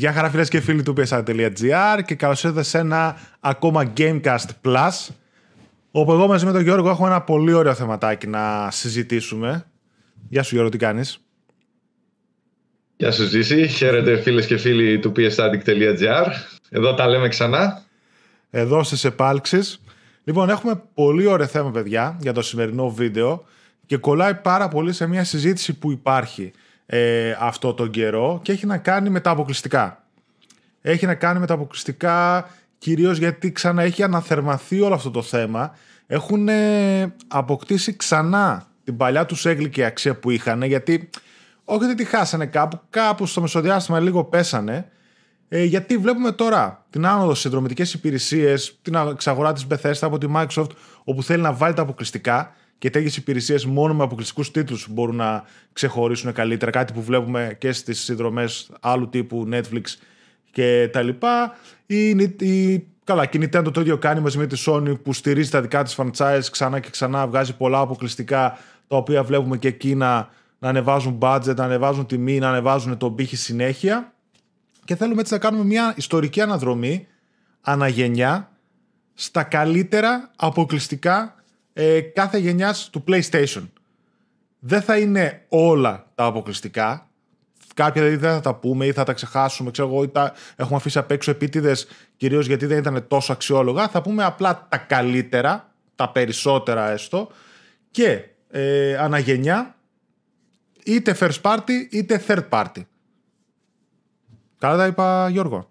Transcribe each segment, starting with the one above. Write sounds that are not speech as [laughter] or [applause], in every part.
Γεια χαρά φίλες και φίλοι του PSA.gr και καλώς ήρθατε σε ένα ακόμα Gamecast Plus όπου εγώ μαζί με τον Γιώργο έχουμε ένα πολύ ωραίο θεματάκι να συζητήσουμε. Γεια σου Γιώργο, τι κάνεις; Γεια σου Ζήση, χαίρετε φίλες και φίλοι του PSAddict.gr Εδώ τα λέμε ξανά. Εδώ στις επάλξεις. Λοιπόν, έχουμε πολύ ωραίο θέμα παιδιά για το σημερινό βίντεο και κολλάει πάρα πολύ σε μια συζήτηση που υπάρχει ε, αυτό τον καιρό και έχει να κάνει με τα αποκλειστικά. Έχει να κάνει με τα αποκλειστικά κυρίως γιατί ξανά έχει αναθερμαθεί όλο αυτό το θέμα. Έχουν ε, αποκτήσει ξανά την παλιά τους έγκλικη αξία που είχαν γιατί όχι ότι τη χάσανε κάπου, κάπου στο μεσοδιάστημα λίγο πέσανε ε, γιατί βλέπουμε τώρα την άνοδο σε συνδρομητικές υπηρεσίες, την εξαγορά της Bethesda από τη Microsoft όπου θέλει να βάλει τα αποκλειστικά και τέτοιες υπηρεσίες μόνο με αποκλειστικούς τίτλους μπορούν να ξεχωρίσουν καλύτερα. Κάτι που βλέπουμε και στις συνδρομές άλλου τύπου Netflix και τα λοιπά. Η, η, καλά, και η Nintendo το ίδιο κάνει μαζί με τη Sony που στηρίζει τα δικά της franchise ξανά και ξανά, βγάζει πολλά αποκλειστικά τα οποία βλέπουμε και εκείνα να ανεβάζουν budget, να ανεβάζουν τιμή, να ανεβάζουν τον πύχη συνέχεια. Και θέλουμε έτσι να κάνουμε μια ιστορική αναδρομή αναγενιά στα καλύτερα αποκλειστικά ε, κάθε γενιάς του PlayStation. Δεν θα είναι όλα τα αποκλειστικά. Κάποια δηλαδή δεν θα τα πούμε ή θα τα ξεχάσουμε. Ξέρω εγώ, ή τα έχουμε αφήσει απ' έξω επίτηδες κυρίως γιατί δεν ήταν τόσο αξιόλογα. Θα πούμε απλά τα καλύτερα, τα περισσότερα έστω και ε, αναγενιά είτε first party είτε third party. Καλά τα είπα Γιώργο.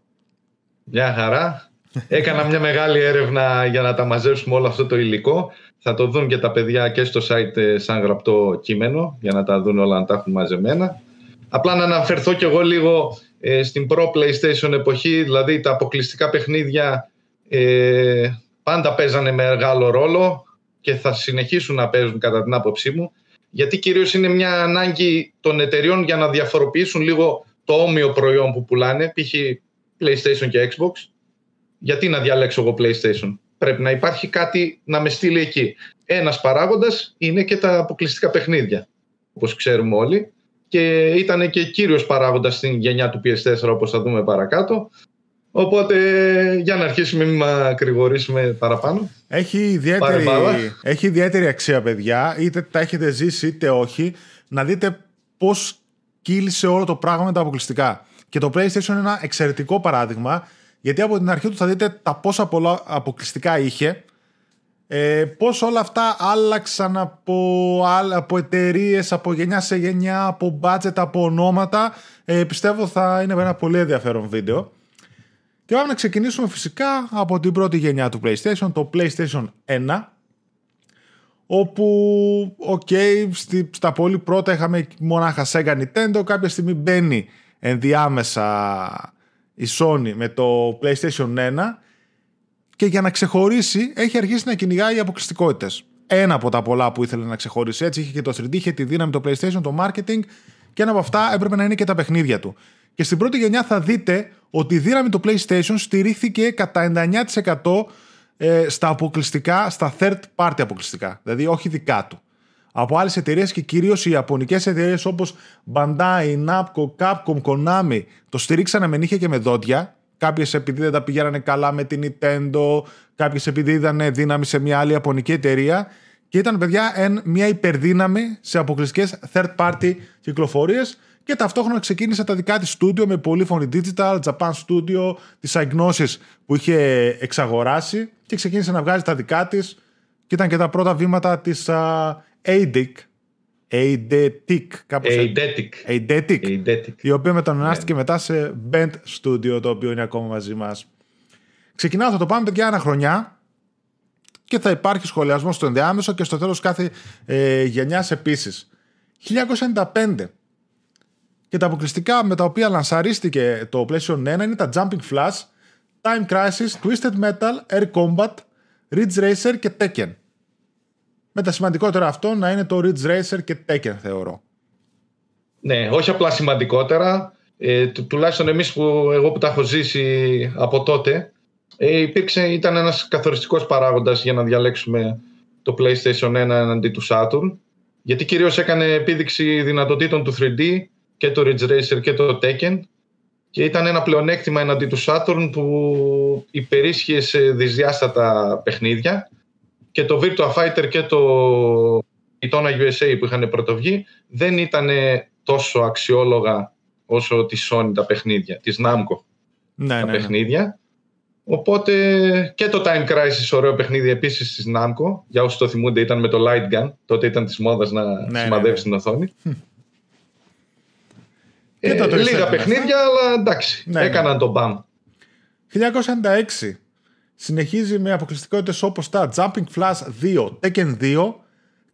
Μια χαρά. Έκανα μια μεγάλη έρευνα για να τα μαζέψουμε όλο αυτό το υλικό. Θα το δουν και τα παιδιά και στο site ε, σαν γραπτό κείμενο για να τα δουν όλα να τα έχουν μαζεμένα. Απλά να αναφερθώ κι εγώ λίγο ε, στην προ PlayStation εποχή, δηλαδή τα αποκλειστικά παιχνίδια ε, πάντα παίζανε μεγάλο ρόλο και θα συνεχίσουν να παίζουν κατά την άποψή μου γιατί κυρίως είναι μια ανάγκη των εταιριών για να διαφοροποιήσουν λίγο το όμοιο προϊόν που πουλάνε, π.χ. PlayStation και Xbox. Γιατί να διαλέξω εγώ PlayStation; Πρέπει να υπάρχει κάτι να με στείλει εκεί. Ένας παράγοντας είναι και τα αποκλειστικά παιχνίδια, όπως ξέρουμε όλοι. Και ήταν και κύριος παράγοντας στην γενιά του PS4, όπως θα δούμε παρακάτω. Οπότε για να αρχίσουμε, μην μακρηγορήσουμε παραπάνω. Έχει ιδιαίτερη, έχει ιδιαίτερη αξία, παιδιά, είτε τα έχετε ζήσει είτε όχι, να δείτε πώς κύλησε όλο το πράγμα με τα αποκλειστικά. Και το PlayStation είναι ένα εξαιρετικό παράδειγμα, γιατί από την αρχή του θα δείτε τα πόσα πολλά αποκλειστικά είχε, ε, πώς όλα αυτά άλλαξαν από, από εταιρείες, από γενιά σε γενιά, από budget, από ονόματα. Ε, πιστεύω θα είναι ένα πολύ ενδιαφέρον βίντεο. Και πάμε να ξεκινήσουμε φυσικά από την πρώτη γενιά του PlayStation, το PlayStation 1, όπου, OK, okay, στα πολύ πρώτα είχαμε μονάχα Sega Nintendo, κάποια στιγμή μπαίνει ενδιάμεσα η Sony με το PlayStation 1 και για να ξεχωρίσει έχει αρχίσει να κυνηγάει αποκλειστικότητες. Ένα από τα πολλά που ήθελε να ξεχωρίσει έτσι είχε και το 3D, είχε τη δύναμη το PlayStation, το marketing και ένα από αυτά έπρεπε να είναι και τα παιχνίδια του. Και στην πρώτη γενιά θα δείτε ότι η δύναμη του PlayStation στηρίχθηκε κατά 99% ε, στα αποκλειστικά, στα third party αποκλειστικά. Δηλαδή όχι δικά του. Από άλλες εταιρείες και κυρίως οι ιαπωνικές εταιρείες όπως Bandai, Namco, Capcom, Konami το στηρίξανε με νύχια και με δόντια. Κάποιες επειδή δεν τα πηγαίνανε καλά με την Nintendo, κάποιες επειδή είδαν δύναμη σε μια άλλη ιαπωνική εταιρεία. Και ήταν, παιδιά, μια υπερδύναμη σε αποκλειστικές third party κυκλοφορίες και ταυτόχρονα ξεκίνησε τα δικά της στούντιο με πολύφωνη digital, Japan Studio, τις αγνώσεις που είχε εξαγοράσει και ξεκίνησε να βγάζει τα δικά της και ήταν και τα πρώτα βήματα της uh, ADIC, Eidetic, κάπως Eidetic. Eidetic, Eidetic. η οποία μετανονάστηκε yeah. μετά σε Bent Studio, το οποίο είναι ακόμα μαζί μας. Ξεκινάω, θα το πάμε παιδιά ένα χρονιά και θα υπάρχει σχολιασμός στο ενδιάμεσο και στο τέλος κάθε ε, γενιάς επίσης. 1995 και τα αποκλειστικά με τα οποία λανσαρίστηκε το PlayStation 1 είναι τα Jumping Flash, Time Crisis, Twisted Metal, Air Combat, Ridge Racer και Tekken. Με τα σημαντικότερα αυτό να είναι το Ridge Racer και Tekken θεωρώ. Ναι, όχι απλά σημαντικότερα. Ε, του, τουλάχιστον εμείς που εγώ που τα έχω ζήσει από τότε ε, υπήρξε, ήταν ένας καθοριστικός παράγοντας για να διαλέξουμε το PlayStation 1 εναντί του Saturn γιατί κυρίως έκανε επίδειξη δυνατοτήτων του 3D και το Ridge Racer και το Tekken και ήταν ένα πλεονέκτημα εναντί του Saturn που υπερίσχυε σε δυσδιάστατα παιχνίδια και το Virtua Fighter και το Tona USA που είχαν πρωτοβγεί δεν ήταν τόσο αξιόλογα όσο τη Sony τα παιχνίδια, της Namco Ναι, τα ναι, ναι. παιχνίδια. Οπότε και το Time Crisis ωραίο παιχνίδι επίσης της Namco. Για όσοι το θυμούνται ήταν με το Light Gun. Τότε ήταν της μόδας να ναι, σημαδεύει ναι. την οθόνη. Και το Ε, 360, λίγα παιχνίδια, αλλά εντάξει. Ναι, ναι. έκαναν τον μπαμ. 1996 συνεχίζει με αποκλειστικότητες όπως τα Jumping Flash 2, Tekken 2,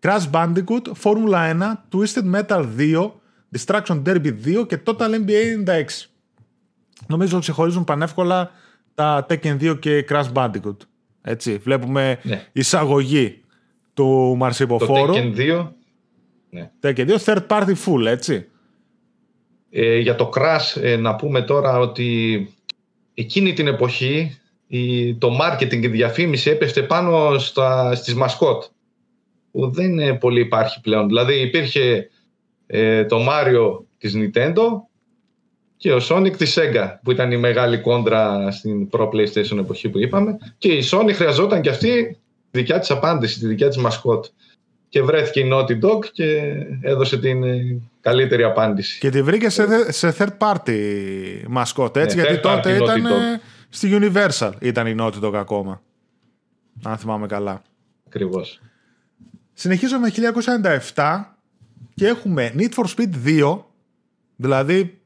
Crash Bandicoot, Formula 1, Twisted Metal 2, Distraction Derby 2 και Total NBA 96. Νομίζω ξεχωρίζουν πανεύκολα τα Tekken 2 και Crash Bandicoot. Έτσι, βλέπουμε Ναι. εισαγωγή του Το Μαρσιποφόρου. Tekken 2. Tekken 2, third party full, έτσι. Ε, για το Crash ε, να πούμε τώρα ότι εκείνη την εποχή η, το marketing και η διαφήμιση έπεφτε πάνω στα, στις μασκότ που δεν ε, πολύ υπάρχει πλέον. Δηλαδή υπήρχε ε, το Mario της Nintendo και ο Sonic της Sega που ήταν η μεγάλη κόντρα στην Pro PlayStation εποχή που είπαμε και η Sony χρειαζόταν και αυτή τη δικιά της απάντηση, τη δικιά της μασκότ και βρέθηκε η Naughty Dog και έδωσε την ε, καλύτερη απάντηση. Και τη βρήκε σε, σε third party μασκότ, έτσι, Ναι, γιατί third party τότε Naughty ήταν ε, Dog. Στη Universal ήταν η Naughty Dog ακόμα. Αν θυμάμαι καλά. Ακριβώς. Συνεχίζουμε με 1997 και έχουμε Need for Speed 2, δηλαδή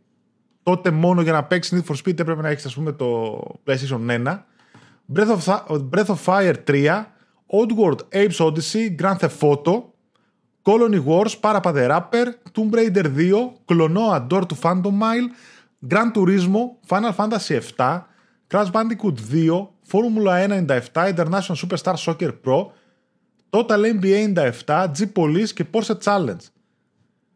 τότε μόνο για να παίξει Need for Speed έπρεπε να έχει ας πούμε το PlayStation 1, Breath of, Tha- Breath of Fire 3, Oddworld Apes Odyssey, Grand Theft Auto, Colony Wars, Parappa the Rapper, Tomb Raider 2, Klonoa Door to Phantom Mile, Gran Turismo, Final Fantasy 7, Crash Bandicoot 2, Formula 1 97, International Superstar Soccer Pro, Total NBA 97, G Police και Porsche Challenge.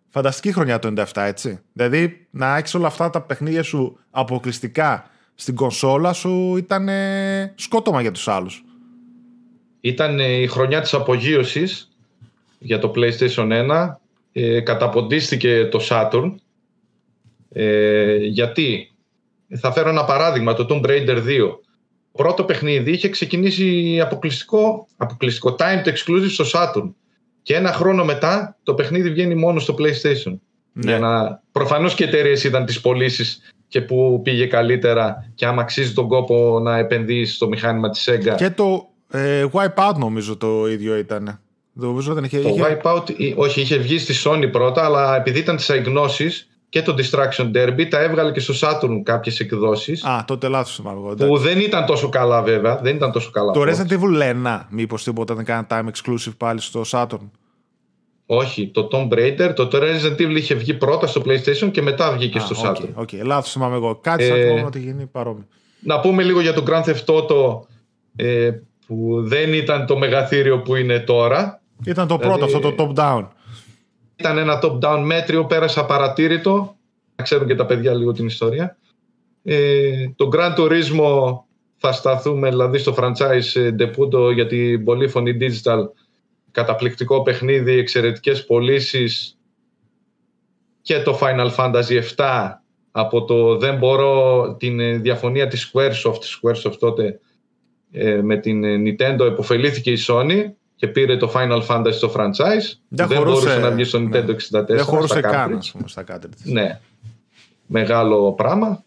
Φανταστική χρονιά το 97, έτσι. Δηλαδή να έχεις όλα αυτά τα παιχνίδια σου αποκλειστικά στην κονσόλα σου ήταν ε, σκότωμα για τους άλλους. Ήταν ε, η χρονιά της απογείωσης για το PlayStation 1. Ε, καταποντίστηκε το Saturn. Ε, γιατί, θα φέρω ένα παράδειγμα, το Tomb Raider 2. Πρώτο παιχνίδι είχε ξεκινήσει αποκλειστικό, αποκλειστικό timed exclusive στο Saturn. Και ένα χρόνο μετά το παιχνίδι βγαίνει μόνο στο PlayStation. Ναι. Για να... Προφανώς και εταιρείες ήταν τις πωλήσεις και που πήγε καλύτερα και άμα αξίζει τον κόπο να επενδύσεις στο μηχάνημα της Sega. Και το ε, Wipeout νομίζω το ίδιο ήταν. Νομίζω δεν είχε... Το είχε... Wipeout, ε, όχι, είχε βγει στη Sony πρώτα, αλλά επειδή ήταν της αγνώσης και το Distraction Derby, τα έβγαλε και στο Saturn κάποιες εκδόσεις. Α, τότε λάθος θυμάμαι εγώ. Που εντάξει. δεν ήταν τόσο καλά, βέβαια. Δεν ήταν τόσο καλά. Το πρώτα. Resident Evil 1, μήπως τίποτα δεν κάνει time exclusive πάλι στο Saturn. Όχι, το Tomb Raider, το Resident Evil είχε βγει πρώτα στο PlayStation και μετά βγήκε Α, στο OK, Saturn. OK, λάθος θυμάμαι εγώ. Κάτι σαν Ε, θυμάμαι ότι γίνει παρόμοιο. Να πούμε λίγο για το Grand Theft Auto ε, που δεν ήταν το μεγαθήριο που είναι τώρα. Ήταν το πρώτο δηλαδή- αυτό το top-down. Ήταν ένα top-down μέτριο, πέρασε απαρατήρητο. Να ξέρουν και τα παιδιά λίγο την ιστορία. Ε, το Gran Turismo θα σταθούμε δηλαδή στο franchise ε, ντεμπούτο για την Polyphony Digital καταπληκτικό παιχνίδι, εξαιρετικές πωλήσεις και το Final Fantasy 7 από το δεν μπορώ την ε, διαφωνία της Squaresoft, Squaresoft τότε ε, με την ε, Nintendo εποφελήθηκε η Sony και πήρε το Final Fantasy στο franchise. Δεν δεν χωρούσε- μπορούσε να βγει στο ναι. Nintendo 64. Δεν χωρούσε στα καν, cartridge. ας πούμε, στα cartridge. Ναι. Μεγάλο πράγμα.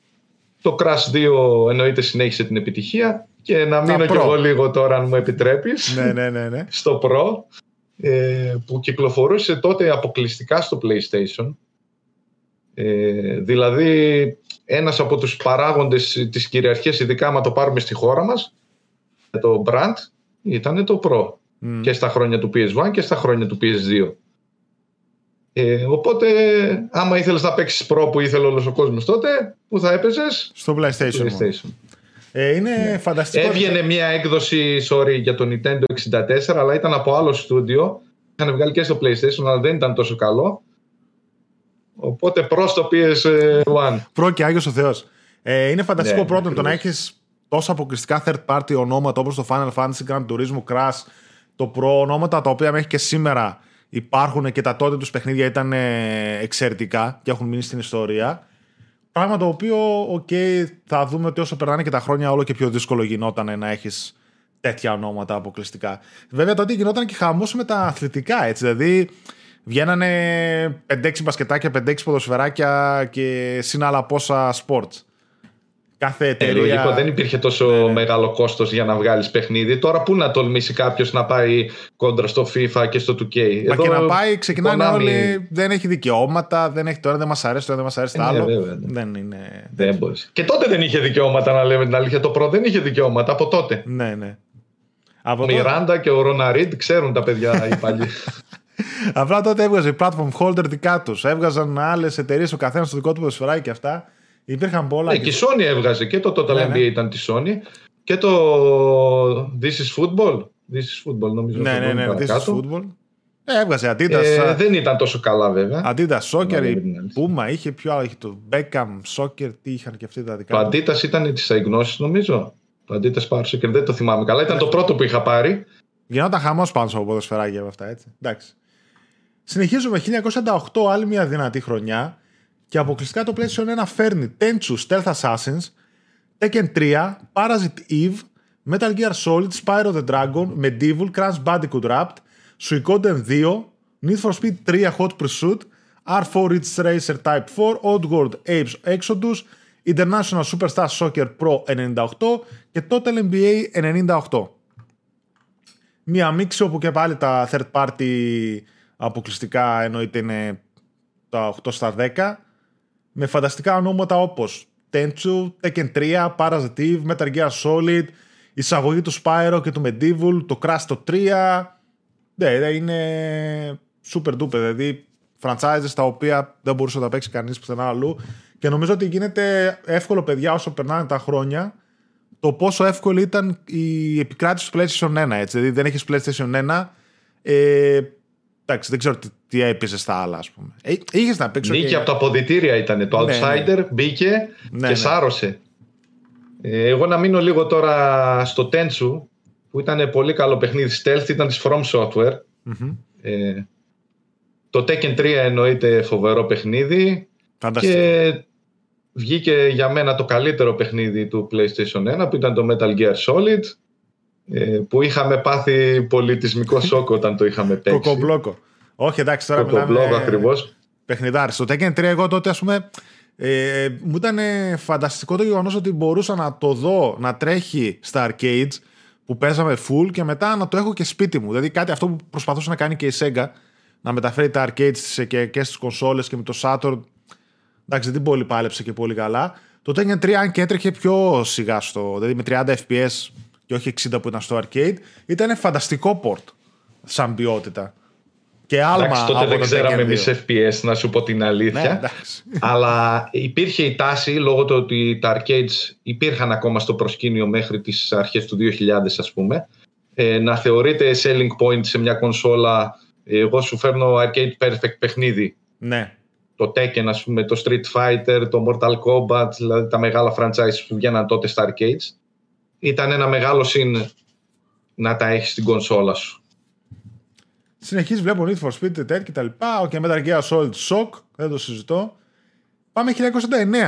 Το Crash 2 εννοείται συνέχισε την επιτυχία και να μείνω Pro. κι εγώ λίγο τώρα αν μου επιτρέπεις ναι, ναι, ναι, ναι. [laughs] στο Pro ε, που κυκλοφορούσε τότε αποκλειστικά στο PlayStation. Ε, δηλαδή ένας από τους παράγοντες της κυριαρχίας ειδικά άμα το πάρουμε στη χώρα μας το brand ήταν το Pro Μμ. και στα χρόνια του PS1 και στα χρόνια του PS2. Ε, οπότε, άμα ήθελες να παίξεις Pro που ήθελε όλος ο κόσμος τότε, που θα έπαιζες, Στο PlayStation. μόνο. PlayStation. Ε, είναι φανταστικό. Έβγαινε μια έκδοση, sorry, για το Nintendo 64, αλλά ήταν από άλλο στούντιο. Είχαν βγάλει και στο PlayStation, αλλά δεν ήταν τόσο καλό. Οπότε προς το PS1. Προ και Άγιος ο Θεός. Ε, είναι φανταστικό Ναι, πρώτον το να ακριβώς. έχεις τόσο αποκλειστικά third party ονόματα όπως το Final Fantasy, Grand Turismo, Crash, το Pro, ονόματα τα οποία μέχρι και σήμερα υπάρχουν και τα τότε τους παιχνίδια ήταν ε, εξαιρετικά και έχουν μείνει στην ιστορία. Πράγμα το οποίο, OK, okay, θα δούμε ότι όσο περνάνε και τα χρόνια, όλο και πιο δύσκολο γινόταν να έχεις τέτοια ονόματα αποκλειστικά. Βέβαια, τότε γινόταν και χαμός με τα αθλητικά, έτσι. Δηλαδή, βγαίνανε 5-6 μπασκετάκια, 5-6 ποδοσφαιράκια και συν άλλα πόσα σπορ. Κάθε ε, εταιρεία. Ε, λογικό, δεν υπήρχε τόσο ναι, ναι. μεγάλο κόστος για να βγάλεις παιχνίδι. Τώρα πού να τολμήσει κάποιος να πάει κόντρα στο FIFA και στο 2K. Μα Εδώ και να πάει, ξεκινάνε Konami... όλοι. Δεν έχει δικαιώματα, δεν έχει τώρα, δεν μας αρέσει, τώρα δεν μας αρέσει το ε, ναι, άλλο. Βέβαια, ναι. Δεν είναι. Δεν μπορείς. Και τότε δεν είχε δικαιώματα, να λέμε την αλήθεια. Το προ δεν είχε δικαιώματα από τότε. Ναι, ναι. Από ο Μιράντα και ο Ροναρίντ ξέρουν τα παιδιά οι [laughs] παλιοί. Απλά τότε έβγαζε η platform holder δικά τους. Έβγαζαν άλλες εταιρείες ο καθένας στο δικό του ποδοσφαιράκι και αυτά. Υπήρχαν πολλά. Ναι, και η Sony έβγαζε και το Total ναι, NBA ναι. ήταν τη Sony και το This is Football. This is Football νομίζω. Ναι, ναι, ναι, This is Football. Ε, έβγαζε Adidas. Ε, δεν ήταν τόσο καλά βέβαια. Adidas Soccer, η Puma είχε πιο άλλο. Είχε το Beckham Soccer, τι είχαν και αυτοί τα δικά Το Adidas ήταν της αγνώση νομίζω. Το Adidas Power Soccer δεν το θυμάμαι καλά. Ήταν το πρώτο που είχα πάρει. Γινόταν χαμός πάνω στο ποδοσφαιράκι από αυτά έτσι. Εντάξει. Συνεχίζουμε 1998, άλλη μια δυνατή χρονιά. Και αποκλειστικά το PlayStation 1 φέρνει Tenchu Stealth Assassins, Tekken 3, Parasite Eve, Metal Gear Solid, Spyro the Dragon, Medieval, Crash Bandicoot Wrapped, Suikoden 2, Need for Speed 3 Hot Pursuit, R4 Ridge Racer Type 4, Oddworld Apes Exodus, International Superstar Soccer Pro 98 και Total NBA 98. Μία μίξη όπου και πάλι τα third party αποκλειστικά εννοείται είναι τα 8 στα 10 με φανταστικά ονόματα όπως Tenchu, Tekken 3, Parasitive, Metal Gear Solid, εισαγωγή του Spyro και του Medieval, το Crash το 3. Ναι, είναι super duper, δηλαδή franchises τα οποία δεν μπορούσε να τα παίξει κανείς πουθενά αλλού και νομίζω ότι γίνεται εύκολο παιδιά όσο περνάνε τα χρόνια το πόσο εύκολη ήταν η επικράτηση του PlayStation 1 έτσι, δηλαδή δεν έχεις PlayStation 1 ε, εντάξει δεν ξέρω τι, τι έπαιζε στα άλλα, ας πούμε. Ε, Είχες να παίξει. Μπήκε και... από τα αποδητήρια ήταν. Το ναι, Outsider ναι. μπήκε ναι, και ναι. σάρωσε. Ε, εγώ να μείνω λίγο τώρα στο Tensu που ήταν πολύ καλό παιχνίδι stealth, ήταν της From Software. Mm-hmm. Ε, το Tekken 3 εννοείται φοβερό παιχνίδι Φανταστικό. και βγήκε για μένα το καλύτερο παιχνίδι του PlayStation 1 που ήταν το Metal Gear Solid ε, που είχαμε πάθει πολιτισμικό σοκ όταν το είχαμε παίξει. Κοκομπλόκο. Όχι, εντάξει, τώρα μιλάμε... ακριβώς. Παιχνιδάρι. Στο Tekken 3 εγώ τότε, ας πούμε, ε, μου ήταν φανταστικό το γεγονός ότι μπορούσα να το δω να τρέχει στα arcades που παίζαμε full και μετά να το έχω και σπίτι μου. Δηλαδή κάτι αυτό που προσπαθούσε να κάνει και η Sega, να μεταφέρει τα arcades και, και στις κονσόλες και με το Saturn. Εντάξει, δεν πολύ πάλεψε και πολύ καλά. Το Tekken 3, αν και έτρεχε πιο σιγά στο, δηλαδή με 30 FPS και όχι 60 που ήταν στο arcade, ήταν φανταστικό port σαν ποιότητα. Και άλμα εντάξει, τότε δεν ξέραμε εμείς FPS, να σου πω την αλήθεια. Ναι, αλλά υπήρχε η τάση λόγω του ότι τα arcades υπήρχαν ακόμα στο προσκήνιο μέχρι τις αρχές του 2000, ας πούμε. Ε, να θεωρείται selling point σε μια κονσόλα. Εγώ σου φέρνω arcade perfect παιχνίδι. Ναι. Το Tekken, ας πούμε, το Street Fighter, το Mortal Kombat, δηλαδή τα μεγάλα franchise που βγαίναν τότε στα arcades. Ήταν ένα μεγάλο συν να τα έχει στην κονσόλα σου. Συνεχίζει, βλέπω Need for Speed, τέτοια και τα λοιπά. Ο και Metal Gear Solid Shock, δεν το συζητώ. Πάμε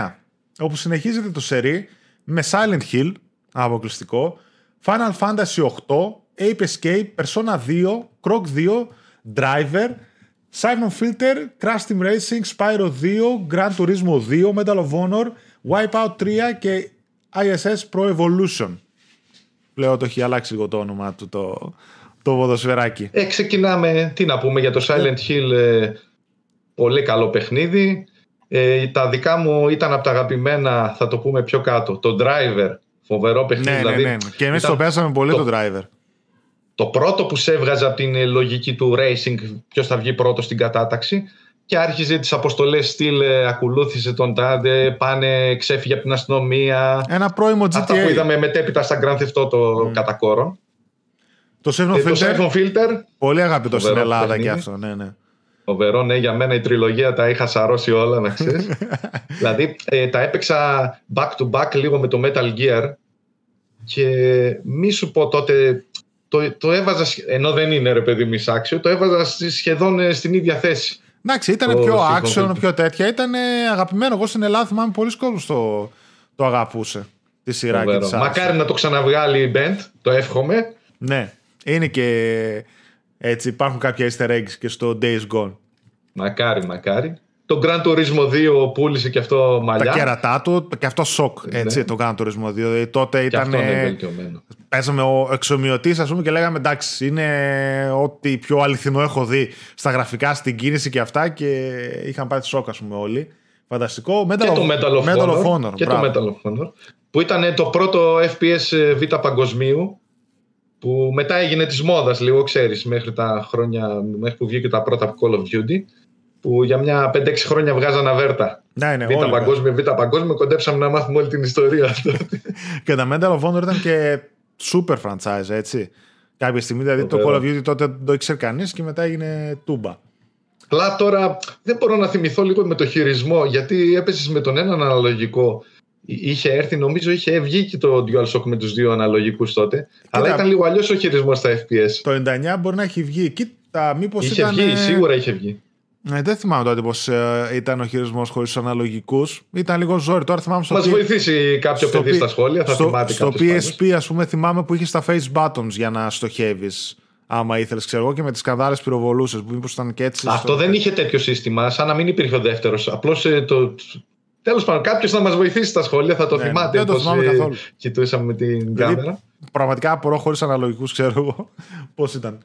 1989, όπου συνεχίζεται το σερί με Silent Hill, αποκλειστικό, Final Fantasy 8, Ape Escape, Persona 2, Croc 2, Driver, Simon Filter, Crash Team Racing, Spyro 2, Gran Turismo 2, Medal of Honor, Wipeout 3 και ISS Pro Evolution. Πλέον το έχει αλλάξει λίγο το όνομα του το, το ποδοσφαιράκι. Ε, ξεκινάμε, τι να πούμε για το Silent Hill, ε, πολύ καλό παιχνίδι. Ε, τα δικά μου ήταν από τα αγαπημένα, θα το πούμε πιο κάτω. Το Driver, φοβερό παιχνίδι. Ναι, ναι δηλαδή, ναι, ναι. Και εμείς το πέσαμε πολύ το, το Driver. Το πρώτο που σε έβγαζε από την λογική του racing, ποιος θα βγει πρώτος στην κατάταξη, και άρχιζε τις αποστολές στυλ, ε, ακολούθησε τον τάδε, πάνε, ξέφυγε από την αστυνομία. Ένα πρώιμο GTA. Αυτά που είδαμε μετέπειτα στα Grand Theft Auto mm. κατά κόρο. Το Siphon Filter. Το Filter. Πολύ αγαπητό στην Ελλάδα και αυτό, ναι, ναι. Φοβερό, ναι, για μένα η τριλογία τα είχα σαρώσει όλα, να ξέρεις. [laughs] δηλαδή, ε, τα έπαιξα back to back λίγο με το Metal Gear και μη σου πω τότε, το, το έβαζα, ενώ δεν είναι ρε παιδί μισάξιο, το έβαζα σχεδόν ε, στην ίδια θέση. Εντάξει, ήταν πιο action, πιο τέτοια. Ήταν αγαπημένο. Εγώ στην Ελλάδα θυμάμαι πολλοί κόσμοι το, το αγαπούσε τη σειρά και της Μακάρι να το ξαναβγάλει η Bent, το εύχομαι. Ναι, είναι και έτσι υπάρχουν κάποια easter eggs και στο Days Gone. Μακάρι, μακάρι. Το Grand Turismo 2 πούλησε και αυτό μαλλιά. Τα κέρατά του και αυτό σοκ, έτσι, ναι. το Grand Turismo 2. Δηλαδή, τότε ήταν. Αυτό είναι βελτιωμένο. Παίζαμε ο εξομοιωτής, ας πούμε, και λέγαμε εντάξει, είναι ό,τι πιο αληθινό έχω δει στα γραφικά, στην κίνηση και αυτά. Και είχαν πάει σοκ, ας πούμε, όλοι. Φανταστικό. Metal και το Metal of, Metal of Honor. Και το Metal of Honor. Που ήταν το πρώτο FPS ε, Β παγκοσμίου που μετά έγινε της μόδας λίγο, ξέρεις, μέχρι τα χρόνια, μέχρι που βγήκε τα πρώτα Call of Duty, που για μια 5-6 χρόνια βγάζαν αβέρτα. Ναι, ναι, Β' παγκόσμιο, Β' παγκόσμιο, κοντέψαμε να μάθουμε όλη την ιστορία. [laughs] και τα Medal of Honor ήταν και super franchise, έτσι. Κάποια στιγμή, δηλαδή το Call of Duty τότε δεν το ήξερε κανείς και μετά έγινε τούμπα. Απλά τώρα δεν μπορώ να θυμηθώ λίγο με το χειρισμό, γιατί έπεσε με τον έναν αναλογικό είχε έρθει, νομίζω είχε βγει και το DualShock με τους δύο αναλογικούς τότε. αλλά ήταν λίγο αλλιώς ο χειρισμός στα FPS. Το 99 μπορεί να έχει βγει. Κοίτα, μήπως είχε ήταν... βγει, σίγουρα είχε βγει. Ε, δεν θυμάμαι τότε πώ ε, ήταν ο χειρισμός χωρίς τους αναλογικούς. Ήταν λίγο ζόρι. Τώρα θυμάμαι στο. Μας βοηθήσει κάποιο παιδί στα σχόλια, θα στο, θυμάται Στο PSP, ας πούμε, θυμάμαι που είχες τα face buttons για να στοχεύεις. Άμα ήθελες, ξέρω εγώ, και με τις σκανδάλε πυροβολούσες. Που μήπως ήταν και έτσι. Αυτό στο... δεν είχε τέτοιο σύστημα, σαν να μην υπήρχε ο δεύτερος. Απλώς ε, το, Τέλος πάντων, κάποιος θα μας βοηθήσει στα σχόλια, θα το ναι, θυμάται. Δεν το θυμάμαι ε, καθόλου. Κοιτούσαμε με την δηλαδή, κάμερα. Πραγματικά απορώ χωρίς αναλογικούς, ξέρω εγώ [laughs] πώς ήταν.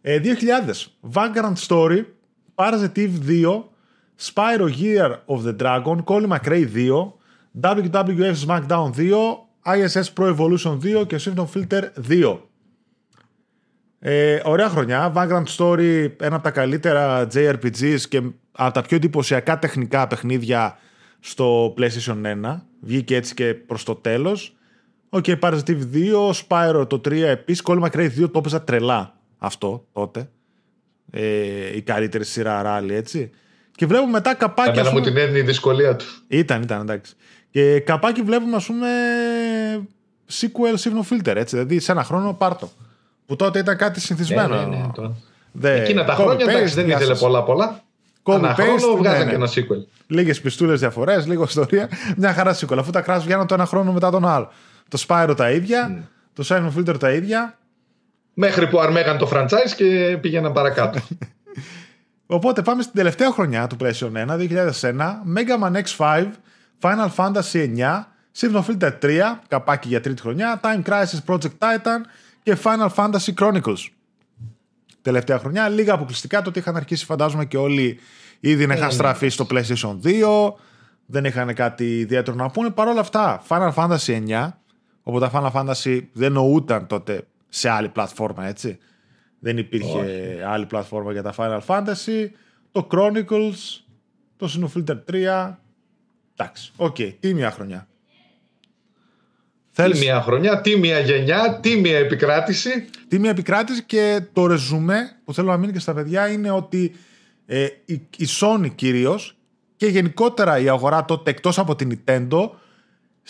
Ε, 2000. Vanguard Story, Parasitive 2, Spyro Year of the Dragon, Colin McRae 2, WWF SmackDown 2, ISS Pro Evolution 2 και Syphon Filter 2. Ε, ωραία χρονιά. Vagrant Story, ένα από τα καλύτερα JRPGs και από τα πιο εντυπωσιακά τεχνικά παιχνίδια στο PlayStation 1. Βγήκε έτσι και προς το τέλος. OK, okay, Parasite Eve 2, Spyro το 3 επίσης. Colin McRae 2 το έπαιζα τρελά αυτό τότε. Ε, η καλύτερη σειρά ράλι, έτσι. Και βλέπουμε μετά καπάκι. Εμένα μου την έδινε η δυσκολία του. Ήταν, ήταν, εντάξει. Και καπάκι βλέπουμε, ας πούμε, sequel Signal Filter, έτσι. Δηλαδή σε ένα χρόνο πάρτο. Που τότε ήταν κάτι συνηθισμένο. Ναι, ναι, ναι, Δε, Εκείνα τα χρόνια εντάξει, δεν ήθελε πολλά πολλά. Ένα χρόνο βγάζει ναι, ναι. και ένα sequel. Λίγες πιστούλες διαφορές, λίγο ιστορία. Μια χαρά sequel. Αφού τα κράσου βγαίνουν το ένα χρόνο μετά τον άλλο. Το Spyro τα ίδια, mm. το Simon Filter τα ίδια. Μέχρι που αρμέγαν το franchise και πήγαιναν παρακάτω. [laughs] Οπότε πάμε στην τελευταία χρονιά του PlayStation 1, 2001, Mega Man X5, Final Fantasy 9, Signal Filter 3, καπάκι για τρίτη χρονιά, Time Crisis Project Titan και Final Fantasy Chronicles τελευταία χρονιά. Λίγα αποκλειστικά το ότι είχαν αρχίσει, φαντάζομαι, και όλοι ήδη να είχαν στραφεί στο PlayStation 2. Δεν είχαν κάτι ιδιαίτερο να πούνε. Παρ' όλα αυτά, Final Fantasy 9, όπου τα Final Fantasy δεν νοούταν τότε σε άλλη πλατφόρμα, έτσι. Δεν υπήρχε άλλη πλατφόρμα για τα Final Fantasy. Το Chronicles, το Syphon Filter 3. Εντάξει, OK, okay, τίμια χρονιά. Θέλεις... Τίμια χρονιά, τίμια γενιά, τίμια επικράτηση. Τίμια επικράτηση και το ρεζουμέ που θέλω να μείνει και στα παιδιά είναι ότι ε, η, η Sony κυρίως και γενικότερα η αγορά τότε εκτός από την Nintendo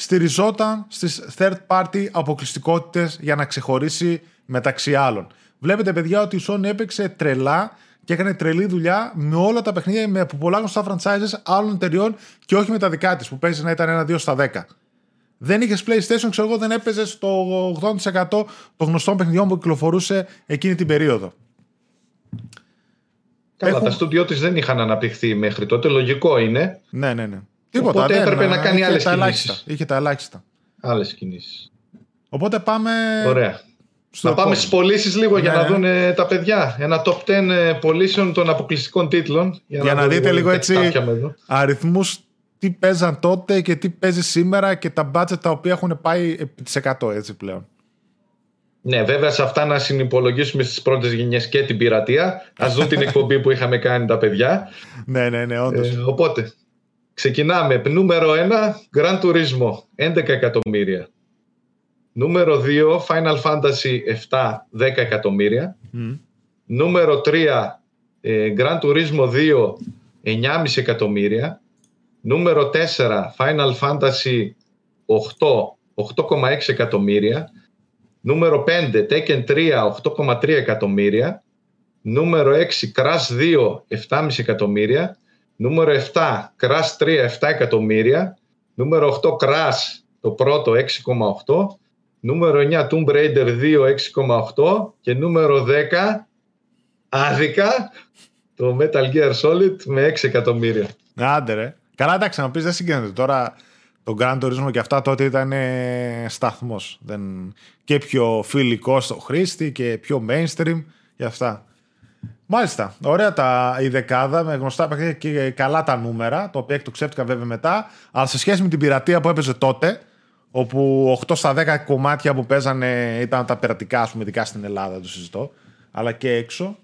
στηριζόταν στις third party αποκλειστικότητες για να ξεχωρίσει μεταξύ άλλων. Βλέπετε παιδιά ότι η Sony έπαιξε τρελά και έκανε τρελή δουλειά με όλα τα παιχνίδια με πολλά γνωστά franchises άλλων εταιριών και όχι με τα δικά της που παίζει να ήταν ένα 2 στα 10 δεν είχες PlayStation, ξέρω εγώ, δεν έπαιζε στο 80% των γνωστών παιχνιδιών που κυκλοφορούσε εκείνη την περίοδο. Καλά, Έχουν... τα στούντιό της δεν είχαν αναπτυχθεί μέχρι τότε. Λογικό είναι. Ναι, ναι, ναι. Τίποτα, Οπότε έπρεπε να κάνει άλλες κινήσεις. Είχε τα ελάχιστα. Άλλες κινήσεις. Οπότε πάμε. Ωραία. Στο να πάμε στις πωλήσεις λίγο για να ναι. δουν τα παιδιά. Ένα top 10 ε, πωλήσεων των αποκλειστικών τίτλων. Για, για να, να δείτε λίγο έτσι αριθμούς τι παίζαν τότε και τι παίζει σήμερα και τα budget τα οποία έχουν πάει επί τις 100 έτσι πλέον. Ναι, βέβαια σε αυτά να συνυπολογίσουμε στις πρώτες γενιές και την πειρατεία. Ας δουν την εκπομπή που είχαμε κάνει τα παιδιά. [laughs] ναι, ναι, ναι, όντως. Ε, οπότε, ξεκινάμε. Νούμερο 1, Grand Turismo, 11 εκατομμύρια. Νούμερο 2, Final Fantasy 7, 10 εκατομμύρια. Νούμερο 3, ε, Grand Turismo 2, 9,5 εκατομμύρια. Νούμερο 4, Final Fantasy 8, 8,6 εκατομμύρια. Νούμερο 5, Tekken 3, 8,3 εκατομμύρια. Νούμερο 6 Crash 2 7,5 εκατομμύρια. Νούμερο 7 Crash 3 7 εκατομμύρια. Νούμερο 8 Crash το πρώτο 6,8. Νούμερο 9 Tomb Raider 2 6,8. Και νούμερο 10 άδικα το Metal Gear Solid με 6 εκατομμύρια. Άντε ρε. Καλά εντάξει να πεις δεν συγκρίνεται τώρα το Grand Turismo και αυτά τότε ήταν σταθμός. Δεν... Και πιο φιλικό στο χρήστη και πιο mainstream για αυτά. Μάλιστα. Ωραία τα, η δεκάδα με γνωστά παιχνίδια και καλά τα νούμερα, το οποίο εκτοξεύτηκαν βέβαια μετά. Αλλά σε σχέση με την πειρατεία που έπαιζε τότε, όπου 8 στα 10 κομμάτια που παίζανε ήταν τα πειρατικά, ας πούμε, ειδικά στην Ελλάδα, το συζητώ, αλλά και έξω.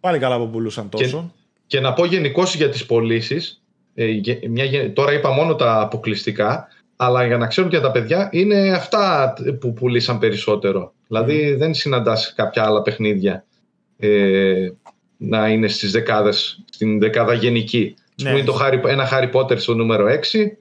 Πάλι καλά που πουλούσαν τόσο. Και, να πω γενικώ για τις πωλήσεις. Ε, τώρα είπα μόνο τα αποκλειστικά, αλλά για να ξέρουν και τα παιδιά, είναι αυτά που πουλήσαν περισσότερο. Δηλαδή δεν συναντάς κάποια άλλα παιχνίδια ε, να είναι στις δεκάδες, στην δεκάδα γενική. Ναι. Είναι το Harry, ένα Harry Potter στο νούμερο 6.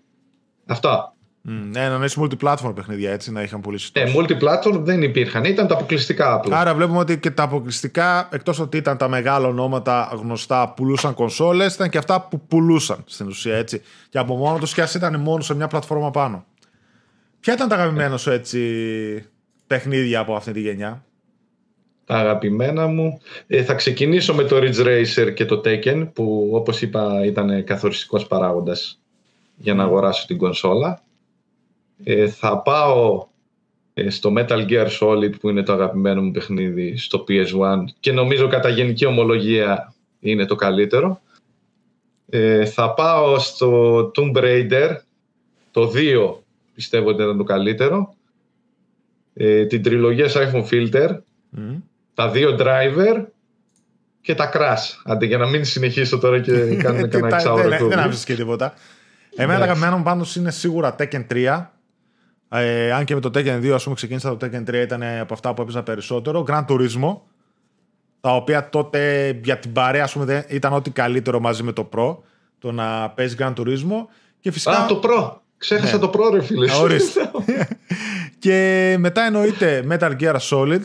Αυτά. Mm, ναι, να είσαι multiplatform παιχνίδια έτσι, να είχαν πουλήσει Ναι, multiplatform δεν υπήρχαν, ήταν τα αποκλειστικά απλά. Άρα βλέπουμε ότι και τα αποκλειστικά, εκτός ότι ήταν τα μεγάλα ονόματα γνωστά, πουλούσαν κονσόλες, ήταν και αυτά που πουλούσαν στην ουσία έτσι. Και από μόνο τους και ήταν μόνο σε μια πλατφόρμα πάνω. Ποια ήταν τα αγαπημένα σου έτσι παιχνίδια από αυτή τη γενιά; Τα αγαπημένα μου. Ε, θα ξεκινήσω με το Ridge Racer και το Tekken που όπως είπα ήταν καθοριστικός παράγοντας για να αγοράσω την κονσόλα. Ε, θα πάω ε, στο Metal Gear Solid που είναι το αγαπημένο μου παιχνίδι στο PS1 και νομίζω κατά γενική ομολογία είναι το καλύτερο. Ε, θα πάω στο Tomb Raider, το 2 πιστεύω ότι ήταν το καλύτερο. Ε, την τριλογία Siphon Filter, τα δύο driver και τα crash. Αντί για να μην συνεχίσω τώρα και [laughs] κάνουμε κανένα εξάωρο. δεν δεν άφησες και τίποτα. Εμένα τα αγαπημένα μου πάντως είναι σίγουρα Tekken 3. Ε, αν και με το Tekken 2 ας πούμε ξεκίνησα το Tekken 3 ήταν από αυτά που έπαιζα περισσότερο. Grand Turismo. Τα οποία τότε για την παρέα ας πούμε, ήταν ό,τι καλύτερο μαζί με το Pro. Το να παίζει Gran Turismo. Και φυσικά... Α, το Pro. Ξέχασα ναι. το Pro ρε φίλε. [laughs] και μετά εννοείται Metal Gear Solid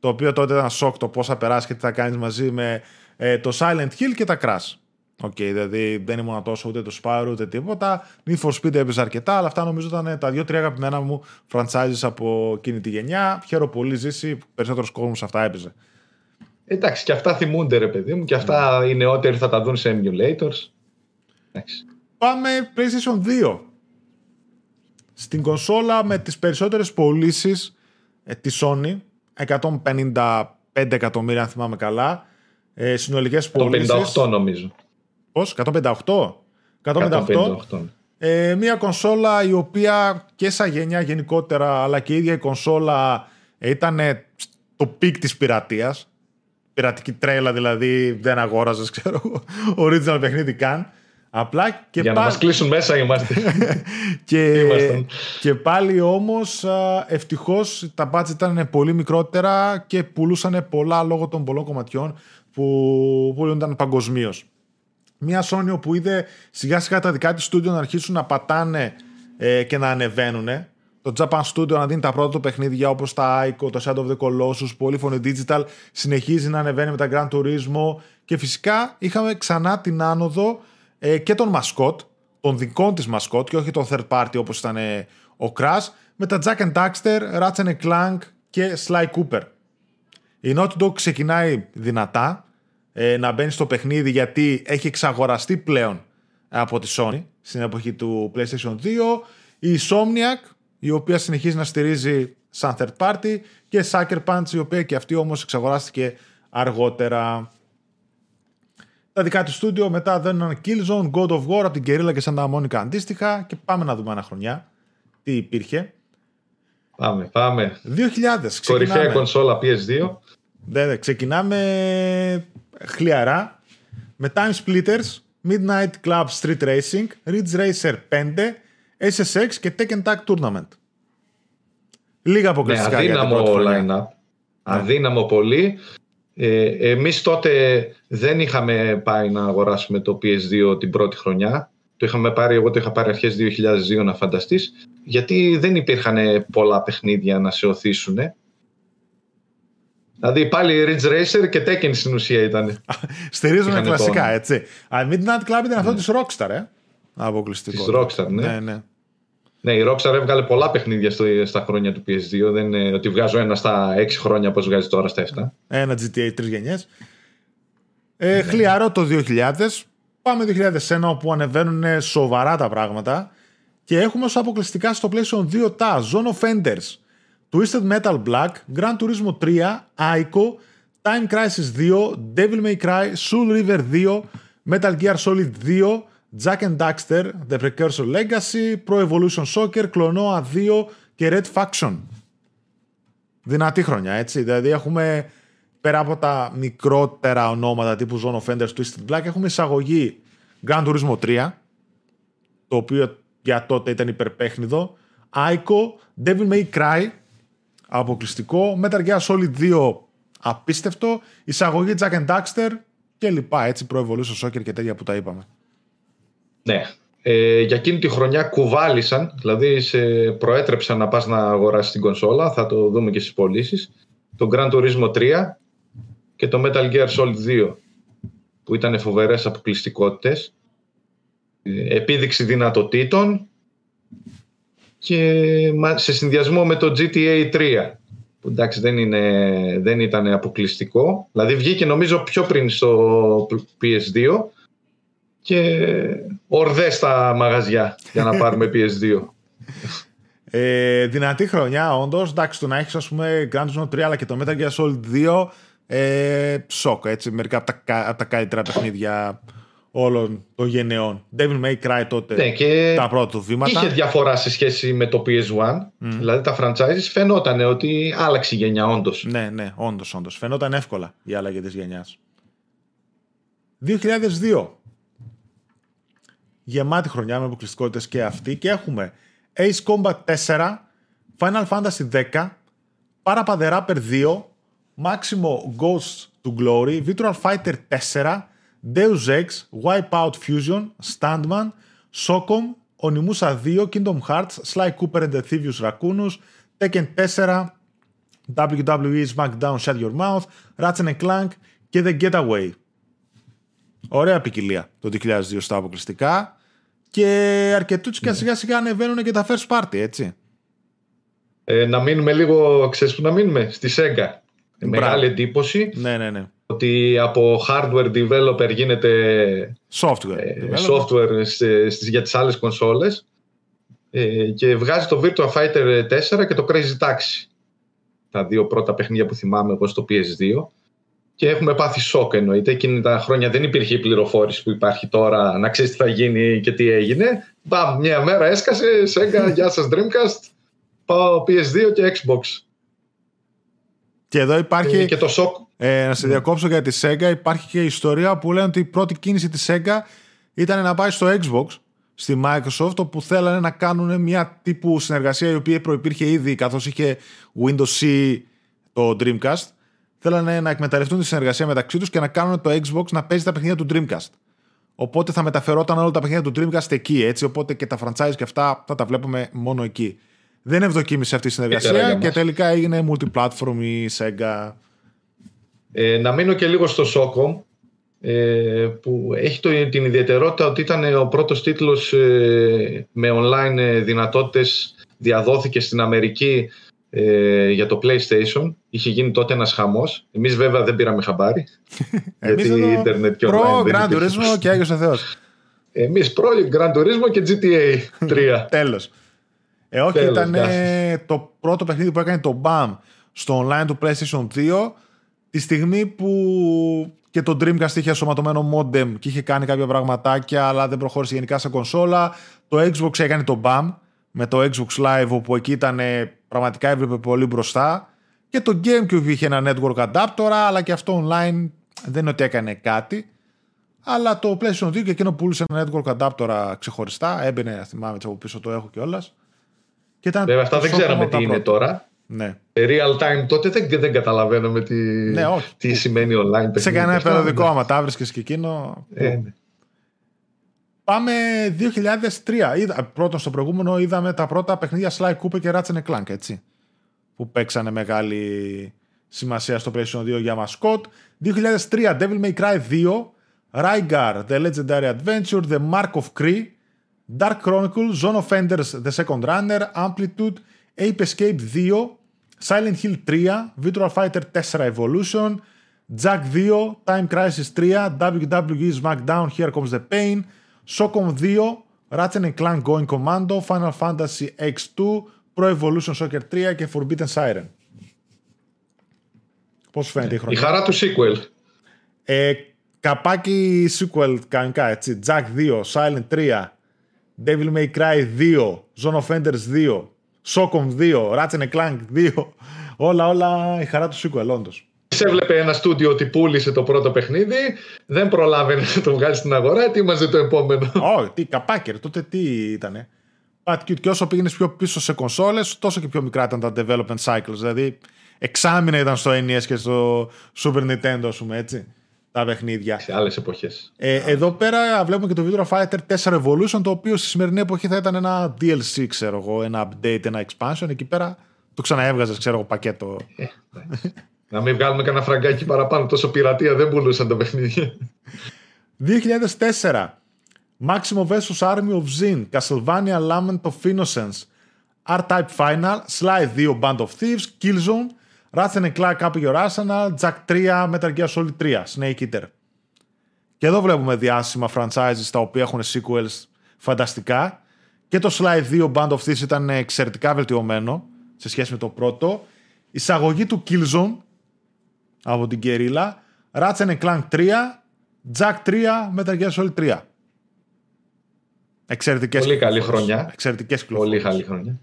το οποίο τότε ήταν σοκ το πώς θα περάσει και τι θα κάνεις μαζί με ε, το Silent Hill και τα Crash. OK, okay, δηλαδή δεν ήμουν τόσο ούτε το Spyro ούτε τίποτα. Need for Speed έπαιζε αρκετά, αλλά αυτά νομίζω ήταν τα δύο-τρία αγαπημένα μου franchises από εκείνη τη γενιά. Χαίρομαι πολύ ζήσει, περισσότερος κόσμος αυτά έπαιζε. Εντάξει, και αυτά θυμούνται ρε παιδί μου, και αυτά mm. οι νεότεροι θα τα δουν σε emulators. Εντάξει. Πάμε PlayStation 2. Στην κονσόλα με τις περισσότερες πωλήσεις ε, της Sony 155 εκατομμύρια αν θυμάμαι καλά. Ε, συνολικές πωλήσεις. 158 νομίζω. Πώς, 158? 158. 158. Ε, μια κονσόλα η οποία και σαν γενιά γενικότερα αλλά και η ίδια η κονσόλα ήταν το peak της πειρατείας. Πειρατική τρέλα δηλαδή δεν αγόραζες [laughs] ξέρω original παιχνίδι καν. Απλά και Για πάλι... να μας κλείσουν μέσα είμαστε. [laughs] και, και πάλι όμως ευτυχώς τα budgets ήταν πολύ μικρότερα και πουλούσαν πολλά λόγω των πολλών κομματιών που πουλούνταν παγκοσμίως. Μια Sony που είδε σιγά σιγά τα δικά της στούντιο να αρχίσουν να πατάνε ε, και να ανεβαίνουν. Το Japan Studio να δίνει τα πρώτα του παιχνίδια όπως τα Ico, το Shadow of the Colossus, Polyphony Digital συνεχίζει να ανεβαίνει με τα Gran Turismo και φυσικά είχαμε ξανά την άνοδο ε, και τον μασκότ, τον δικό της μασκότ και όχι τον third party όπως ήταν ε, ο Crash, με τα Jack and Daxter, Ratchet Clank και Sly Cooper. Η Naughty Dog ξεκινάει δυνατά ε, να μπαίνει στο παιχνίδι γιατί έχει εξαγοραστεί πλέον από τη Sony στην εποχή του PlayStation 2. Η Insomniac, η οποία συνεχίζει να στηρίζει σαν third party και Sucker Punch, η οποία και αυτή όμως εξαγοράστηκε αργότερα τα δικά του στούντιο, μετά δεν ένα Killzone, God of War από την Guerrilla και Santa Monica αντίστοιχα και πάμε να δούμε ένα χρονιά τι υπήρχε. Πάμε, πάμε. 2000. Κορυφαία κονσόλα PS2. Ναι, ναι, ξεκινάμε χλιαρά με Time Splitters, Midnight Club Street Racing, Ridge Racer 5, SSX και Tekken Tag Tournament. Λίγα αποκλειστικά ναι, αδύναμο line-up. Αδύναμο πολύ. Ε, εμείς τότε δεν είχαμε πάει να αγοράσουμε το PS2 την πρώτη χρονιά. Το είχαμε πάρει, εγώ το είχα πάρει αρχές 2002 να φανταστείς, γιατί δεν υπήρχαν πολλά παιχνίδια να σε οθήσουν. Δηλαδή πάλι Ridge Racer και Tekken στην ουσία ήταν. [laughs] Στηρίζουμε κλασικά, έτσι. Α, Midnight Club ήταν αυτός της Rockstar, ε. Αποκλειστικό. Τη Rockstar, ναι. ναι, ναι. Ναι, η Rockstar έβγαλε πολλά παιχνίδια στο, στα χρόνια του PS2. Δεν είναι ότι βγάζω ένα στα 6 χρόνια όπως βγάζει τώρα στα 7. Ένα GTA 3 γενιές. Ε, χλιαρό το 2000. Πάμε 2001 όπου ανεβαίνουν σοβαρά τα πράγματα. Και έχουμε ως αποκλειστικά στο PlayStation 2 τα Zone of Enders, Twisted Metal Black, Gran Turismo 3, Ico, Time Crisis 2, Devil May Cry, Soul River 2, Metal Gear Solid 2, Jack and Daxter, The Precursor Legacy, Pro Evolution Soccer, Clonoa 2 και Red Faction. Δυνατή χρονιά, έτσι. Δηλαδή έχουμε πέρα από τα μικρότερα ονόματα τύπου Zone of Enders, Twisted Black, έχουμε εισαγωγή Gran Turismo 3, το οποίο για τότε ήταν υπερπέχνιδο, Ico, Devil May Cry, αποκλειστικό, Metal Gear Solid 2, απίστευτο, εισαγωγή Jack and Daxter και λοιπά, έτσι, Pro Evolution Soccer και τέτοια που τα είπαμε. Ναι. Ε, για εκείνη τη χρονιά κουβάλισαν, δηλαδή σε προέτρεψαν να πας να αγοράσεις την κονσόλα, θα το δούμε και στις πωλήσεις. Το Gran Turismo 3 και το Metal Gear Solid 2, που ήταν φοβερές αποκλειστικότητες. Ε, επίδειξη δυνατοτήτων και σε συνδυασμό με το GTA 3 που εντάξει δεν, είναι, δεν ήταν αποκλειστικό δηλαδή βγήκε νομίζω πιο πριν στο PS2 και ορδές στα μαγαζιά για να πάρουμε PS2 ες, [laughs] δυνατή χρονιά όντως. εντάξει το να έχεις ας πούμε Grand Theft 3 αλλά και το Metal Gear Solid 2 ε, σοκ έτσι μερικά από τα, από τα καλύτερα παιχνίδια όλων των γενεών. Devil May Cry τότε ναι, και τα πρώτα του βήματα. Είχε διαφορά σε σχέση με το PS1. Δηλαδή τα franchises φαινόταν ότι άλλαξε η γενιά όντως. Ναι, ναι, όντως, όντως. Φαινόταν εύκολα η άλλαγη της γενιάς. 2002. Γεμάτη χρονιά με αποκλειστικότητε και αυτή. Και έχουμε Ace Combat 4, Final Fantasy 10, Parappa the Rapper 2, Maximo Ghosts to Glory, Virtual Fighter 4, Deus Ex, Wipeout Fusion, Standman, Socom, Onimusa 2, Kingdom Hearts, Sly Cooper and the Thievius Raccoonus, Tekken 4, WWE SmackDown Shut Your Mouth, Ratchet Clank και The Getaway. Ωραία ποικιλία το 2002 στα αποκλειστικά και αρκετούς και σιγά σιγά ανεβαίνουν και τα first party, έτσι. Ε, να μείνουμε λίγο, ξέρεις που να μείνουμε, στη Sega. Μεγάλη εντύπωση. Ναι, ναι, ναι ότι από hardware developer γίνεται software, ε, software στις, για τις άλλες κονσόλες ε, και βγάζει το Virtua Fighter 4 και το Crazy Taxi. Τα δύο πρώτα παιχνίδια που θυμάμαι εγώ στο PS2 και έχουμε πάθει σοκ εννοείται. Εκείνη τα χρόνια δεν υπήρχε η πληροφόρηση που υπάρχει τώρα να ξέρεις τι θα γίνει και τι έγινε. Μπαμ, μια μέρα έσκασε, Sega, [laughs] γεια σας Dreamcast, πάω PS2 και Xbox. Και εδώ υπάρχει. Και το σοκ. Ε, να σε διακόψω για τη Sega. Υπάρχει και η ιστορία που λένε ότι η πρώτη κίνηση της Sega ήταν να πάει στο Xbox, στη Microsoft, όπου θέλανε να κάνουν μια τύπου συνεργασία η οποία προπήρχε ήδη καθώς είχε Windows C το Dreamcast. Θέλανε να εκμεταλλευτούν τη συνεργασία μεταξύ τους και να κάνουν το Xbox να παίζει τα παιχνίδια του Dreamcast. Οπότε θα μεταφερόταν όλα τα παιχνίδια του Dreamcast εκεί, έτσι. Οπότε και τα franchise και αυτά θα τα βλέπουμε μόνο εκεί. Δεν ευδοκίμησε αυτή η συνεργασία και τελικά έγινε multiplatform η Sega. Ε, να μείνω και λίγο στο Socom ε, που έχει το, την ιδιαιτερότητα ότι ήταν ο πρώτος τίτλος ε, με online ε, δυνατότητες διαδόθηκε στην Αμερική ε, για το PlayStation. Είχε γίνει τότε ένας χαμός. Εμείς βέβαια δεν πήραμε χαμπάρι. [laughs] γιατί ίντερνετ και online. Προ Grand Turismo και Άγιος ο Θεός. Εμείς προ Grand Turismo και GTA [laughs] 3. Τέλος. Ε, όχι, ήταν το πρώτο παιχνίδι που έκανε το BAM στο online του PlayStation 2 τη στιγμή που και το Dreamcast είχε ασωματωμένο modem και είχε κάνει κάποια πραγματάκια αλλά δεν προχώρησε γενικά σε κονσόλα. Το Xbox έκανε το BAM με το Xbox Live όπου εκεί ήταν πραγματικά έβλεπε πολύ μπροστά και το GameCube είχε ένα network adapter αλλά και αυτό online δεν είναι ότι έκανε κάτι αλλά το PlayStation 2 και εκείνο πούλησε ένα network adapter ξεχωριστά έμπαινε θυμάμαι από πίσω το έχω κιόλας. Βέβαια, αυτά δεν ξέραμε τι είναι τώρα. Ναι. Real time τότε δεν, δεν καταλαβαίνουμε τι, ναι, τι σημαίνει online. Σε κανένα περιοδικό, άμα τα βρίσκε και εκείνο. Ε, ναι. Πάμε 2003. Είδα, πρώτον, στο προηγούμενο είδαμε τα πρώτα παιχνίδια Sly Cooper και Ratchet Clank, έτσι. Που παίξανε μεγάλη σημασία στο PlayStation 2 για μασκότ. 2003 Devil May Cry 2, Rygar The Legendary Adventure, The Mark of Kree, Dark Chronicle, Zone of Enders The Second Runner, Amplitude, Ape Escape 2, Silent Hill 3, Virtual Fighter 4 Evolution, Jack 2, Time Crisis 3, WWE SmackDown Here Comes the Pain, Socom 2, Ratchet Clank Going Commando, Final Fantasy X2, Pro Evolution Soccer 3 και Forbidden Siren. Πώς φαίνεται η χρονιά. Η χαρά του sequel. Ε, καπάκι sequel κανονικά, έτσι. Jack 2, Silent 3, Devil May Cry 2, Zone of Enders 2, Socom 2, Ratchet Clank 2. Όλα, όλα η χαρά του sequel, όντως. Σε έβλεπε ένα στούντιο ότι πούλησε το πρώτο παιχνίδι, δεν προλάβαινε να το βγάλει στην αγορά, ετοίμαζε το επόμενο. Όχι, τι καπάκι, ρε, τότε τι ήτανε. Και όσο πήγαινες πιο πίσω σε κονσόλες, τόσο και πιο μικρά ήταν τα development cycles. Δηλαδή, εξάμεινα ήταν στο NES και στο Super Nintendo, ας πούμε έτσι. Τα παιχνίδια. Σε άλλες εποχές. Ε, εδώ πέρα βλέπουμε και το Video Fighter 4 Evolution, το οποίο στη σημερινή εποχή θα ήταν ένα DLC, ξέρω εγώ, ένα update, ένα expansion. Εκεί πέρα το ξαναέβγαζες, ξέρω εγώ, πακέτο. Ε, να μην βγάλουμε κανένα φραγκάκι παραπάνω, τόσο πειρατεία δεν πουλούσαν τα παιχνίδια. 2004. Maximo vs Army of Zin, Castlevania Lament of Innocence, R-Type Final, Sly 2 Band of Thieves, Killzone, Ratchet Clank Up Your Arsenal, Jack 3, Metal Gear Solid 3, Snake Eater. Και εδώ βλέπουμε διάσημα franchises τα οποία έχουν sequels φανταστικά. Και το Sly 2 Band of Thieves ήταν εξαιρετικά βελτιωμένο σε σχέση με το πρώτο. Εισαγωγή του Killzone από την Guerrilla, Ratchet Clank 3, Jack 3, Metal Gear Solid 3. Εξαιρετικές Πολύ καλή χρονιά. Εξαιρετικές Πολύ καλή χρονιά.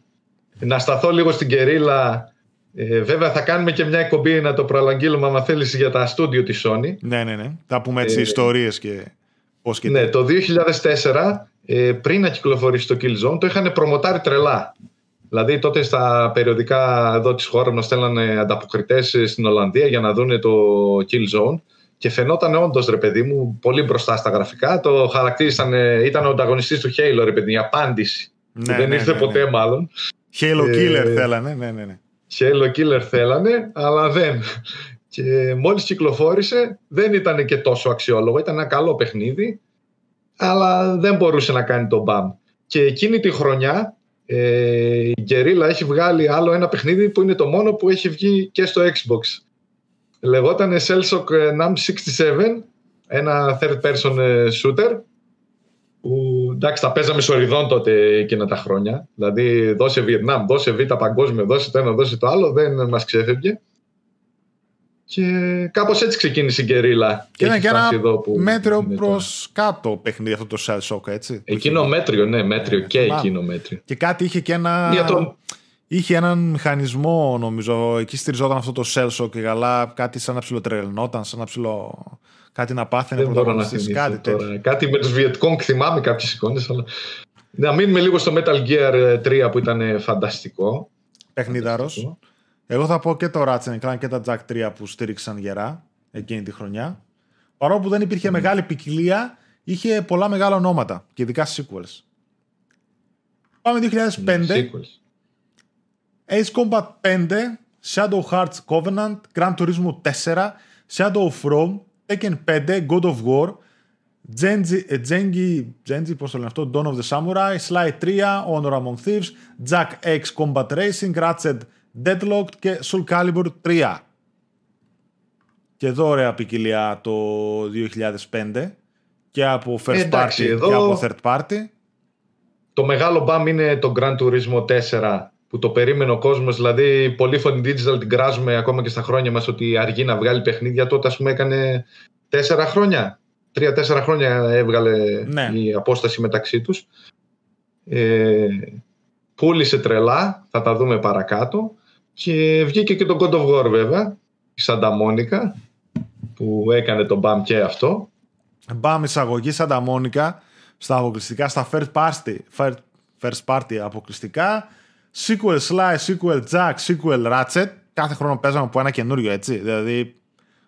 Να σταθώ λίγο στην Κερίλα. Ε, βέβαια θα κάνουμε και μια εκπομπή να το προαναγγείλουμε άμα θέλεις για τα στούντιο της Sony. Ναι, ναι, ναι. Θα πούμε έτσι ε, ιστορίες και πώς και Ναι, το 2004 ε, πριν να κυκλοφορήσει το Killzone το είχαν προμοτάρει τρελά. Δηλαδή τότε στα περιοδικά εδώ της χώρας μας στέλνανε ανταποκριτές στην Ολλανδία για να δουν το Killzone και φαινόταν όντως ρε παιδί μου πολύ μπροστά στα γραφικά. Το χαρακτήρισαν, ήταν ο ανταγωνιστής του Halo, ρε παιδί, η απάντηση. Ναι, δεν ναι, ήρθε ναι, ποτέ, ναι. μάλλον. Halo ε, Killer θέλανε, ναι, ναι, ναι. Halo Killer θέλανε, αλλά δεν. Και μόλις κυκλοφόρησε δεν ήταν και τόσο αξιόλογο, ήταν ένα καλό παιχνίδι, αλλά δεν μπορούσε να κάνει τον μπαμ. Και εκείνη τη χρονιά ε, η Guerrilla έχει βγάλει άλλο ένα παιχνίδι που είναι το μόνο που έχει βγει και στο Xbox. Λεγόταν Cellshock NAM 67, ένα third person ε, shooter που εντάξει τα παίζαμε σοριδών τότε εκείνα τα χρόνια. Δηλαδή δώσε Βιετνάμ, δώσε Β' Παγκόσμιο, δώσε το ένα, δώσε το άλλο, δεν μας ξέφευγε. Και κάπως έτσι ξεκίνησε η Γκερίλα. Και είναι και ένα που μέτριο προς κάτω παιχνίδι αυτό το Cell Shock, έτσι. Εκείνο μέτριο, ναι, μέτριο και εκείνο μέτριο. Και κάτι είχε και ένα. Είχε έναν μηχανισμό, νομίζω, εκεί στηριζόταν αυτό το Cell Shock και καλά, κάτι σαν να ψιλοτρελνόταν, σαν να ψιλο... κάτι να πάθαινε Δεν μπορώ να κάτι τώρα. Κάτι με τους Vietcong θυμάμαι κάποιες εικόνες, αλλά... Να μείνουμε λίγο στο Metal Gear 3 που ήταν φανταστικό. Παιχνίδαρος. Εγώ θα πω και το Ratchet Clank και τα Jack 3 που στήριξαν γερά εκείνη τη χρονιά. Παρόλο που δεν υπήρχε μεγάλη ποικιλία, είχε πολλά μεγάλα ονόματα και ειδικά sequels. Πάμε 2005. sequels. Ace Combat 5, Shadow Hearts Covenant, Gran Turismo 4, Shadow of Rome, Tekken 5, God of War, Genji, Genji, Genji πώς το λένε αυτό, Dawn of the Samurai, Sly 3, Honor Among Thieves, Jack X Combat Racing, Ratchet Deadlocked και Soul Calibur 3. Και εδώ ωραία ποικιλία το 2005 και από first Εντάξει, party εδώ... και από third party. Το μεγάλο μπαμ είναι το Gran Turismo 4 που το περίμενε ο κόσμος. Δηλαδή, πολύ φωνή digital την κράζουμε ακόμα και στα χρόνια μας ότι αργεί να βγάλει παιχνίδια. Τότε, ας πούμε, έκανε τέσσερα χρόνια. Τρία-τέσσερα χρόνια έβγαλε ναι. η απόσταση μεταξύ τους. Ε, πούλησε τρελά, θα τα δούμε παρακάτω. Και βγήκε και το God of War βέβαια, η Σάντα Μόνικα, που έκανε τον bam και αυτό. Bam εισαγωγή Σάντα Μόνικα στα αποκλειστικά, στα first party, first party αποκλειστικά sequel Sly, sequel Jack, sequel Ratchet. Κάθε χρόνο παίζαμε από ένα καινούριο έτσι. Δηλαδή,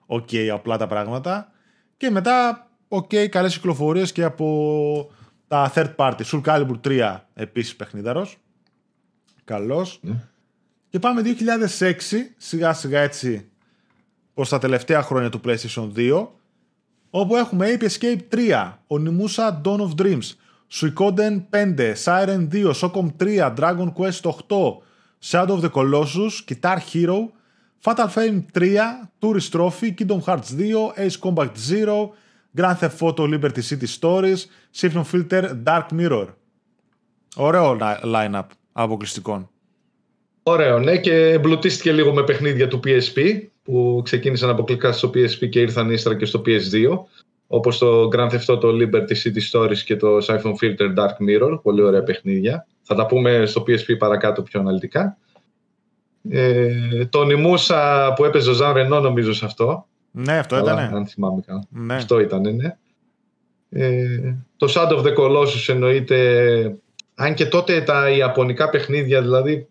OK, okay, απλά τα πράγματα. Και μετά, OK, okay, καλές κυκλοφορίες και από τα third party. Soul Calibur 3 επίσης παιχνίδαρος. Καλός. Ναι. Και πάμε 2006, σιγά σιγά έτσι προς τα τελευταία χρόνια του PlayStation 2, όπου έχουμε Ape Escape 3, Onimusa Dawn of Dreams, Suikoden 5, Siren 2, Socom 3, Dragon Quest 8, Shadow of the Colossus, Guitar Hero, Fatal Frame 3, Tourist Trophy, Kingdom Hearts 2, Ace Combat 0, Grand Theft Auto Liberty City Stories, Siphon Filter, Dark Mirror. Ωραίο line-up αποκλειστικών. Ωραίο, ναι, και εμπλουτίστηκε λίγο με παιχνίδια του PSP που ξεκίνησαν αποκλειστικά στο PSP και ήρθαν ύστερα και στο PS2 όπως το Grand Theft Auto Liberty City Stories και το Siphon Filter Dark Mirror, πολύ ωραία παιχνίδια. Θα τα πούμε στο PSP παρακάτω πιο αναλυτικά. Ε, το Νιμούσα που έπαιζε ο Ζαν Ρενό νομίζω σε αυτό. Ναι, αυτό ήταν. Αν θυμάμαι καλά. Ναι. Αυτό ήταν, ναι. Ε, το Shadow of the Colossus εννοείται, αν και τότε τα ιαπωνικά παιχνίδια δηλαδή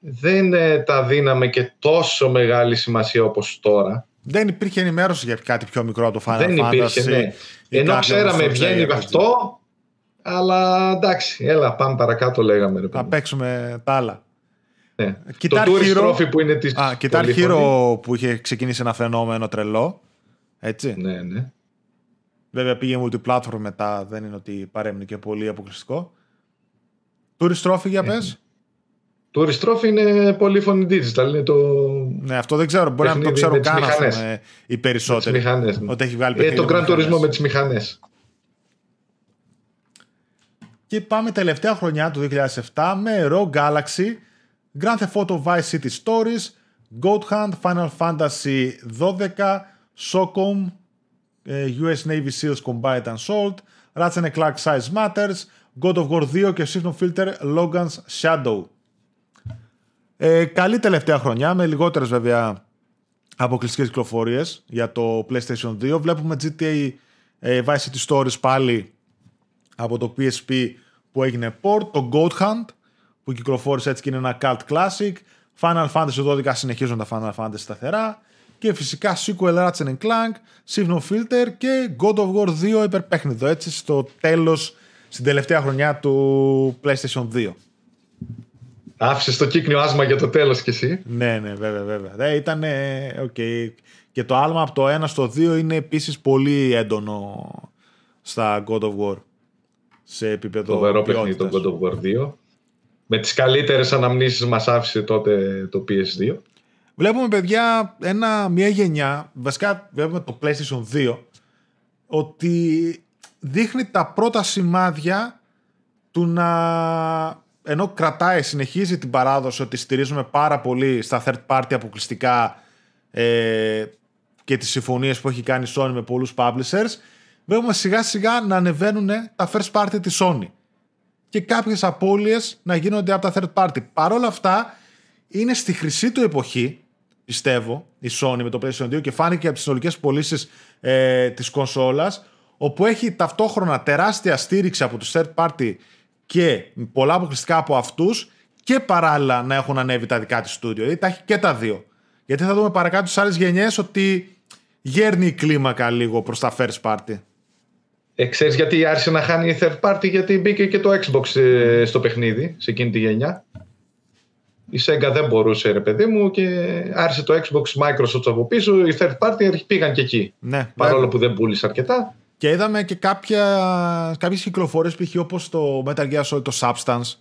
δεν ε, τα δίναμε και τόσο μεγάλη σημασία όπως τώρα. Δεν υπήρχε ενημέρωση για κάτι πιο μικρό από το Final δεν Fantasy. Υπήρχε, ναι. Ενώ ξέραμε βγαίνει αυτό, αλλά εντάξει, έλα πάμε παρακάτω λέγαμε. Ρε, να παίξουμε τα άλλα. Ναι. το Tourist Hero... Trophy που είναι της Α, Guitar Hero που είχε ξεκινήσει ένα φαινόμενο τρελό. Έτσι. Ναι, ναι. Βέβαια πήγε multiplatform μετά, δεν είναι ότι παρέμεινε και πολύ αποκλειστικό. Tourist Trophy για πες. Το Trophy είναι πολύφωνη digital. Είναι το... Ναι, αυτό δεν ξέρω. Μπορεί να το ξέρω καν πούμε, οι περισσότεροι. Μηχανές, ναι. Ότι έχει βγάλει ε, το Grand Turismo με τις μηχανές. Και πάμε τελευταία χρονιά του 2007 με Raw Galaxy, Grand Theft Auto Vice City Stories, Goat Hunt, Final Fantasy 12, Socom, ε, US Navy SEALs Combined Assault, Ratchet Clank Size Matters, God of War 2 και System Filter Logan's Shadow. Ε, καλή τελευταία χρονιά με λιγότερες βέβαια αποκλειστικές κυκλοφορίες για το PlayStation 2. Βλέπουμε GTA ε, Vice City Stories πάλι από το PSP που έγινε port, το Goat Hunt που κυκλοφόρησε έτσι και είναι ένα cult classic, Final Fantasy 12 συνεχίζουν τα Final Fantasy σταθερά και φυσικά sequel Ratchet Clank, Signal Filter και God of War 2 υπερπέχνητο έτσι στο τέλος, στην τελευταία χρονιά του PlayStation 2. Άφησες το κύκνιο άσμα για το τέλος κι εσύ. Ναι, ναι, βέβαια, βέβαια. Ε, ήταν. Okay. Και το άλμα από το 1 στο 2 είναι επίσης πολύ έντονο στα God of War. Σε επίπεδο. Φοβερό παιχνίδι το God of War 2. Με τις καλύτερες αναμνήσεις μας άφησε τότε το PS2. Βλέπουμε, παιδιά, ένα, μια γενιά, βασικά βλέπουμε το PlayStation 2, ότι δείχνει τα πρώτα σημάδια του να ενώ κρατάει, συνεχίζει την παράδοση ότι στηρίζουμε πάρα πολύ στα third party αποκλειστικά ε, και τις συμφωνίες που έχει κάνει η Sony με πολλούς publishers, βλέπουμε σιγά σιγά να ανεβαίνουν τα first party της Sony και κάποιες απώλειες να γίνονται από τα third party. Παρ' όλα αυτά, είναι στη χρυσή του εποχή, πιστεύω, η Sony με το PlayStation 2 και φάνηκε από τις συνολικές πωλήσεις ε, της κονσόλας, όπου έχει ταυτόχρονα τεράστια στήριξη από τους third party και πολλά αποκλειστικά από αυτούς και παράλληλα να έχουν ανέβει τα δικά της στούντιο. Δηλαδή τα έχει και τα δύο. Γιατί θα δούμε παρακάτω στις άλλες γενιές ότι γέρνει η κλίμακα λίγο προς τα first party. Ε, ξέρεις γιατί άρχισε να χάνει η third party γιατί μπήκε και το Xbox ε, στο παιχνίδι σε εκείνη τη γενιά. Η Sega δεν μπορούσε ρε παιδί μου και άρχισε το Xbox Microsoft από πίσω, οι third party πήγαν και εκεί. Ναι, Παρόλο που δεν πούλησε αρκετά. Και είδαμε και κάποια, κάποιες κυκλοφορίες π.χ. όπως το Metal Gear Solid, το Substance,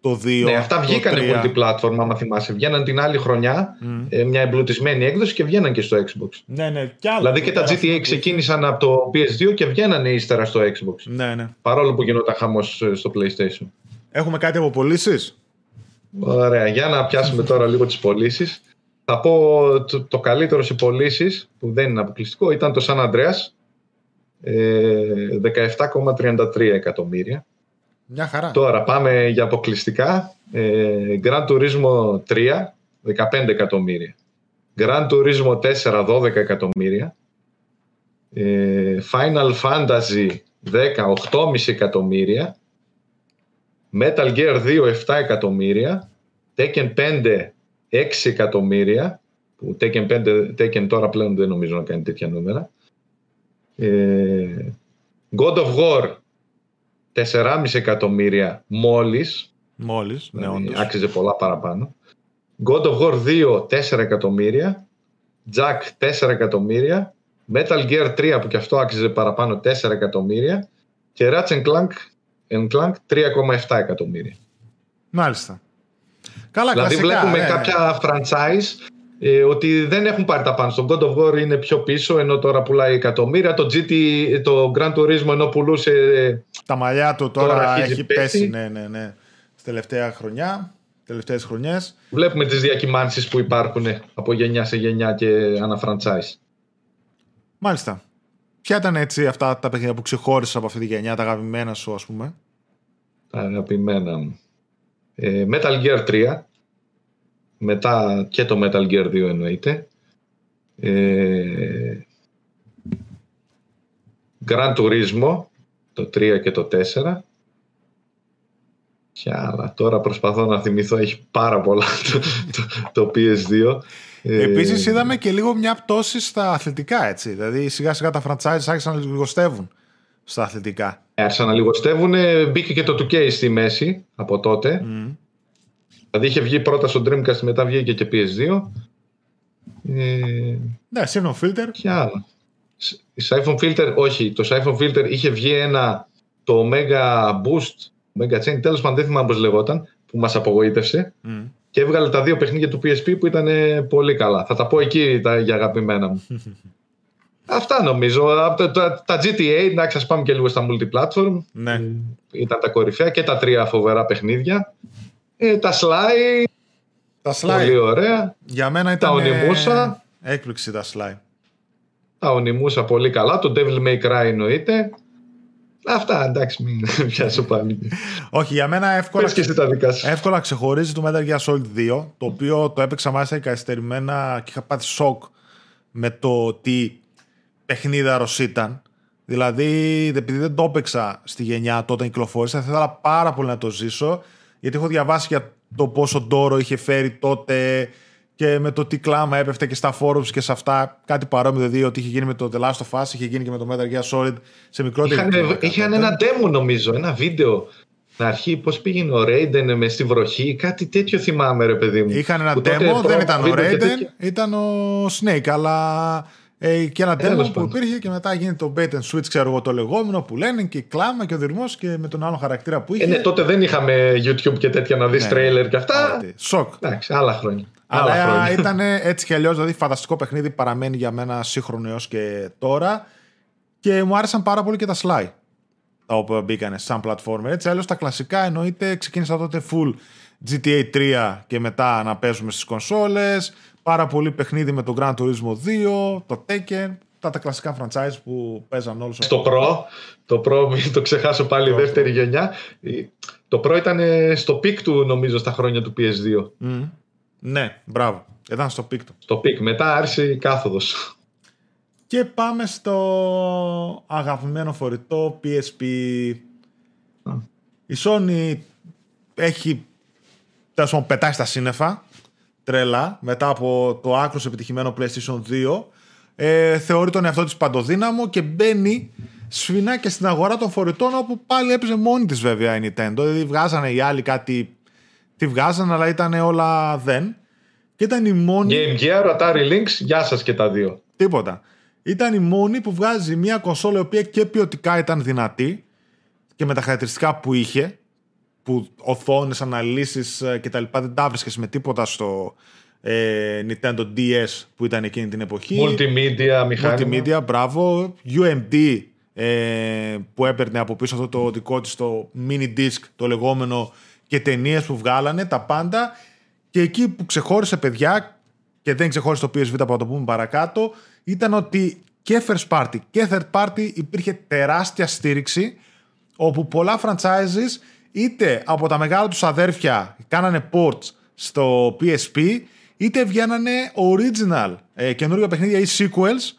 το 2, Ναι, αυτά βγήκαν multi-platform, άμα θυμάσαι. Βγαίναν την άλλη χρονιά, mm. ε, μια εμπλουτισμένη έκδοση και βγαίναν και στο Xbox. Ναι, ναι. Και άλλο, δηλαδή και τα GTA ξεκίνησαν από το PS2 και βγαίνανε ύστερα στο Xbox. Ναι, ναι. Παρόλο που γινόταν χαμός ε, στο PlayStation. Έχουμε κάτι από πωλήσεις; Ωραία, για να πιάσουμε τώρα λίγο τις πωλήσεις. Θα πω το, το καλύτερο σε πωλήσεις, που δεν είναι αποκλειστικό, ήταν το San Andreas 17,33 ε, εκατομμύρια. Μια χαρά. Τώρα πάμε για αποκλειστικά. Ε, Grand Turismo 3, 15 εκατομμύρια. Grand Turismo 4, 12 εκατομμύρια. Ε, Final Fantasy 10, 8,5 εκατομμύρια. Metal Gear 2, 7 εκατομμύρια. Tekken 5, 6 εκατομμύρια. Που Tekken 5, Tekken τώρα πλέον δεν νομίζω να κάνει τέτοια νούμερα. Ε, God of War 4,5 εκατομμύρια μόλις. Μόλις, ναι δηλαδή, Άξιζε πολλά παραπάνω. God of War 2 4 εκατομμύρια. Jack 4 εκατομμύρια, Metal Gear 3 που και αυτό άξιζε παραπάνω 4 εκατομμύρια και Ratchet Clank, Clank 3,7 εκατομμύρια. Μάλιστα. Καλά, δηλαδή κλασικά, βλέπουμε ναι, ναι. κάποια franchise ε, ότι δεν έχουν πάρει τα πάνω. Στον God of War είναι πιο πίσω ενώ τώρα πουλάει εκατομμύρια. Το GT, το Gran Turismo ενώ πουλούσε ε, Τα μαλλιά του τώρα, Τώρα αρχίζει έχει πέσει. πέσει, ναι, ναι, ναι. Στη τελευταία χρονιά, τελευταίες χρονιές. βλέπουμε τις διακυμάνσεις που υπάρχουν από γενιά σε γενιά και ανά franchise. Μάλιστα. Ποια ήταν έτσι αυτά τα παιχνίδια που ξεχώρισες από αυτή τη γενιά, τα αγαπημένα σου ας πούμε; Τα αγαπημένα μου. Ε, Metal Gear 3 μετά και το Metal Gear 2 εννοείται. Ε, Gran Turismo το 3 και το 4 και άλλα. Τώρα προσπαθώ να θυμηθώ, έχει πάρα πολλά [laughs] το, το, το PS2. Ε, Επίσης είδαμε και λίγο μια πτώση στα αθλητικά έτσι. Δηλαδή σιγά σιγά τα franchise άρχισαν να λιγοστεύουν στα αθλητικά. Άρχισαν να λιγοστεύουν, μπήκε και το 2K στη μέση από τότε. Μμ. Δηλαδή είχε βγει πρώτα στο Dreamcast, μετά βγήκε και PS2. Ε, Ναι, Siphon Filter. και άλλα. Σ- Η Siphon Filter, όχι, το Siphon Filter είχε βγει ένα, το Omega Boost, Omega Chain, τέλος πάντων δεν θυμάμαι πώς λεγόταν, που μας απογοήτευσε Μμ. και έβγαλε τα δύο παιχνίδια του PSP που ήταν ε, πολύ καλά. Θα τα πω εκεί τα, για αγαπημένα μου. [laughs] Αυτά νομίζω. Από Τα, τα, τα GTA, εντάξει, ας πάμε και λίγο στα multiplatform. Ναι. Ε, Ήταν τα κορυφαία και τα τρία φοβερά παιχνίδια. Ε, τα Sly, Τα πολύ slide. ωραία. Για μένα ήταν Τα Onimusa. ε, έκπληξη τα slide. Τα ονειμούσα πολύ καλά. Το Devil May Cry εννοείται. Αυτά, εντάξει, μην [laughs] πιάσω πάλι. Όχι, για μένα εύκολα, Πες και εσύ τα δικά σου. εύκολα ξεχωρίζει το Metal Gear Solid 2, το οποίο το έπαιξα μάλιστα καθυστερημένα και είχα πάθει σοκ με το τι παιχνίδαρος ήταν. Δηλαδή, επειδή δεν το έπαιξα στη γενιά τότε όταν κυκλοφόρησε, θα ήθελα πάρα πολύ να το ζήσω, γιατί έχω διαβάσει για το πόσο ντόρο είχε φέρει τότε και με το τι κλάμα έπεφτε και στα forums και σε αυτά. Κάτι παρόμοιο δηλαδή ότι είχε γίνει με το The Last of Us, είχε γίνει και με το Metal Gear Solid σε μικρότερη Είχαν, κλίμακα είχαν τότε. ένα demo νομίζω, ένα βίντεο. Στην αρχή, πώς πήγαινε ο Raiden με στη βροχή, κάτι τέτοιο θυμάμαι, ρε παιδί μου. Είχαν ένα Που τότε demo, δεν πρώτα ήταν ο βίντεο και Raiden, τέτοια. ήταν ο Snake, αλλά ε, και ένα Τέλος demo που πάντων. υπήρχε και μετά γίνεται το bait and switch, ξέρω εγώ το λεγόμενο που λένε και η κλάμα και ο δυρμός και με τον άλλο χαρακτήρα που είχε. Ε, ναι, τότε δεν είχαμε YouTube και τέτοια να δεις Ναι, τρέιλερ και αυτά. Ότι- Σοκ. Εντάξει, άλλα χρόνια. Άλλα Αλλά χρόνια. ήταν [laughs] έτσι κι αλλιώς, δηλαδή φανταστικό παιχνίδι, παραμένει για μένα σύγχρονο έως και τώρα. Και μου άρεσαν πάρα πολύ και τα Sly. Τα οποία μπήκανε σαν platformer. Έτσι, αλλιώς τα κλασικά εννοείται ξεκίνησα τότε full GTA 3 και μετά να παίζουμε στις κονσόλες. Πάρα πολύ παιχνίδι με το Gran Turismo 2, το Tekken, τα, τα κλασικά franchise που παίζαν όλους. Στο Pro, το Pro, μην το ξεχάσω πάλι, Pro. δεύτερη γενιά. Το Pro ήταν ε, στο peak του, νομίζω, στα χρόνια του PS2. Μμμ. Ναι, μπράβο. Ήταν στο peak του. Στο peak. Μετά άρχισε η κάθοδος. Και πάμε στο αγαπημένο φορητό PSP. Α. Η Sony έχει τέλος πάντων, πετάει στα σύννεφα τρέλα μετά από το άκρος επιτυχημένο PlayStation 2 ε, θεωρεί τον εαυτό της παντοδύναμο και μπαίνει σφινά και στην αγορά των φορητών όπου πάλι έπαιζε μόνη της βέβαια η Nintendo δηλαδή βγάζανε οι άλλοι κάτι τι βγάζανε αλλά ήταν όλα δεν και ήταν η μόνη Game Gear, Atari Lynx, γεια σας και τα δύο. Τίποτα. Ήταν η μόνη που βγάζει μια κονσόλα η οποία και ποιοτικά ήταν δυνατή και με τα χαρακτηριστικά που είχε, που οθόνες, αναλύσεις ε, και τα λοιπά δεν τα βρίσκες με τίποτα στο ε, Nintendo DS που ήταν εκείνη την εποχή. Multimedia, μηχάνημα. Multimedia, μπράβο. UMD ε, που έπαιρνε από πίσω αυτό το δικό της το mini disc το λεγόμενο και ταινίες που βγάλανε, τα πάντα. Και εκεί που ξεχώρισε παιδιά και δεν ξεχώρισε το PSV, θα το πούμε παρακάτω, ήταν ότι και first party και third party υπήρχε τεράστια στήριξη όπου πολλά franchises είτε από τα μεγάλα τους αδέρφια κάνανε ports στο PSP είτε βγαίνανε original ε, καινούργια παιχνίδια ή sequels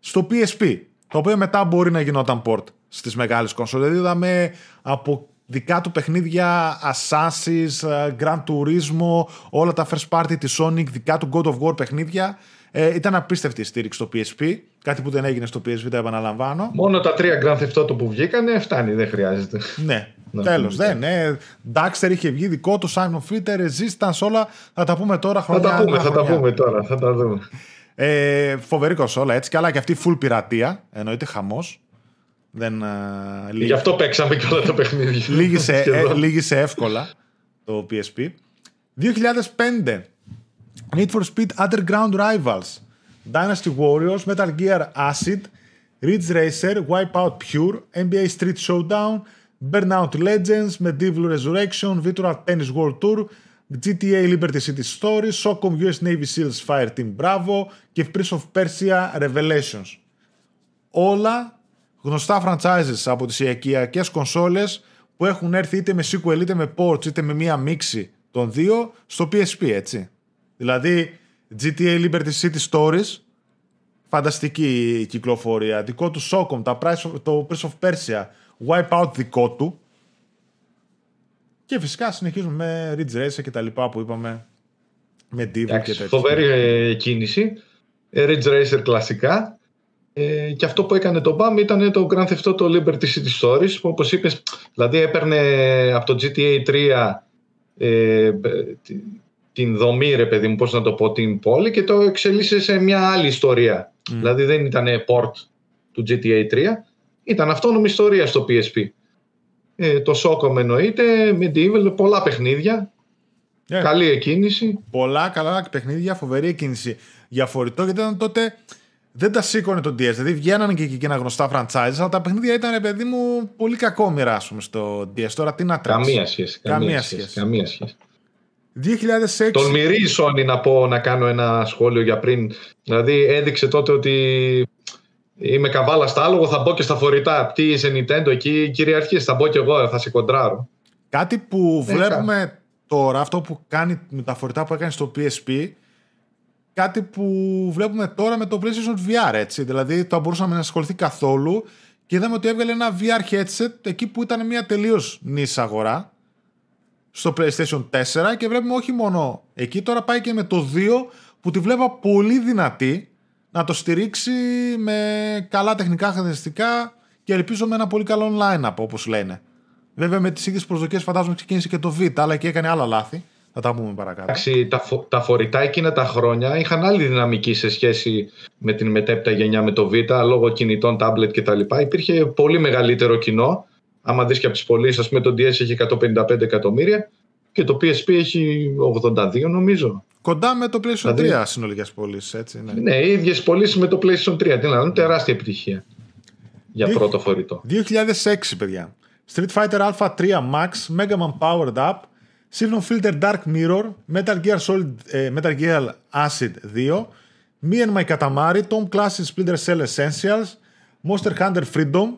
στο PSP το οποίο μετά μπορεί να γινόταν port στις μεγάλες κονσόλες δηλαδή είδαμε από δικά του παιχνίδια Assassin's, ε, Gran Turismo όλα τα first party της Sonic δικά του God of War παιχνίδια ε, ήταν απίστευτη η στήριξη στο PSP κάτι που δεν έγινε στο PSV τα επαναλαμβάνω. Μόνο τα τρία Grand Theft Auto που βγήκανε φτάνει, δεν χρειάζεται. ναι, Να τέλος. πούμε. Δεν, ναι. Dexter είχε βγει δικό του, Simon Filter, Resistance, όλα. Θα τα πούμε τώρα Θα χρονιά. τα πούμε, ανά θα τα χρονιά. πούμε τώρα, θα τα δούμε. Ε, φοβερή κονσόλα έτσι. Καλά και αυτή full πειρατεία. Εννοείται χαμός. Δεν, Γι' αυτό παίξαμε και όλα τα παιχνίδια. Λίγησε, ε, λίγησε εύκολα το PSP. 2005. Need for Speed Underground Rivals. Dynasty Warriors, Metal Gear Acid, Ridge Racer, Wipeout Pure, NBA Street Showdown, Burnout Legends, Medieval Resurrection, Virtual Tennis World Tour, GTA Liberty City Stories, Socom US Navy Seals Fireteam Bravo και Prince of Persia Revelations. Όλα γνωστά franchises από τις οικιακές κονσόλες που έχουν έρθει είτε με sequel είτε με ports είτε με μία μίξη των δύο στο PSP έτσι. Δηλαδή GTA Liberty City Stories φανταστική κυκλοφορία. Δικό του Socom, το Prince of Persia, Wipeout δικό του. Και φυσικά συνεχίζουμε με Ridge Racer και τα λοιπά που είπαμε με Div και τέτοια. Φοβερή ε, κίνηση. Ε, Ridge Racer κλασικά. Ε, και αυτό που έκανε το BAM ήταν το Grand Theft Auto Liberty City Stories που όπως είπες, δηλαδή έπαιρνε από το GTA 3 ε, την δομή ρε παιδί μου, πώς να το πω, την πόλη και το εξελίσσε σε μια άλλη ιστορία. Δηλαδή δεν ήταν port του GTA 3, ήταν αυτόνομη ιστορία στο PSP. Ε, το Socom εννοείται, Medieval, πολλά παιχνίδια. Yeah. Καλή εκκίνηση. Πολλά καλά παιχνίδια, φοβερή εκκίνηση. Για φορητό γιατί ήταν τότε δεν τα σήκωνε το DS. Δηλαδή βγαίνανε και εκεί ένα γνωστά franchise, αλλά τα παιχνίδια ήταν, παιδί μου, πολύ κακόμοιρα, στο DS. Τώρα τι να τρέξει. Καμία σχέση. Καμία, σχέση. Καμία σχέση. 2006. Τον μυρίζει η Sony να πω να κάνω ένα σχόλιο για πριν. Δηλαδή έδειξε τότε ότι είμαι καβάλα στα άλογο, θα μπω και στα φορητά. Τι είσαι Nintendo εκεί, κυριαρχείς, θα μπω και εγώ, θα σε κοντράρω. Κάτι που ε, βλέπουμε τώρα, αυτό που κάνει με τα φορητά που έκανε στο PSP, κάτι που βλέπουμε τώρα με το PlayStation VR, έτσι. Δηλαδή το μπορούσαμε να ασχοληθεί καθόλου και είδαμε ότι έβγαλε ένα VR headset εκεί που ήταν μια τελείως νης αγορά στο PlayStation 4 και βλέπουμε όχι μόνο εκεί, τώρα πάει και με το 2 που τη βλέπα πολύ δυνατή να το στηρίξει με καλά τεχνικά χαρακτηριστικά και ελπίζω με ένα πολύ καλό line-up όπως λένε. Βέβαια με τις ίδιες προσδοκίες φαντάζομαι ξεκίνησε και το Vita αλλά και έκανε άλλα λάθη. Θα τα πούμε παρακάτω. Εντάξει, τα, φο- τα φορητά εκείνα τα χρόνια είχαν άλλη δυναμική σε σχέση με την μετέπειτα γενιά με το Vita λόγω κινητών, tablet κτλ. Υπήρχε πολύ μεγαλύτερο κοινό Άμα δεις και από τις πωλήσεις, ας πούμε το DS έχει 155 εκατομμύρια και το PSP έχει 82 νομίζω. Κοντά με το PlayStation 3 δηλαδή, συνολικές πωλήσει, έτσι. Ναι, ναι οι ίδιες πωλήσει με το PlayStation 3. Τι να τεράστια επιτυχία για πρώτο φορητό. 2006, παιδιά. Street Fighter Alpha 3 Max, Mega Man Powered Up, Siphon Filter Dark Mirror, Metal Gear Solid, ε, Metal Gear Acid 2, Me and My Katamari, Tom Clancy's Splinter Cell Essentials, Monster Hunter Freedom,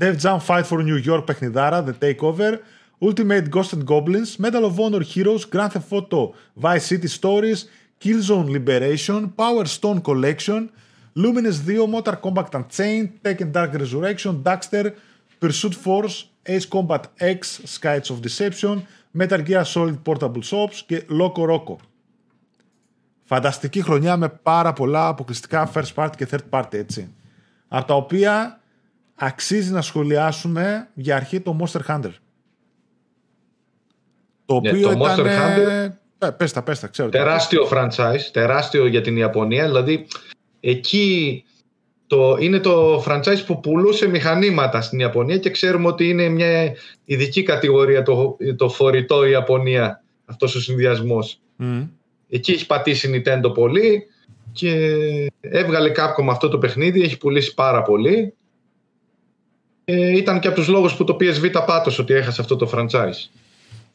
Dev Jam Fight for New York παιχνιδάρα, The Takeover, Ultimate Ghost and Goblins, Medal of Honor Heroes, Grand Theft Auto Vice City Stories, Killzone Liberation, Power Stone Collection, Luminous 2, Motor Combat Unchained, Tekken Dark Resurrection, Daxter, Pursuit Force, Ace Combat X, Skies of Deception, Metal Gear Solid Portable Shops και Loco Roco. Φανταστική χρονιά με πάρα πολλά αποκλειστικά first party και third party, έτσι. Από τα οποία αξίζει να σχολιάσουμε για αρχή το Monster Hunter. Το ναι, οποίο το ήταν... Monster Hunter... Πες τα, πες τα, ξέρω. Τεράστιο franchise, τεράστιο για την Ιαπωνία. Δηλαδή, εκεί το, είναι το franchise που πουλούσε μηχανήματα στην Ιαπωνία και ξέρουμε ότι είναι μια ειδική κατηγορία το, το φορητό Ιαπωνία, αυτός ο συνδυασμός. Εκεί έχει πατήσει η Nintendo πολύ και έβγαλε Capcom αυτό το παιχνίδι, έχει πουλήσει πάρα πολύ ε, ήταν και από τους λόγους που το PSV πάτωσε ότι έχασε αυτό το franchise.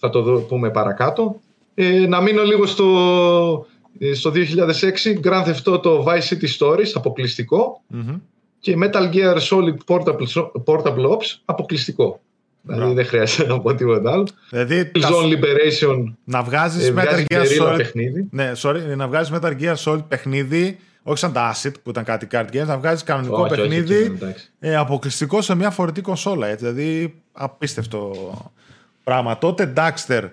Θα το πούμε παρακάτω. Ε, να μείνω λίγο στο, ε, στο 2006, Grand Theft Auto Vice City Stories, αποκλειστικο και Metal Gear Solid Portable, Portable Ops, αποκλειστικό. Δηλαδή δεν χρειάζεται να πω τίποτα άλλο. Δηλαδή, Zone Liberation να βγάζεις ε, Metal Gear Solid παιχνίδι. Ναι, sorry, να βγάζεις Metal Gear Solid παιχνίδι όχι σαν τα Acid που ήταν κάτι card games, να βγάζεις κανονικό όχι, παιχνίδι όχι, ε, αποκλειστικό σε μια φορητή κονσόλα. Έτσι, δηλαδή απίστευτο πράγμα. Τότε Daxter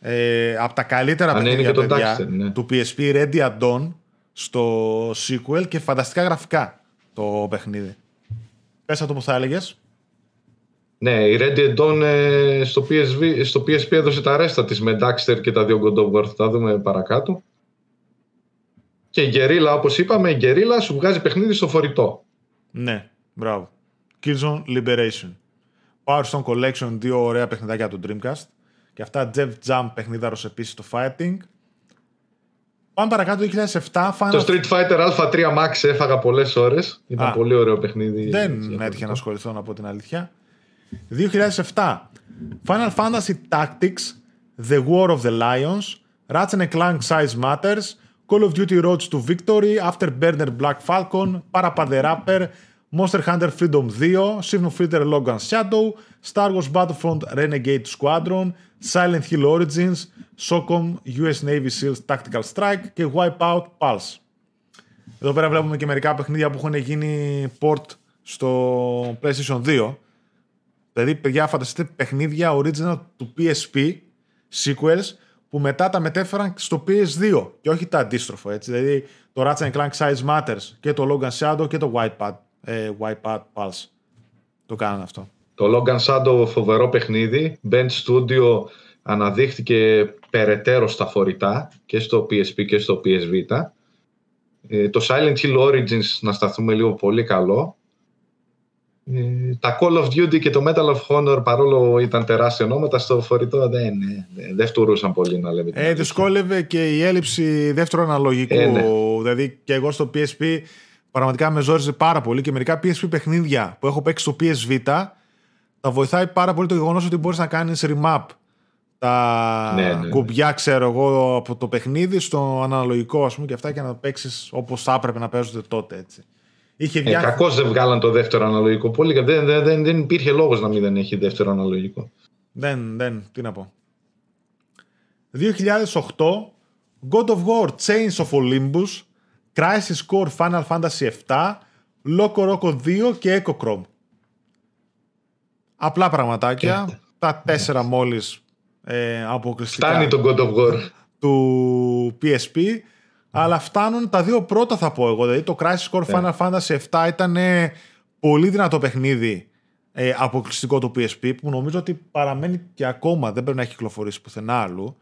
ε, από τα καλύτερα Αν παιχνίδια παιδιά, Daxter, ναι. του PSP Ready Add-on στο sequel και φανταστικά γραφικά το παιχνίδι. Πες αυτό που θα έλεγες. Ναι, η Ready Add-on ε, στο, PSV, στο PSP έδωσε τα ρέστα της με Daxter και τα δύο God of War. Θα δούμε παρακάτω. Και η Guerrilla, όπως είπαμε, η Guerrilla σου βγάζει παιχνίδι στο φορητό. Ναι, μπράβο. Killzone Liberation. Power Stone Collection, δύο ωραία παιχνιδάκια του Dreamcast. Και αυτά Jeff Jam παιχνίδαρος επίσης στο Fighting. Πάμε παρακάτω το 2007. Final... Το Street Fighter Α3 Max έφαγα πολλές ώρες. Ήταν Α, πολύ ωραίο παιχνίδι. Δεν έτυχε να ασχοληθώ να πω την αλήθεια. 2007. Final Fantasy Tactics, The War of the Lions, Ratchet Clank Size Matters, Call of Duty Roads to Victory, Afterburner Black Falcon, Parappa the Rapper, Monster Hunter Freedom 2, Signal Fighter Logan Shadow, Star Wars Battlefront Renegade Squadron, Silent Hill Origins, SOCOM US Navy SEALs Tactical Strike και Wipeout Pulse. Εδώ πέρα βλέπουμε και μερικά παιχνίδια που έχουν γίνει port στο PlayStation 2. Δηλαδή, παιδιά, φανταστείτε παιχνίδια original του PSP, sequels, που μετά τα μετέφεραν στο PS2 και όχι τα αντίστροφο, έτσι. Δηλαδή, το Ratchet Clank Size Matters και το Logan Shadow και το Wipeout, ε, Wipeout Pulse. Το κάνανε αυτό. Το Logan Shadow φοβερό παιχνίδι. Band Studio αναδείχθηκε περαιτέρω στα φορητά και στο PSP και στο PSV. Ε, το Silent Hill Origins, να σταθούμε λίγο πολύ καλό. Ε, τα Call of Duty και το Medal of Honor, παρόλο ήταν τεράστια ονόματα, στο φορητό δεν, δεν, δεν φτουρούσαν πολύ να λέμε. Ε, δυσκόλευε και η έλλειψη δεύτερου αναλογικού. Ε, ναι. Δηλαδή και εγώ στο PSP πραγματικά με ζόριζε πάρα πολύ και μερικά PSP παιχνίδια που έχω παίξει στο PSV τα βοηθάει πάρα πολύ το γεγονός ότι μπορείς να κάνεις remap τα Ναι, ναι, ναι. κουμπιά, ξέρω εγώ, από το παιχνίδι στο αναλογικό, ας πούμε, και αυτά και να παίξεις όπως θα έπρεπε να παίζονται τότε. Έτσι. Είχε Ε, διά... Κακώς δεν βγάλαν το δεύτερο αναλογικό. Πολύ, δεν, δεν, δεν, δεν υπήρχε λόγος να μην δεν έχει δεύτερο αναλογικό. Δεν, δεν, τι να πω. 2008, God of War Chains of Olympus, Crisis Core Final Fantasy VII, Loco Roco 2 και Echo Chrome. Απλά πραγματάκια. τα τέσσερα μόλις ε, αποκλειστικά Φτάνει το God of War. του PSP. Αλλά φτάνουν τα δύο πρώτα θα πω εγώ. Δηλαδή το Crisis Core Final Fantasy VII ήταν ε, πολύ δυνατό παιχνίδι ε, αποκλειστικό του PSP που νομίζω ότι παραμένει και ακόμα δεν πρέπει να έχει κυκλοφορήσει πουθενά άλλου.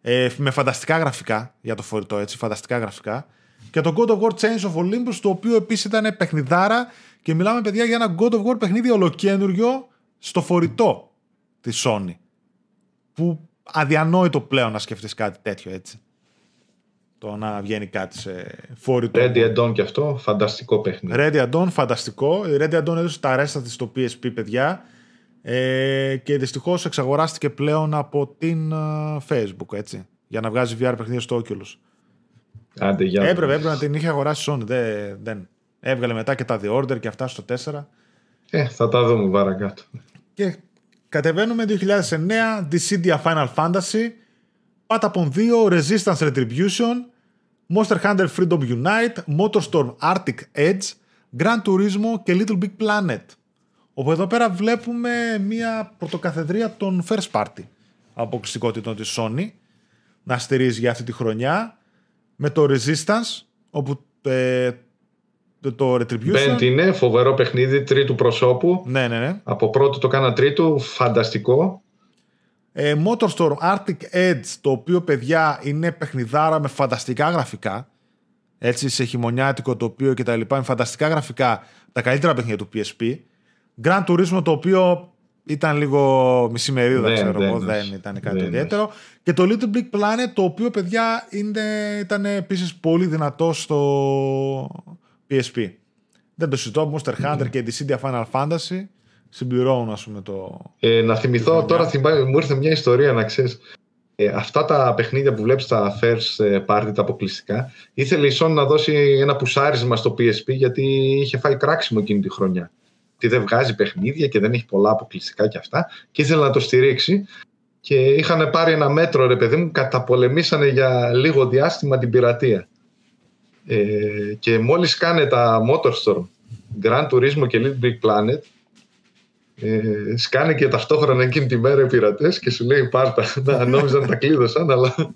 Ε, με φανταστικά γραφικά για το φορητό έτσι, φανταστικά γραφικά. Και το God of War Chains of Olympus το οποίο επίσης ήταν παιχνιδάρα και μιλάμε παιδιά για ένα God of War παιχνίδι ολοκένουργιο στο φορητό της Sony. Που αδιανόητο πλέον να σκεφτείς κάτι τέτοιο έτσι. Το να βγαίνει κάτι σε φορητό. Ready Dawn και αυτό, φανταστικό παιχνίδι. Ready Dawn, φανταστικό. Η Ready Dawn έδωσε τα ρέστα της στο PSP, παιδιά. Ε, και δυστυχώς εξαγοράστηκε πλέον από την ε, Facebook, έτσι. Για να βγάζει VR παιχνίδια στο Oculus. Άντε, για Έπρεπε, έπρεπε να την είχε αγοράσει η Sony. Δεν, δεν. Έβγαλε μετά και τα The Order και αυτά στο 4. Ε, θα τα δούμε παρακάτω. Και κατεβαίνουμε 2009, Dissidia Final Fantasy, Patapon 2, Resistance Retribution, Monster Hunter Freedom Unite, Motorstorm Arctic Edge, Gran Turismo και Little Big Planet. Όπου εδώ πέρα βλέπουμε μια πρωτοκαθεδρία των First Party αποκλειστικότητων της Sony να στηρίζει για αυτή τη χρονιά με το Resistance όπου ε, το, το Retribution Bent είναι φοβερό παιχνίδι τρίτου προσώπου. ναι, ναι, ναι. Από πρώτο το κάνα τρίτου, φανταστικό. Ε, Motorstorm Arctic Edge, το οποίο παιδιά είναι παιχνιδάρα με φανταστικά γραφικά. Έτσι, σε χειμωνιάτικο τοπίο και τα λοιπά, με φανταστικά γραφικά, τα καλύτερα παιχνίδια του PSP. Grand Turismo, το οποίο ήταν λίγο μισημερίδα, Δεν, ξέρω δεν, εγώ, όχι. δεν ήταν κάτι Δεν, ιδιαίτερο. Και το Little Big Planet, το οποίο παιδιά είναι, ήταν επίσης πολύ δυνατό στο PSP. Δεν το συζητώ, Monster Hunter και Dissidia Final Fantasy συμπληρώνουν, ας πούμε, το, Ε, να θυμηθώ, χρονιά. τώρα θυμά- μου ήρθε μια ιστορία να ξέρεις. Ε, αυτά τα παιχνίδια που βλέπεις στα first ε, party, τα αποκλειστικά, ήθελε η Sony να δώσει ένα πουσάρισμα στο PSP γιατί είχε φάει κράξιμο εκείνη τη χρονιά. Τι δεν βγάζει παιχνίδια και δεν έχει πολλά αποκλειστικά και αυτά και ήθελε να το στηρίξει και είχαν πάρει ένα μέτρο ρε παιδί μου, καταπολεμήσανε για λίγο διάστημα την πειρατεία. Ε, και μόλις κάνε τα Motorstorm, Grand Turismo και Little Big Planet ε, σκάνε και ταυτόχρονα εκείνη τη μέρα οι πειρατές και σου λέει πάρτα. Να, νόμιζαν τα κλείδωσαν, αλλά [laughs]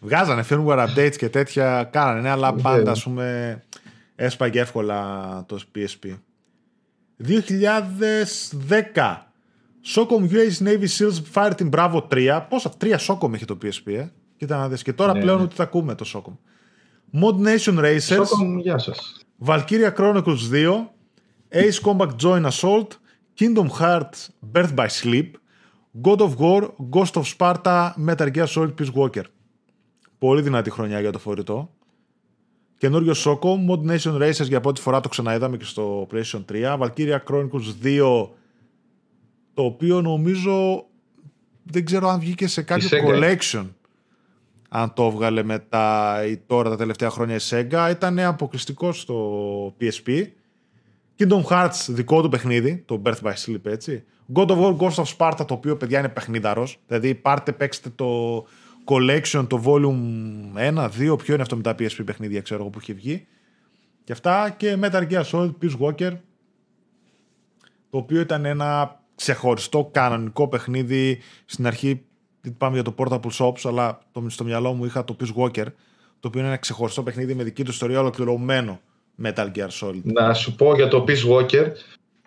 Βγάζανε firmware updates και τέτοια, κάνανε, ναι, αλλά Ναι. πάντα, ας πούμε, έσπαγε εύκολα το PSP. 2010. Socom US Navy Seals Fireteam Bravo 3. Πόσα, τρία Socom είχε το PSP, ε. Κοίτα να δεις. Και τώρα Ναι, πλέον ναι. ότι θα ακούμε το Socom. Mod Nation Racers, Σόκομ, γεια σας. Valkyria Chronicles 2, Ace Combat Joint Assault, Kingdom Hearts Birth by Sleep, God of War, Ghost of Sparta, Metal Gear Solid Peace Walker. Πολύ δυνατή χρονιά για το φορητό. Καινούριο Σόκο, Mod Nation Racers για πρώτη φορά το ξαναείδαμε και στο PlayStation 3. Valkyria Chronicles 2, το οποίο νομίζω δεν ξέρω αν βγήκε σε κάποιο Sega. collection. Αν το έβγαλε μετά ή τώρα τα τελευταία χρόνια η Sega. Ήταν αποκλειστικό στο PSP. Kingdom Hearts δικό του παιχνίδι, το Birth by Sleep έτσι. God of War Ghost of Sparta, το οποίο παιδιά είναι παιχνίδαρος. Δηλαδή πάρτε, παίξτε το Collection, το Volume 1, 2, ποιο είναι αυτό με τα PSP παιχνίδια, ξέρω εγώ που έχει βγει. Και αυτά και Metal Gear Solid Peace Walker, το οποίο ήταν ένα ξεχωριστό κανονικό παιχνίδι. Στην αρχή πάμε για το Portable Shops, αλλά το, στο μυαλό μου είχα το Peace Walker, το οποίο είναι ένα ξεχωριστό παιχνίδι με δική του ιστορία ολοκληρωμένο Metal Gear Solid. Να σου πω για το Peace Walker.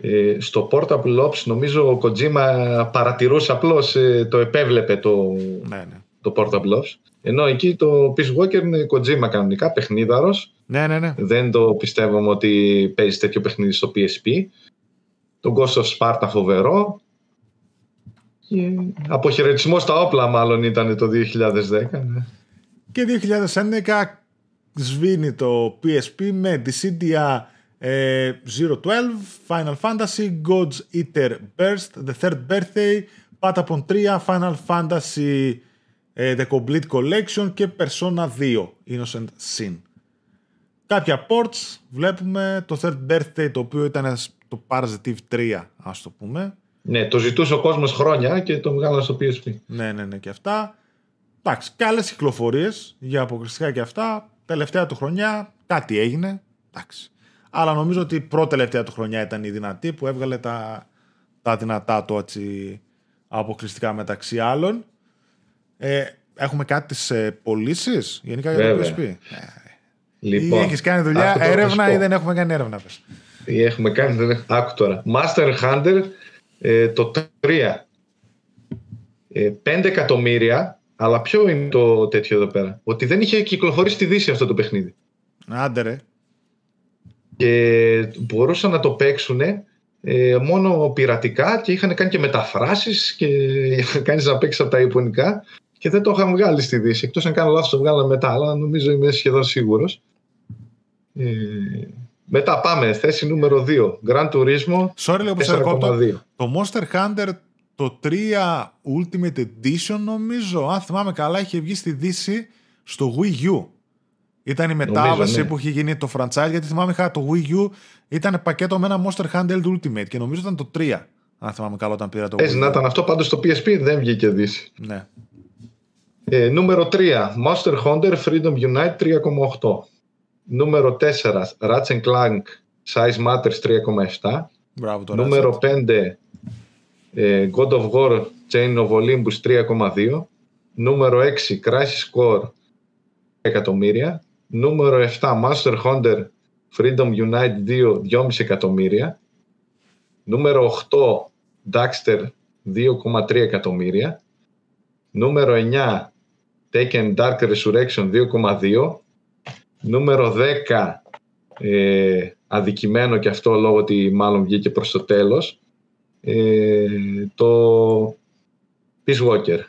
Ε, στο Portable Ops νομίζω ο Kojima παρατηρούσε απλώς, ε, το επέβλεπε το, Ναι, ναι. Το Portable Ops. Ενώ εκεί το Peace Walker είναι Kojima κανονικά, παιχνίδαρος. Ναι, ναι, ναι. Δεν το πιστεύουμε ότι παίζει τέτοιο παιχνίδι στο PSP. Το Ghost of Sparta φοβερό. Και αποχαιρετισμός στα όπλα μάλλον ήταν το 2010. ναι. Και 2011 σβήνει το PSP με Dissidia ε, 012, Final Fantasy, God's Eater Burst, The Third Birthday, Patapon 3, Final Fantasy ε, The Complete Collection και Persona 2, Innocent Sin. Κάποια ports βλέπουμε το Third Birthday το οποίο ήταν το Parasitive 3 ας το πούμε. Ναι, το ζητούσε ο κόσμος χρόνια και το βγάλανε στο PSP. Ναι, ναι, ναι και αυτά. Εντάξει, καλές κυκλοφορίες για αποκριστικά και αυτά. Τελευταία του χρονιά κάτι έγινε. Εντάξει. Αλλά νομίζω ότι η πρώτη τελευταία του χρονιά ήταν η δυνατή που έβγαλε τα, τα δυνατά του έτσι αποκλειστικά μεταξύ άλλων. Ε, έχουμε κάτι σε πωλήσεις γενικά για το Βέβαια. PSP. Λοιπόν, ή έχεις κάνει δουλειά, αυτό τώρα θα έρευνα σου ή πω. δεν έχουμε κάνει έρευνα. Πες. Τι έχουμε κάνει, δεν έχω- άκου τώρα. Master Hunter ε, το 3. Ε, 5 εκατομμύρια, αλλά ποιο είναι το τέτοιο εδώ πέρα; Ότι δεν είχε κυκλοφορήσει στη Δύση αυτό το παιχνίδι. Άντε ρε. Και μπορούσαν να το παίξουν ε, μόνο πειρατικά και είχαν κάνει και μεταφράσεις και [laughs] είχαν κάνει να παίξει από τα ιαπωνικά και δεν το είχαν βγάλει στη Δύση. Εκτός αν κάνω λάθος το βγάλανε μετά, αλλά νομίζω είμαι σχεδόν σίγουρος. Ε, μετά πάμε, θέση νούμερο 2. Grand Turismo Sorry λίγο που σε διακόπτω. 4,2. Το Monster Hunter το 3 Ultimate Edition νομίζω, αν θυμάμαι καλά, είχε βγει στη Δύση στο Wii U. Ήταν η μετάβαση ναι. που είχε γίνει το franchise, γιατί θυμάμαι είχα το Wii U, ήταν πακέτο με ένα Monster Hunter Ultimate και νομίζω ήταν το 3, αν θυμάμαι καλά όταν πήρα το Παίζει Wii να U. ήταν αυτό, πάντως στο PSP δεν βγήκε Δύση. Ναι. Ε, νούμερο 3, Monster Hunter Freedom Unite 3,8. Νούμερο 4, Ratchet Clank Size Matters 3,7. Μπράβο το Νούμερο Ratchet. 5, ε, God of War Chain of Olympus 3,2. Νούμερο 6, Crisis Core 3 εκατομμύρια. Νούμερο 7, Master Hunter Freedom Unite 2, 2,5 εκατομμύρια. Νούμερο 8, Daxter 2,3 εκατομμύρια. Νούμερο 9, Taken Dark Resurrection 2,2. Νούμερο 10, ε, αδικημένο και αυτό λόγω ότι μάλλον βγήκε προς το τέλος, ε, το Peace Walker.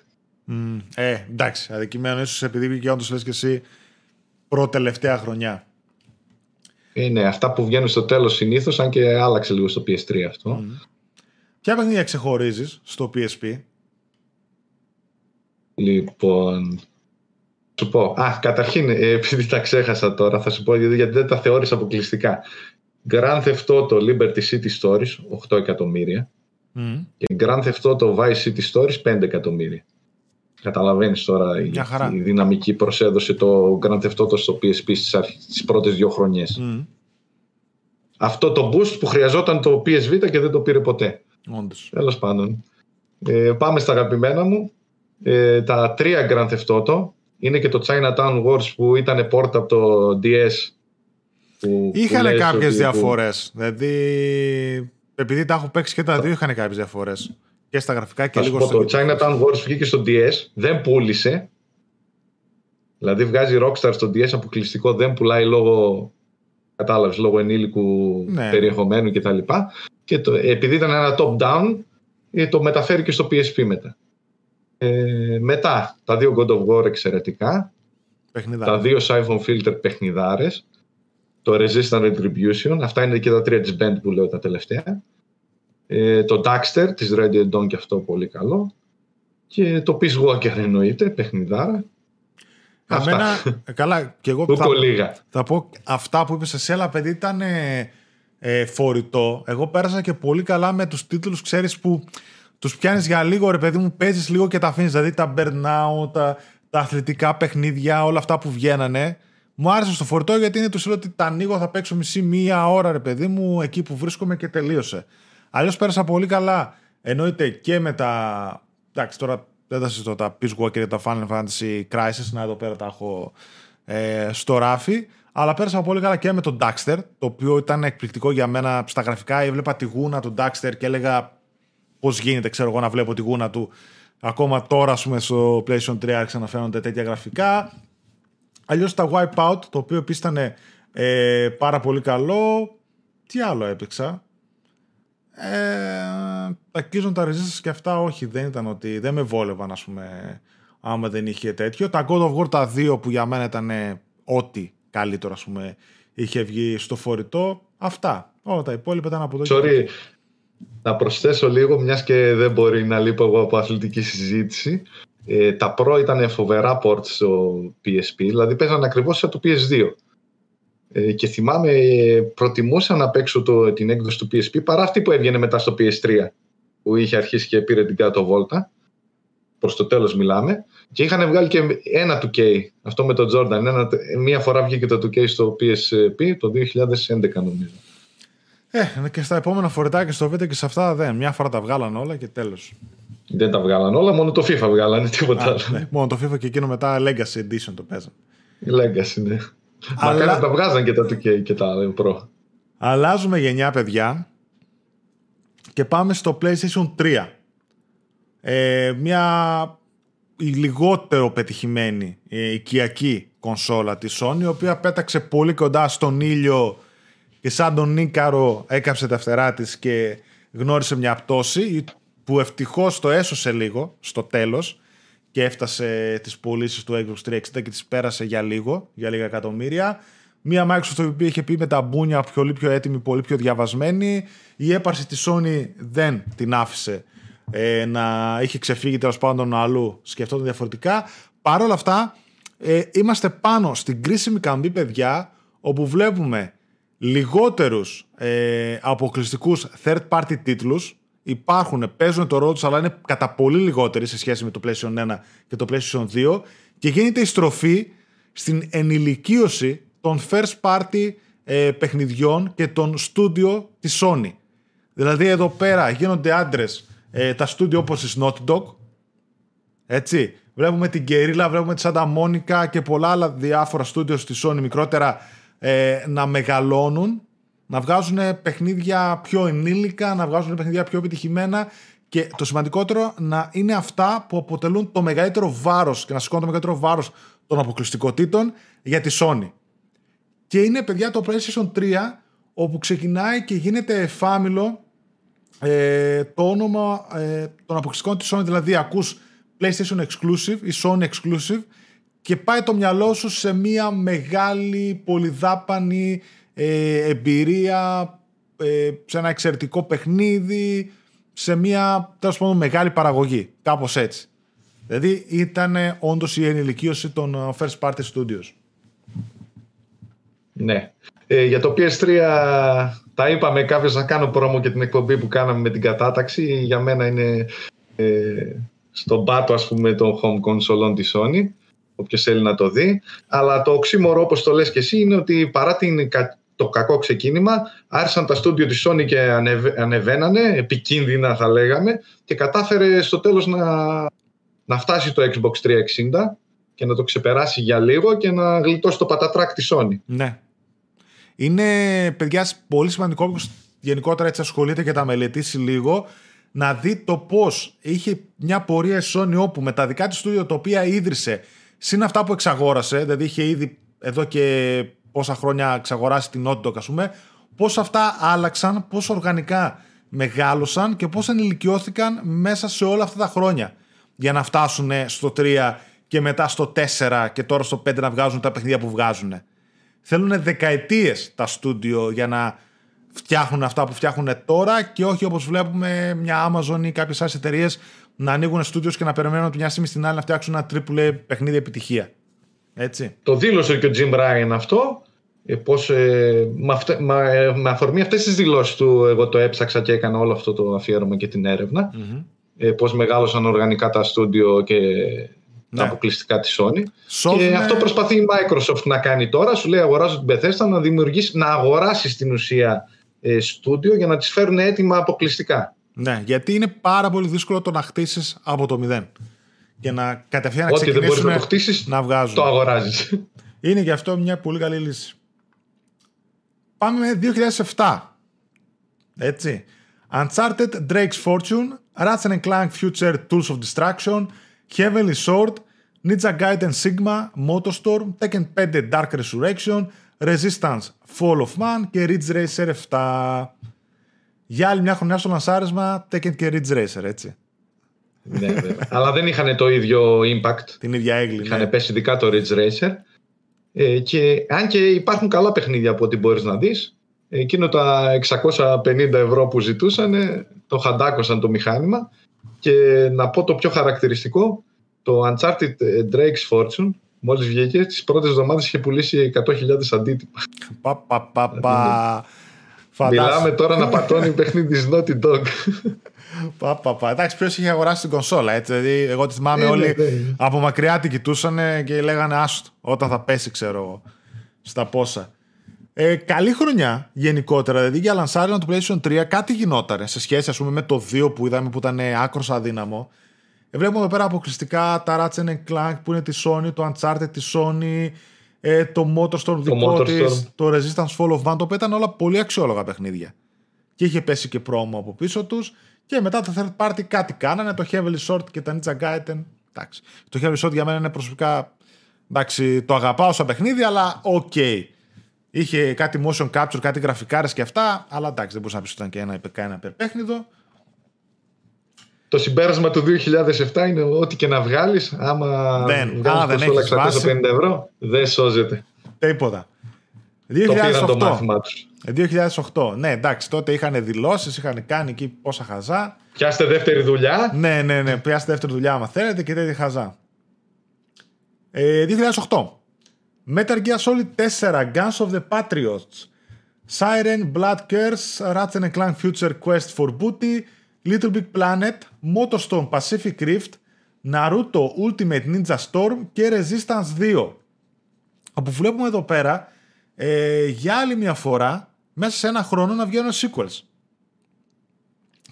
Μμ, Ε, εντάξει, αδικημένο ίσως επειδή βγήκε όντως λες και εσύ πρώτη-τελευταία χρονιά. Είναι αυτά που βγαίνουν στο τέλος συνήθως, αν και άλλαξε λίγο στο PS3 αυτό. Μμ. Ποια παιχνίδια ξεχωρίζεις στο PSP? Λοιπόν, σου πω. Α, καταρχήν, ε, επειδή τα ξέχασα τώρα, θα σου πω γιατί, γιατί δεν τα θεώρησα αποκλειστικά. Grand Theft Auto Liberty City Stories, 8 εκατομμύρια. Μμ. Και Grand Theft Auto Vice City Stories, 5 εκατομμύρια. Καταλαβαίνεις τώρα η, Μια χαρά. η δυναμική προσέδωσε το Grand Theft Auto στο PSP στις, αρχ- στις πρώτες δύο χρονιές. Μμ. Αυτό το boost που χρειαζόταν το PSV και δεν το πήρε ποτέ. Όντως. Τέλος πάντων. Ε, πάμε στα αγαπημένα μου. Ε, τα τρία Grand Theft Auto είναι και το Chinatown Wars που ήταν port από το DS. Που, Είχαν που λες κάποιες ότι- διαφορές. Δηλαδή, επειδή τα έχω παίξει και τα δύο, είχαν κάποιες διαφορές. Και στα γραφικά και Θα σου λίγο πω, στο το Chinatown Wars βγήκε στο DS, δεν πούλησε. Δηλαδή βγάζει Rockstar στο DS αποκλειστικό, δεν πουλάει λόγω, κατάλαβες, λόγω ενήλικου ναι. περιεχομένου κτλ. Και, και το, επειδή ήταν ένα top-down, ε, το μεταφέρει και στο PSP μετά. Ε, μετά, τα δύο God of War εξαιρετικά. Τα δύο Siphon Filter παιχνιδάρες. Το Resistant Retribution. Αυτά είναι και τα τρία της Band που λέω τα τελευταία. Ε, το Daxter της Radio Dawn και αυτό πολύ καλό. Και το Peace Walker εννοείται, παιχνιδάρα. Αμένα, [laughs] καλά, και εγώ θα, θα πω αυτά που είπες εσύ, αλλά παιδί ήταν ε, φορητό. Εγώ πέρασα και πολύ καλά με τους τίτλους, ξέρεις, που τους πιάνεις για λίγο, ρε παιδί μου, παίζεις λίγο και τα αφήνεις. Δηλαδή τα burnout, τα, τα αθλητικά παιχνίδια, όλα αυτά που βγαίνανε. Μου άρεσε στο φορητό γιατί είναι τους λέω ότι τα ανοίγω, θα παίξω μισή μία ώρα, ρε παιδί μου, εκεί που βρίσκομαι και τελείωσε. Αλλιώς πέρασα πολύ καλά. Εννοείται και με τα. Εντάξει, τώρα δεν θα συζητώ τα Peace Walker και τα Final Fantasy Crisis, να εδώ πέρα τα έχω ε, στο ράφι. Αλλά πέρασα πολύ καλά και με τον Daxter, το οποίο ήταν εκπληκτικό για μένα στα γραφικά. Έβλεπα τη γούνα του Daxter και έλεγα πώς γίνεται, ξέρω εγώ, να βλέπω τη γούνα του. Ακόμα τώρα, ας πούμε, στο PlayStation 3 άρχισαν να φαίνονται τέτοια γραφικά. Αλλιώς τα Wipeout, το οποίο επίσης ήταν ε, πάρα πολύ καλό. Τι άλλο έπαιξα; Ε, τα Killzone τα Resistance και αυτά όχι, δεν ήταν ότι δεν με βόλευαν, ας πούμε, άμα δεν είχε τέτοιο. Τα God of War τα δύο που για μένα ήταν ό,τι καλύτερο, ας πούμε, είχε βγει στο φορητό. Αυτά. Όλα τα υπόλοιπα ήταν από εδώ. Sorry, να προσθέσω λίγο, μιας και δεν μπορεί να λείπω εγώ από αθλητική συζήτηση. Ε, τα Pro ήταν φοβερά ports στο PSP, δηλαδή παίζανε ακριβώς σαν το PS2. Ε, και θυμάμαι, προτιμούσα να παίξω το, την έκδοση του PSP παρά αυτή που έβγαινε μετά στο PS3, που είχε αρχίσει και πήρε την κάτω βόλτα. Προς το τέλος μιλάμε. Και είχαν βγάλει και ένα 2K, αυτό με τον Jordan. Ένα, μία φορά βγήκε το 2K στο PSP, το 2011 νομίζω. Ε, και στα επόμενα φορετά και στο βίντεο και σε αυτά δεν. Μια φορά τα βγάλαν όλα και τέλος. Δεν τα βγάλαν όλα, μόνο το FIFA βγάλανε, τίποτα άλλο. Ναι, μόνο το FIFA και εκείνο μετά Legacy Edition το παίζαν. Legacy, ναι. Αλλά... Μακάρι τα βγάζαν και τα 2K και τα Pro. Αλλάζουμε γενιά, παιδιά, και πάμε στο PlayStation 3. Ε, μια η λιγότερο πετυχημένη ε, οικιακή κονσόλα της Sony, η οποία πέταξε πολύ κοντά στον ήλιο και σαν τον Νίκαρο έκαψε τα φτερά της και γνώρισε μια πτώση που ευτυχώς το έσωσε λίγο στο τέλος και έφτασε τις πωλήσεις του Xbox 360 και τις πέρασε για λίγο, για λίγα εκατομμύρια. Μία Microsoft που είχε πει με τα μπούνια πολύ πιο έτοιμη, πολύ πιο διαβασμένη. Η έπαρση της Sony δεν την άφησε ε, να είχε ξεφύγει τέλος πάντων αλλού, σκεφτόταν διαφορετικά. Παρ' όλα αυτά, ε, είμαστε πάνω στην κρίσιμη καμπή, παιδιά, όπου βλέπουμε λιγότερους ε, αποκλειστικούς third party τίτλους. Υπάρχουν, παίζουν το ρόλο τους αλλά είναι κατά πολύ λιγότεροι σε σχέση με το PlayStation 1 και το PlayStation 2 και γίνεται η στροφή στην ενηλικίωση των first party ε, παιχνιδιών και των studio της Sony. Δηλαδή εδώ πέρα γίνονται άντρες ε, τα στούντιο όπως η Naughty Dog. Έτσι. Βλέπουμε την Guerrilla, βλέπουμε τη Santa Monica και πολλά άλλα διάφορα στούντιο στη Sony μικρότερα ε, να μεγαλώνουν, να βγάζουν παιχνίδια πιο ενήλικα, να βγάζουν παιχνίδια πιο επιτυχημένα και το σημαντικότερο να είναι αυτά που αποτελούν το μεγαλύτερο βάρος και να σηκώνουν το μεγαλύτερο βάρος των αποκλειστικότητων για τη Sony. Και είναι παιδιά το PlayStation 3 όπου ξεκινάει και γίνεται εφάμιλο ε, το όνομα ε, των αποκλειστικών της Sony, δηλαδή ακούς PlayStation Exclusive ή Sony Exclusive και πάει το μυαλό σου σε μια μεγάλη πολυδάπανη ε, εμπειρία, ε, σε ένα εξαιρετικό παιχνίδι, σε μια τέλος πάντων μεγάλη παραγωγή, κάπως έτσι. Δηλαδή ήταν όντως η ενηλικίωση των ε, First Party Studios. Ναι. Ε, για το PS3 τα είπαμε κάποιος να κάνω πρόμο και την εκπομπή που κάναμε με την κατάταξη. Για μένα είναι ε, στον πάτο ας πούμε των home console της Sony όποιος θέλει να το δει. Αλλά το οξύμορο, όπως το λες και εσύ, είναι ότι παρά την, το κακό ξεκίνημα, άρχισαν τα στούντιο της Sony και ανεβαίνανε, επικίνδυνα θα λέγαμε, και κατάφερε στο τέλος να, να φτάσει το Xbox 360 και να το ξεπεράσει για λίγο και να γλιτώσει το πατατράκ της Sony. Ναι. Είναι, παιδιά, πολύ σημαντικό όπως γενικότερα έτσι ασχολείται και τα μελετήσει λίγο να δει το πώς είχε μια πορεία η Sony όπου με τα δικά της στούντιο τα οποία ίδρυσε Συν αυτά που εξαγόρασε, δηλαδή είχε ήδη εδώ και πόσα χρόνια εξαγοράσει την Naughty Dog, ας πούμε, πώς αυτά άλλαξαν, πώς οργανικά μεγάλωσαν και πώς ενηλικιώθηκαν μέσα σε όλα αυτά τα χρόνια για να φτάσουν στο 3 και μετά στο 4 και τώρα στο 5 να βγάζουν τα παιχνίδια που βγάζουν. Θέλουν δεκαετίες τα στούντιο για να φτιάχνουν αυτά που φτιάχνουν τώρα και όχι όπως βλέπουμε μια Amazon ή κάποιες άλλες εταιρείες να ανοίγουν στούντιος και να περιμένουν από μια στιγμή στην άλλη να φτιάξουν ένα AAA παιχνίδι επιτυχία. Έτσι. Το δήλωσε και ο Jim Bryan αυτό. Ε, πώς, ε, με, αυτε, με, με, αφορμή αυτές τις δηλώσεις του εγώ το έψαξα και έκανα όλο αυτό το αφιέρωμα και την έρευνα. Mm-hmm. Ε, πώς μεγάλωσαν οργανικά τα στούντιο και ναι. τα αποκλειστικά της Sony. Και αυτό προσπαθεί η Microsoft να κάνει τώρα. Σου λέει αγοράζω την Bethesda να, δημιουργήσει, να αγοράσεις στην ουσία ε, στούντιο για να τις φέρουν έτοιμα αποκλειστικά. Ναι, γιατί είναι πάρα πολύ δύσκολο το να χτίσει από το μηδέν. Και να κατευθείαν να Ό,τι δεν μπορεί να το χτίσει, να βγάζουν. το αγοράζει. Είναι γι' αυτό μια πολύ καλή λύση. Πάμε με 2007. Έτσι. Uncharted Drake's Fortune, Ratchet Clank Future Tools of Destruction, Heavenly Sword, Ninja Gaiden Sigma, Motorstorm, Tekken 5 Dark Resurrection, Resistance Fall of Man και Ridge Racer 7. Για άλλη μια χρονιά στο λανσάρισμα Tekken και Ridge Racer, έτσι. ναι, Αλλά δεν είχαν το ίδιο impact. Την ίδια έγκλη. Είχαν ναι. πέσει ειδικά το Ridge Racer. Ε, και αν και υπάρχουν καλά παιχνίδια από ό,τι μπορείς να δεις, εκείνο τα 650 ευρώ που ζητούσαν το χαντάκωσαν το μηχάνημα και να πω το πιο χαρακτηριστικό, το Uncharted Drake's Fortune Μόλις βγήκε, τις πρώτες εβδομάδες είχε πουλήσει 100.000 αντίτυπα. Πα, πα, πα, πα. Μιλάμε τώρα να πατώνει παιχνίδι της Naughty Dog. Πα, πα, πα. Εντάξει, ποιος είχε αγοράσει την κονσόλα. Έτσι, δηλαδή, εγώ τη θυμάμαι όλοι ναι, ναι. από μακριά την κοιτούσαν και λέγανε άστο όταν θα πέσει, ξέρω εγώ, στα πόσα. Ε, καλή χρονιά γενικότερα. Δηλαδή για λανσάρισμα του PlayStation 3 κάτι γινόταν σε σχέση ας πούμε, με το 2 που είδαμε που ήταν άκρος αδύναμο. Ε, βλέπουμε εδώ πέρα αποκλειστικά τα Ratchet Clank που είναι τη Sony, το Uncharted τη Sony, ε, το Motorstorm το δικό της, το Resistance Fall of Man, το οποίο ήταν όλα πολύ αξιόλογα παιχνίδια. Και είχε πέσει και πρόμο από πίσω τους. Και μετά το third party κάτι κάνανε, το Heavily Sword και τα Ninja Gaiden. Εντάξει. Το Heavenly Sword για μένα είναι προσωπικά. Εντάξει, το αγαπάω σαν παιχνίδι, αλλά OK. Okay. Είχε κάτι motion capture, κάτι γραφικάρες και αυτά, αλλά εντάξει, δεν μπορούσα να πει ότι ήταν και ένα, ένα υπερπαίχνιδο το συμπέρασμα του 2007 είναι ότι και να βγάλεις, άμα δεν, βγάλεις το 650 ευρώ, δεν σώζεται. Τίποτα. 2008. Το πήραν το μάθημά τους. 2008. Ναι, εντάξει, τότε είχαν δηλώσεις, είχαν κάνει εκεί πόσα χαζά. Πιάστε δεύτερη δουλειά. Ναι, ναι, ναι, πιάστε δεύτερη δουλειά άμα θέλετε και τέτοια χαζά. Ε, 2008. Metal Gear Solid 4, Guns of the Patriots, Siren, Blood Curse, Ratchet Clank Future Quest for Booty, Little Big Planet, Motorstorm Pacific Rift, Naruto Ultimate Ninja Storm και Resistance 2. Όπου βλέπουμε εδώ πέρα ε, για άλλη μια φορά μέσα σε ένα χρόνο να βγαίνουν sequels.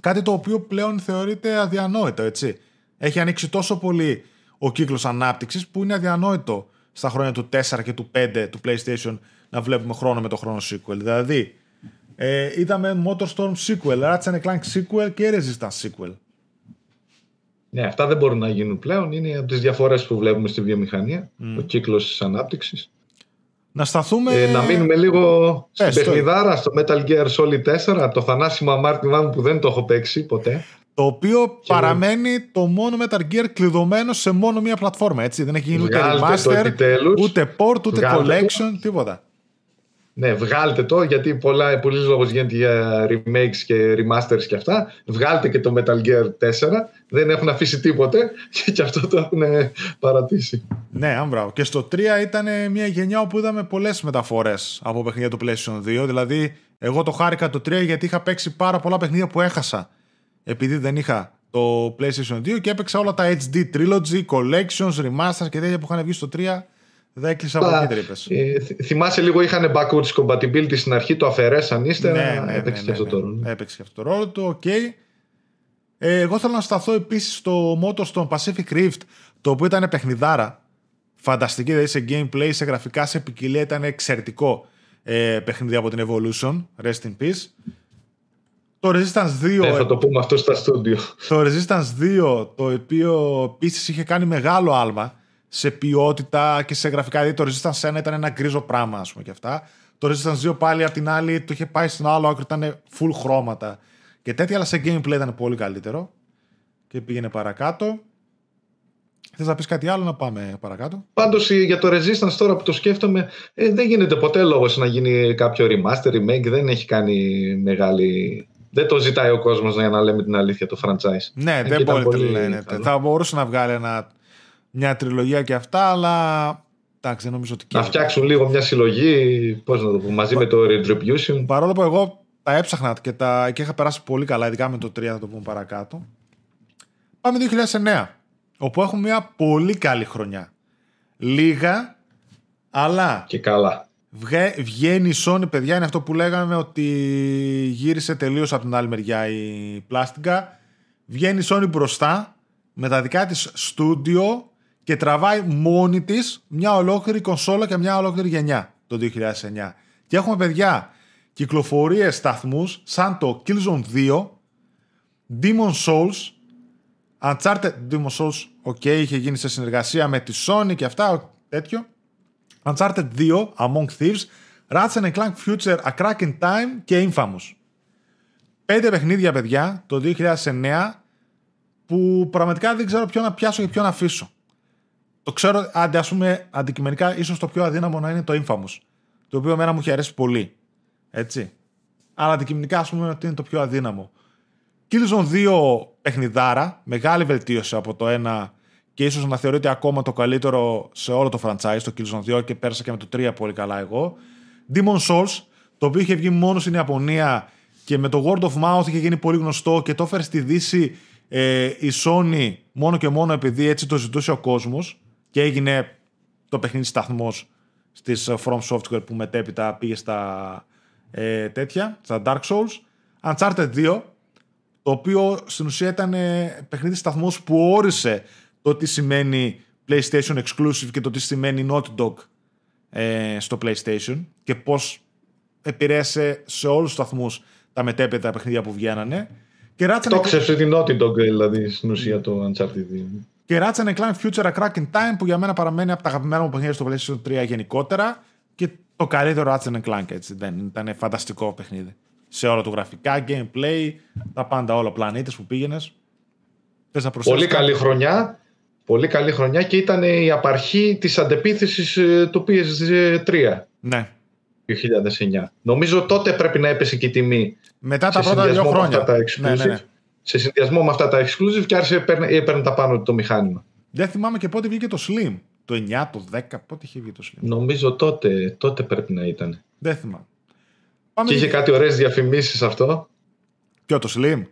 Κάτι το οποίο πλέον θεωρείται αδιανόητο, έτσι. Έχει ανοίξει τόσο πολύ ο κύκλος ανάπτυξης που είναι αδιανόητο στα χρόνια του 4 και του 5 του PlayStation να βλέπουμε χρόνο με το χρόνο sequel. Δηλαδή, ε, είδαμε Motorstorm sequel, Ratchet Clank sequel και Resistance sequel. Ναι, αυτά δεν μπορούν να γίνουν πλέον. Είναι από τις διαφορές που βλέπουμε στη βιομηχανία, mm. ο κύκλος της ανάπτυξης. Να σταθούμε... Ε, να μείνουμε λίγο στην παιχνιδάρα, στο Metal Gear Solid 4, το θανάσιμο αμάρτημά μου που δεν το έχω παίξει ποτέ. Το οποίο παραμένει το μόνο Metal Gear κλειδωμένο σε μόνο μία πλατφόρμα, έτσι. Δεν έχει γίνει ούτε remaster, ούτε port, ούτε collection, τίποτα. Ναι, βγάλτε το, γιατί πολλά, πολλοί λόγος γίνεται για remakes και remasters και αυτά. Βγάλτε και το Metal Gear 4. Δεν έχουν αφήσει τίποτε και, αυτό το έχουν παρατήσει. Ναι, άμπρα. Και στο 3 ήταν μια γενιά όπου είδαμε πολλές μεταφορές από παιχνίδια του PlayStation 2. Δηλαδή, εγώ το χάρηκα το 3 γιατί είχα παίξει πάρα πολλά παιχνίδια που έχασα. Επειδή δεν είχα το PlayStation 2 και έπαιξα όλα τα HD Trilogy, Collections, Remasters και τέτοια που είχαν βγει στο 3 δεν έκλεισα από εκεί τρύπες. Ε, θυμάσαι λίγο, είχαν backwards compatibility στην αρχή, το αφαιρέσαν ύστερα. Ναι, ναι, έπαιξε ναι, και αυτό ναι, το ρόλο. Έπαιξε και αυτό το ρόλο του, OK. Okay. Ε, εγώ θέλω να σταθώ επίσης στο MotorStorm Pacific Rift, το οποίο ήταν παιχνιδάρα. Φανταστική, δηλαδή σε gameplay, σε γραφικά, σε ποικιλία ήταν εξαιρετικό ε, παιχνίδι από την Evolution. Rest in peace. Το Resistance 2. Ε, θα το πούμε αυτό στα στούντιο. Το Resistance 2, το οποίο επίσης είχε κάνει μεγάλο άλμα σε ποιότητα και σε γραφικά. Δηλαδή το Resistance 1 ήταν ένα γκρίζο πράγμα, ας πούμε και αυτά. Το Resistance 2 πάλι απ' την άλλη το είχε πάει στην άλλο άκρη, ήταν full χρώματα και τέτοια, αλλά σε gameplay ήταν πολύ καλύτερο και πήγαινε παρακάτω. Θες να πεις κάτι άλλο να πάμε παρακάτω; Πάντως για το Resistance τώρα που το σκέφτομαι, ε, δεν γίνεται ποτέ λόγος να γίνει κάποιο remaster, remake. Δεν έχει κάνει μεγάλη. Δεν το ζητάει ο κόσμος για να λέμε την αλήθεια το franchise. Ναι, δεν μπορεί να λένε. Θα μπορούσε να βγάλει ένα, μια τριλογία και αυτά, αλλά εντάξει, δεν νομίζω ότι. Να φτιάξουν λίγο μια συλλογή, πώς να το πω, μαζί με το Retribution. Παρόλο που εγώ τα έψαχνα και, τα, και είχα περάσει πολύ καλά, ειδικά με το 3 θα το πούμε παρακάτω. Πάμε 2009 όπου έχουμε μια πολύ καλή χρονιά. Λίγα, αλλά... Και καλά. Βγαίνει η Sony, παιδιά, είναι αυτό που λέγαμε ότι γύρισε τελείως από την άλλη μεριά η πλάστικα. Βγαίνει η Sony μπροστά με τα δικά της στούντιο και τραβάει μόνη της μια ολόκληρη κονσόλα και μια ολόκληρη γενιά το 2009. Και έχουμε, παιδιά, κυκλοφορίες σταθμούς σαν το Killzone 2, Demon Souls, Uncharted Demon Souls, ok, είχε γίνει σε συνεργασία με τη Sony και αυτά, τέτοιο. Uncharted 2, Among Thieves, Ratchet Clank Future, A Crack in Time και Infamous. Πέντε παιχνίδια, παιδιά, το 2009, που πραγματικά δεν ξέρω ποιο να πιάσω και ποιο να αφήσω. Το ξέρω, άντε, ας πούμε, αντικειμενικά, ίσως το πιο αδύναμο να είναι το Infamous, το οποίο εμένα μου έχει αρέσει πολύ. Έτσι. Αλλά αντικειμενικά, ας πούμε, ότι είναι το πιο αδύναμο. Killzone 2 παιχνιδάρα, μεγάλη βελτίωση από το 1 και ίσως να θεωρείται ακόμα το καλύτερο σε όλο το franchise, το Killzone 2 και πέρασα και με το 3 πολύ καλά εγώ. Demon Souls, το οποίο είχε βγει μόνο στην Ιαπωνία και με το word of mouth είχε γίνει πολύ γνωστό και το έφερε στη Δύση ε, η Sony μόνο και μόνο επειδή έτσι το ζητούσε ο κόσμος και έγινε το παιχνίδι σταθμός στις ε, From Software που μετέπειτα πήγε στα ε, τέτοια, στα Dark Souls. Uncharted 2, το οποίο στην ουσία ήταν ε, παιχνίδι σταθμός που όρισε το τι σημαίνει PlayStation Exclusive και το τι σημαίνει Naughty Dog ε, στο PlayStation και πώς επηρέασε σε όλους τους σταθμούς τα μετέπειτα παιχνίδια που βγαίνανε. Και το ξέρεις την Naughty Dog δηλαδή στην ουσία το Uncharted 2. Και Ratchet Clank Future A Crack in Time που για μένα παραμένει από τα αγαπημένα μου παιχνίδια στο PlayStation 3 γενικότερα και το καλύτερο Ratchet Clank έτσι δεν ήταν φανταστικό παιχνίδι σε όλα το γραφικά, gameplay, τα πάντα όλα, πλανήτες που πήγαινες. Πολύ καλή χρονιά. Πολύ καλή χρονιά και ήταν η απαρχή της αντεπίθεσης ε, του PS3. Ναι. 2009. Νομίζω τότε πρέπει να έπεσε και η τιμή. Μετά τα πρώτα δύο χρόνια. Τα ναι, ναι, ναι. Σε συνδυασμό με αυτά τα exclusive και άρχισε έπαιρνε τα πάνω το μηχάνημα. Δεν θυμάμαι και πότε βγήκε το Slim. Το 9, το 10, πότε είχε βγει το Slim. Νομίζω τότε, τότε πρέπει να ήταν. Δεν θυμάμαι. Πάμε και είχε κάτι ωραίες διαφημίσεις αυτό. Ποιο το Slim?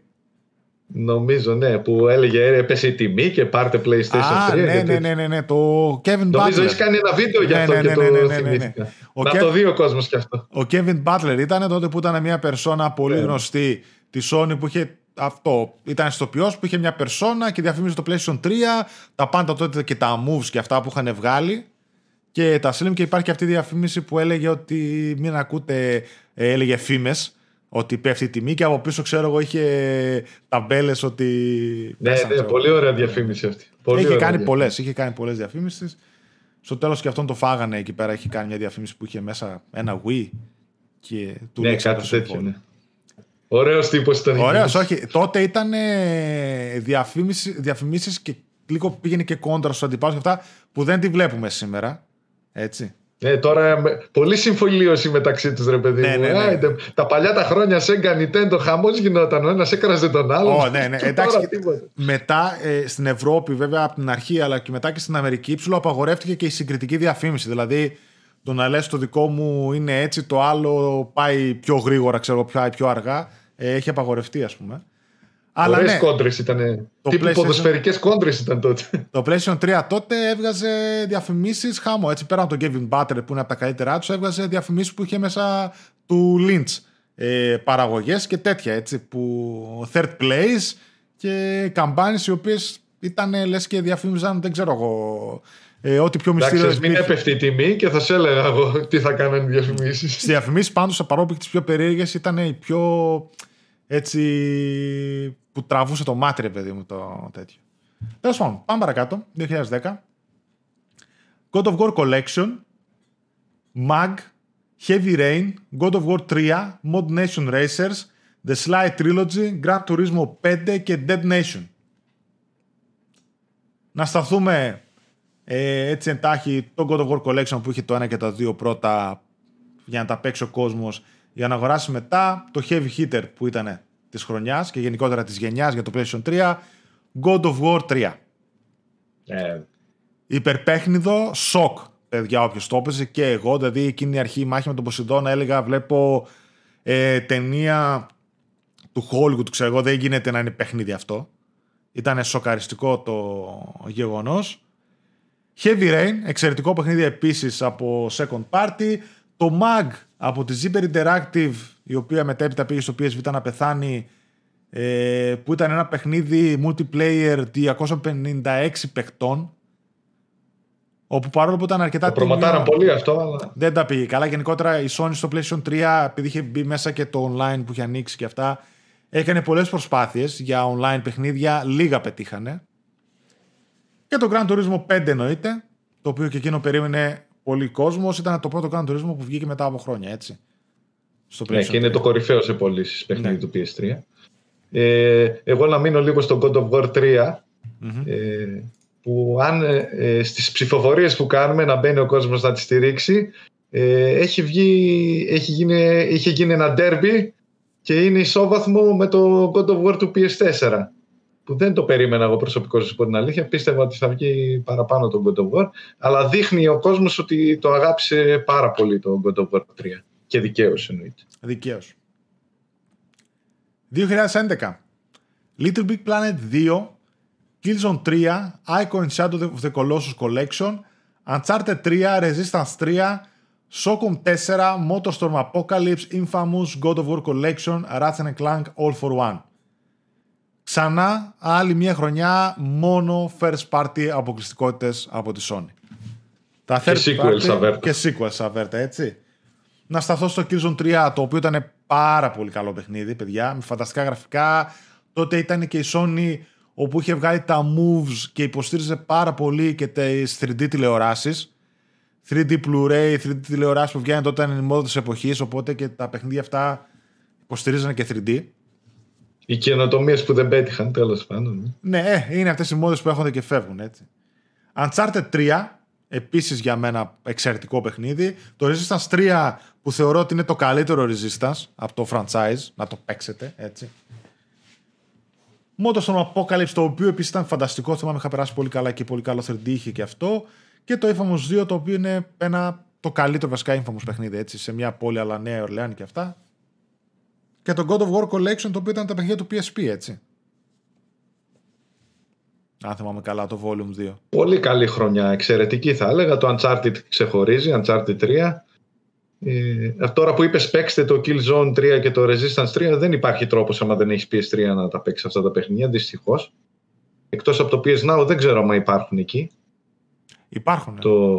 Νομίζω, ναι, που έλεγε «Ε, έπεσε η τιμή και πάρτε PlayStation 3. Ναι, ναι, ναι, ναι, ναι, το Kevin Butler. Νομίζω έχεις κάνει ένα βίντεο για αυτό και το θυμήθηκα. Να το δει ο κόσμος κι αυτό. Ο Kevin Butler ήταν τότε που ήταν μια περσόνα πολύ γνωστή τη Sony που είχε αυτό. Ήταν ιστοποιό που είχε μια περσόνα και διαφήμιζε το PlayStation 3, τα πάντα τότε και τα moves και αυτά που είχαν βγάλει και τα Slim και υπάρχει και αυτή η διαφήμιση που έλεγε ότι μην ακούτε, ε, έλεγε φήμες ότι πέφτει η τιμή και από πίσω ξέρω εγώ είχε ταμπέλες ότι. Ναι, ναι, πολύ ωραία διαφήμιση αυτή. Πολύ είχε, κάνει πολλές, είχε κάνει πολλές διαφήμισει. Στο τέλος και αυτόν το φάγανε εκεί πέρα. Είχε κάνει μια διαφήμιση που είχε μέσα ένα Wii και του ναι, κάτι τέτοιο. Ναι. Ωραίος τύπος ήταν. Ωραίος, όχι. Τότε ήταν διαφημίσεις και λίγο πήγαινε και κόντρα στους αντιπάλους και αυτά που δεν τη βλέπουμε σήμερα. Έτσι. Ναι, τώρα πολύ συμφιλίωση μεταξύ τους ρε παιδί ναι, μου. Ναι, ναι. τα παλιά τα χρόνια σε Nintendo χαμός γινόταν. Ο ένας έκραζε τον άλλον. Oh, ναι, ναι. Εντάξει, μετά ε, στην Ευρώπη, βέβαια από την αρχή, αλλά και μετά και στην Αμερική, ψηλό απαγορεύτηκε και η συγκριτική διαφήμιση. Δηλαδή, το να λες το δικό μου είναι έτσι, το άλλο πάει πιο γρήγορα, ξέρω πιο, πιο αργά. Ε, έχει απαγορευτεί, ας πούμε. Αλλά ναι, κόντρες ήταν. Τύπου PlayStation... ποδοσφαιρικές κόντρες ήταν τότε. Το PlayStation 3 τότε έβγαζε διαφημίσεις χάμω. Έτσι πέρα από τον Kevin Butler που είναι από τα καλύτερά τους, έβγαζε διαφημίσεις που είχε μέσα του Lynch. Ε, Παραγωγές και τέτοια έτσι. Που third place και καμπάνε οι οποίες ήταν λες και διαφήμιζαν, δεν ξέρω εγώ. Ε, ό,τι πιο μυστήριο. μην έπεφτε η τιμή και θα σε έλεγα εγώ [laughs] τι θα κάνουν οι διαφημίσεις. Στι διαφημίσεις πάντως, παρόλο τις πιο περίεργες, ήταν οι πιο έτσι που τραβούσε το μάτι, ρε παιδί μου, το τέτοιο. Τέλος πάντων, πάμε παρακάτω. 2010. God of War Collection, MAG, Heavy Rain, God of War 3, Mod Nation Racers, The Sly Trilogy, Gran Turismo 5 και Dead Nation. Να σταθούμε ε, έτσι εντάχει το God of War Collection που είχε το ένα και τα δύο πρώτα για να τα παίξει ο κόσμος για να αγοράσει μετά το Heavy Hitter που ήταν της χρονιάς και γενικότερα της γενιάς για το PlayStation 3 God of War 3. Ε. Υπερπέχνιδο, σοκ παιδιά όποιος το έπαιζε και εγώ δηλαδή εκείνη η αρχή η μάχη με τον Ποσειδώνα έλεγα βλέπω ε, ταινία του Hollywood ξέρω εγώ δεν γίνεται να είναι παιχνίδι αυτό ήταν σοκαριστικό το γεγονός Heavy Rain, εξαιρετικό παιχνίδι επίσης από Second Party το MAG από τη Zipper Interactive η οποία μετέπειτα πήγε στο PSV να πεθάνει ε, που ήταν ένα παιχνίδι multiplayer 256 παιχτών όπου παρόλο που ήταν αρκετά. Το προμοτάραν πολύ αυτό, αλλά. Δεν τα πήγε καλά. Γενικότερα η Sony στο PlayStation 3, επειδή είχε μπει μέσα και το online που είχε ανοίξει και αυτά, έκανε πολλές προσπάθειες για online παιχνίδια. Λίγα πετύχανε. Και το Gran Turismo 5 εννοείται, το οποίο και εκείνο περίμενε πολύ κόσμος. Ήταν το πρώτο Gran Turismo που βγήκε μετά από χρόνια, έτσι. Στο ναι, και είναι το κορυφαίο σε πωλήσεις παιχνίδι ναι. του PS3. Ε, εγώ να μείνω λίγο στο God of War 3. mm Ε, που αν ε, ε, στις ψηφοφορίες που κάνουμε να μπαίνει ο κόσμος να τη στηρίξει ε, έχει, βγει, έχει γίνει, είχε γίνει ένα derby και είναι ισόβαθμο με το God of War του PS4 που δεν το περίμενα εγώ προσωπικώς από την αλήθεια πίστευα ότι θα βγει παραπάνω το God of War αλλά δείχνει ο κόσμος ότι το αγάπησε πάρα πολύ το God of War 3 και δικαίως εννοείται Δικαίως 2011 Little Big Planet 2 Killzone 3, Icon Shadow of the Colossus Collection, Uncharted 3, Resistance 3, Socom 4, Motorstorm Apocalypse, Infamous, God of War Collection, Ratchet Clank All for One. Ξανά άλλη μια χρονιά μόνο first party αποκλειστικότητες από τη Sony. Τα και sequels αβέρτα. Και sequels αβέρτα, έτσι. Να σταθώ στο Killzone 3, το οποίο ήταν πάρα πολύ καλό παιχνίδι, παιδιά, με φανταστικά γραφικά. Τότε ήταν και η Sony όπου είχε βγάλει τα moves και υποστήριζε πάρα πολύ και τις 3D τηλεοράσεις. 3D Blu-ray, 3D τηλεοράσεις που βγαίνουν τότε ήταν η μόδα της εποχής, οπότε και τα παιχνίδια αυτά υποστηρίζανε και 3D. Οι καινοτομίες που δεν πέτυχαν, τέλος πάντων. Ναι, ε, είναι αυτές οι μόδες που έρχονται και φεύγουν έτσι. Uncharted 3, επίσης για μένα εξαιρετικό παιχνίδι. Το Resistance 3 που θεωρώ ότι είναι το καλύτερο Resistance από το franchise, να το παίξετε έτσι. Μότο στον Apocalypse, το οποίο επίσης ήταν φανταστικό. Θυμάμαι, είχα περάσει πολύ καλά και πολύ καλό 3D είχε και αυτό. Και το Infamous 2, το οποίο είναι ένα, το καλύτερο βασικά Infamous παιχνίδι, έτσι, σε μια πόλη αλλά Νέα Ορλεάνη και αυτά. Και το God of War Collection, το οποίο ήταν τα παιχνίδια του PSP, έτσι. Αν θυμάμαι καλά, το Volume 2. Πολύ καλή χρονιά, εξαιρετική θα έλεγα. Το Uncharted ξεχωρίζει, Uncharted 3. Ε, τώρα που είπες παίξτε το Killzone 3 και το Resistance 3, δεν υπάρχει τρόπος άμα δεν έχεις PS3 να τα παίξεις αυτά τα παιχνίδια, δυστυχώς. Εκτός από το PS Now, δεν ξέρω αν υπάρχουν εκεί. Υπάρχουν. Ε. Το...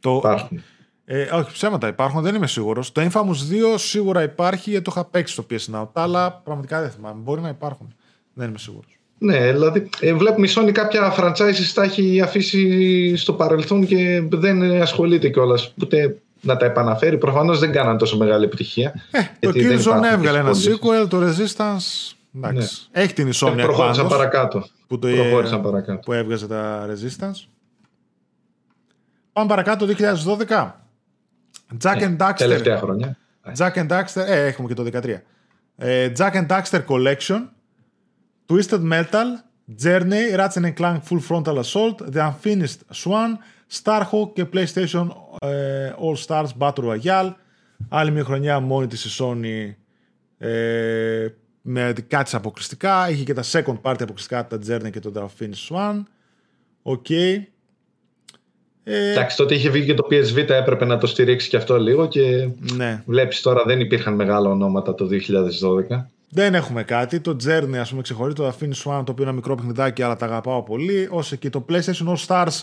το... Υπάρχουν. Ε, όχι, ψέματα υπάρχουν, δεν είμαι σίγουρος. Το Infamous 2 σίγουρα υπάρχει γιατί το είχα παίξει στο PS Now. Τα άλλα πραγματικά δεν θυμάμαι. Μπορεί να υπάρχουν. Δεν είμαι σίγουρος. Ναι, δηλαδή ε, βλέπουμε η Sony κάποια franchises τα έχει αφήσει στο παρελθόν και δεν ασχολείται κιόλας. Ούτε να τα επαναφέρει. Προφανώς δεν κάναν τόσο μεγάλη επιτυχία. Ε, το Killzone έβγαλε ένα sequel, το Resistance. Ναι. Έχει την ισόμια ε, Προχώρησαν παρακάτω. Που, το, προχώρησαν παρακάτω. που έβγαζε τα Resistance. Πάμε παρακάτω το 2012. Jack and Daxter. Τελευταία χρονιά. Jack and Daxter. Ε, έχουμε και το 2013. Ε, Jack and Daxter Collection. Twisted Metal. Journey. Ratchet Clank Full Frontal Assault. The Unfinished Swan. Starhawk και PlayStation ε, All Stars Battle Royale. Άλλη μια χρονιά μόνη της η Sony ε, με κάτι αποκλειστικά. Είχε και τα second party αποκλειστικά, τα Journey και το The Finish One. OK. Okay. Ε, Εντάξει, τότε είχε βγει και το PSV, έπρεπε να το στηρίξει και αυτό λίγο και ναι. βλέπεις τώρα δεν υπήρχαν μεγάλα ονόματα το 2012. Δεν έχουμε κάτι. Το Journey, ας πούμε, ξεχωρίζει το The Unfinished Swan, το οποίο είναι ένα μικρό παιχνιδάκι, αλλά τα αγαπάω πολύ. Όσο και το PlayStation All Stars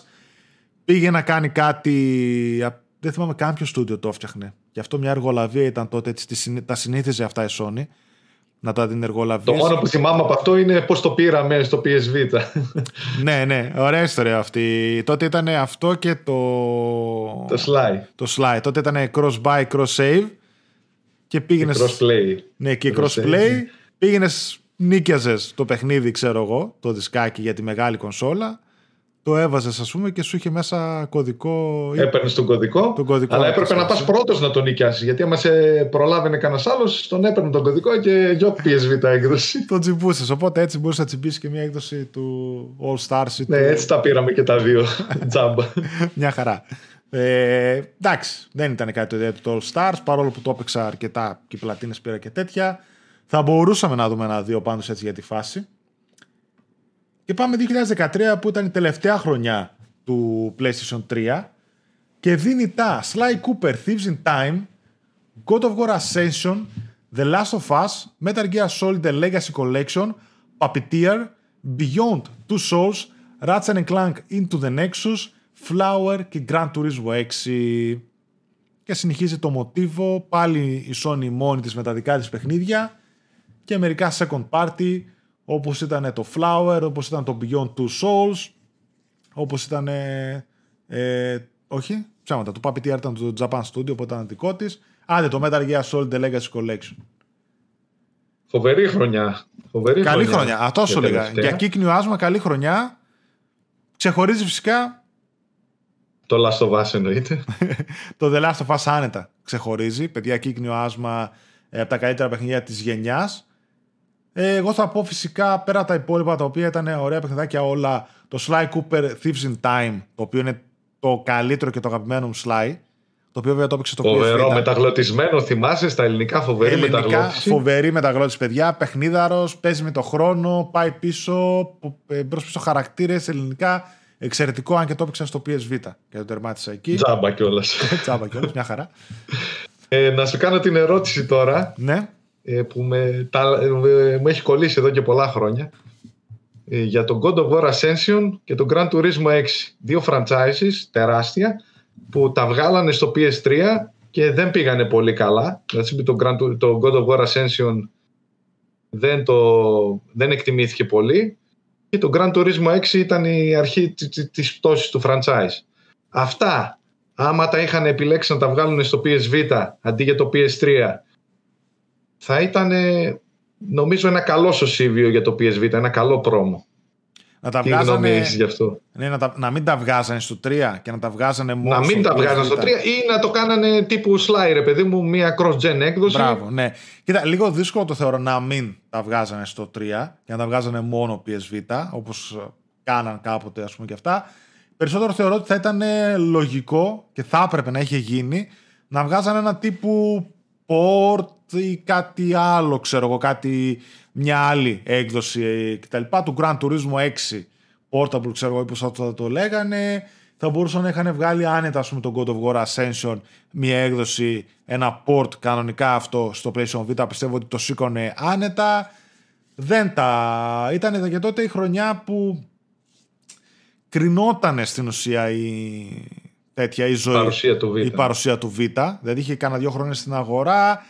πήγε να κάνει κάτι. Δεν θυμάμαι καν ποιο στούντιο το έφτιαχνε. Γι' αυτό μια εργολαβία ήταν τότε, έτσι, τα συνήθιζε αυτά η Sony. Να τα ενεργολαβείς. Το μόνο που θυμάμαι από αυτό είναι πώς το πήραμε στο PSV. [laughs] ναι, ναι, ωραία ιστορία αυτή. Τότε ήταν αυτό και το... Το slide. Το slide. Τότε ήταν cross buy, cross save και πήγαινε. Cross play. Ναι, και cross play. Πήγαινες, νίκιαζες το παιχνίδι, ξέρω εγώ, το δισκάκι για τη μεγάλη κονσόλα. Το έβαζες, ας πούμε, και σου είχε μέσα κωδικό. Έπαιρνες τον κωδικό. Τον κωδικό αλλά έπρεπε να πας πρώτος να τον νοικιάσεις. Γιατί άμα σε προλάβαινε κανένας άλλος, τον έπαιρνε τον κωδικό και γιοκ PSV έκδοση. [laughs] τον τσιμπούσες. Οπότε έτσι μπορούσε να τσιμπήσεις και μια έκδοση του All Stars. Ναι, έτσι τα πήραμε και τα δύο. [laughs] Τζάμπα. μια χαρά. Ε, εντάξει, δεν ήταν κάτι το ιδιαίτερο το All Stars, παρόλο που το έπαιξα αρκετά και πλατίνες πήρα και τέτοια. Θα μπορούσαμε να δούμε ένα-δύο πάντως έτσι για τη φάση. Και πάμε 2013 που ήταν η τελευταία χρονιά του PlayStation 3 και δίνει τα Sly Cooper Thieves in Time, God of War Ascension, The Last of Us, Metal Gear Solid The Legacy Collection, Puppeteer, Beyond Two Souls, Ratchet Clank Into the Nexus, Flower και Grand Turismo 6. Και συνεχίζει το μοτίβο, πάλι η Sony μόνη της με τα δικά της παιχνίδια και μερικά second party όπως ήταν το Flower, όπως ήταν το Beyond Two Souls, όπως ήταν, ε, όχι, ψάματα, το Puppeteer ήταν το Japan Studio, οπότε ήταν δικό της. Άντε το Metal Gear Solid The Legacy Collection. Φοβερή χρονιά. Φοβερή καλή χρονιά. χρονιά. Αυτό σου έλεγα. Για κύκνιο άσμα, καλή χρονιά. Ξεχωρίζει φυσικά. Το Last of Us εννοείται. [laughs] το The Last of Us άνετα ξεχωρίζει. Παιδιά, κύκνιο άσμα ε, από τα καλύτερα παιχνίδια της γενιάς. Ε, εγώ θα πω φυσικά πέρα από τα υπόλοιπα τα οποία ήταν ωραία παιχνιδάκια όλα. Το Sly Cooper Thieves in Time, το οποίο είναι το καλύτερο και το αγαπημένο μου Sly. Το οποίο βέβαια το έπαιξε το Φοβερό μεταγλωτισμένο, θυμάσαι στα ελληνικά φοβερή ελληνικά, μεταγλώτηση. Φοβερή μεταγλώτηση, παιδιά. Παιχνίδαρος, παίζει με το χρόνο, πάει πίσω, ε, μπρος πίσω χαρακτήρες ελληνικά. Εξαιρετικό, αν και το έπαιξα στο PSV και το τερμάτισα εκεί. Τζάμπα κιόλας. [laughs] Τζάμπα κιόλας, μια χαρά. Ε, να σου κάνω την ερώτηση τώρα. Ναι. Ε, που με, τα, ε, μου έχει κολλήσει εδώ και πολλά χρόνια. Ε, για τον God of War Ascension και τον Gran Turismo 6. Δύο franchises τεράστια που τα βγάλανε στο PS3 και δεν πήγανε πολύ καλά. Δηλαδή το, Grand, το God of War Ascension δεν, το, δεν εκτιμήθηκε πολύ και το Gran Turismo 6 ήταν η αρχή της πτώσης του franchise. Αυτά, άμα τα είχαν επιλέξει να τα βγάλουν στο PSV αντί για το PS3, θα ήταν νομίζω ένα καλό σωσίβιο για το PSV, ένα καλό πρόμο. Να τα βγάζανε... γι' αυτό; Ναι, να, τα, να μην τα βγάζανε στο 3 και να τα βγάζανε μόνο Να μην τα βγάζανε στο 3 ή να το κάνανε τύπου slide, παιδί μου, μια cross-gen έκδοση. Μπράβο, ναι. Κοίτα, λίγο δύσκολο το θεωρώ να μην τα βγάζανε στο 3 και να τα βγάζανε μόνο PSV, όπως κάναν κάποτε, ας πούμε και αυτά. Περισσότερο θεωρώ ότι θα ήταν λογικό και θα έπρεπε να είχε γίνει να βγάζανε ένα τύπου port ή κάτι άλλο, ξέρω εγώ, κάτι, μια άλλη έκδοση κτλ. Του Grand Turismo 6 Portable, ξέρω εγώ, πώς θα το λέγανε. Θα μπορούσαν να είχαν βγάλει άνετα, ας πούμε, τον God of War Ascension, μια έκδοση, ένα port κανονικά αυτό στο PlayStation Vita. Πιστεύω ότι το σήκωνε άνετα. Δεν τα... Ήταν και τότε η χρονιά που κρινότανε στην ουσία η, τέτοια η ζωή. Παρουσία του Β. Η παρουσία του Β. Δηλαδή είχε κάνα δύο χρόνια στην αγορά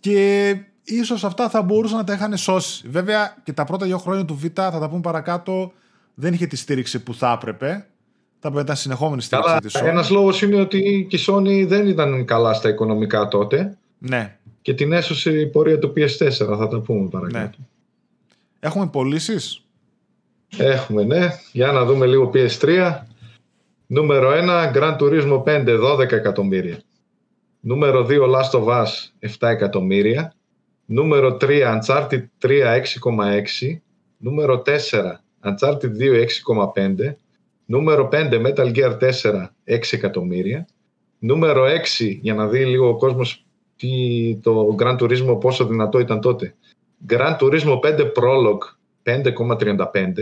και ίσως αυτά θα μπορούσαν να τα είχαν σώσει. Βέβαια και τα πρώτα δύο χρόνια του Β, θα τα πούμε παρακάτω, δεν είχε τη στήριξη που θα έπρεπε. Θα πρέπει να ήταν συνεχόμενη στήριξη τη Sony. Ένας λόγος είναι ότι και η Sony δεν ήταν καλά στα οικονομικά τότε. Ναι. Και την έσωσε η πορεία του PS4, θα τα πούμε παρακάτω. Ναι. Έχουμε πωλήσεις; Έχουμε, ναι. Για να δούμε λίγο PS3. Νούμερο 1, Grand Turismo 5, 12 εκατομμύρια. Νούμερο 2, Last of Us, 7 εκατομμύρια. Νούμερο 3, Uncharted 3, 6,6. Νούμερο 4, Uncharted 2, 6,5. Νούμερο 5, Metal Gear 4, 6 εκατομμύρια. Νούμερο 6, για να δει λίγο ο κόσμος τι, το Grand Turismo πόσο δυνατό ήταν τότε. Grand Turismo 5 Prologue 5,35.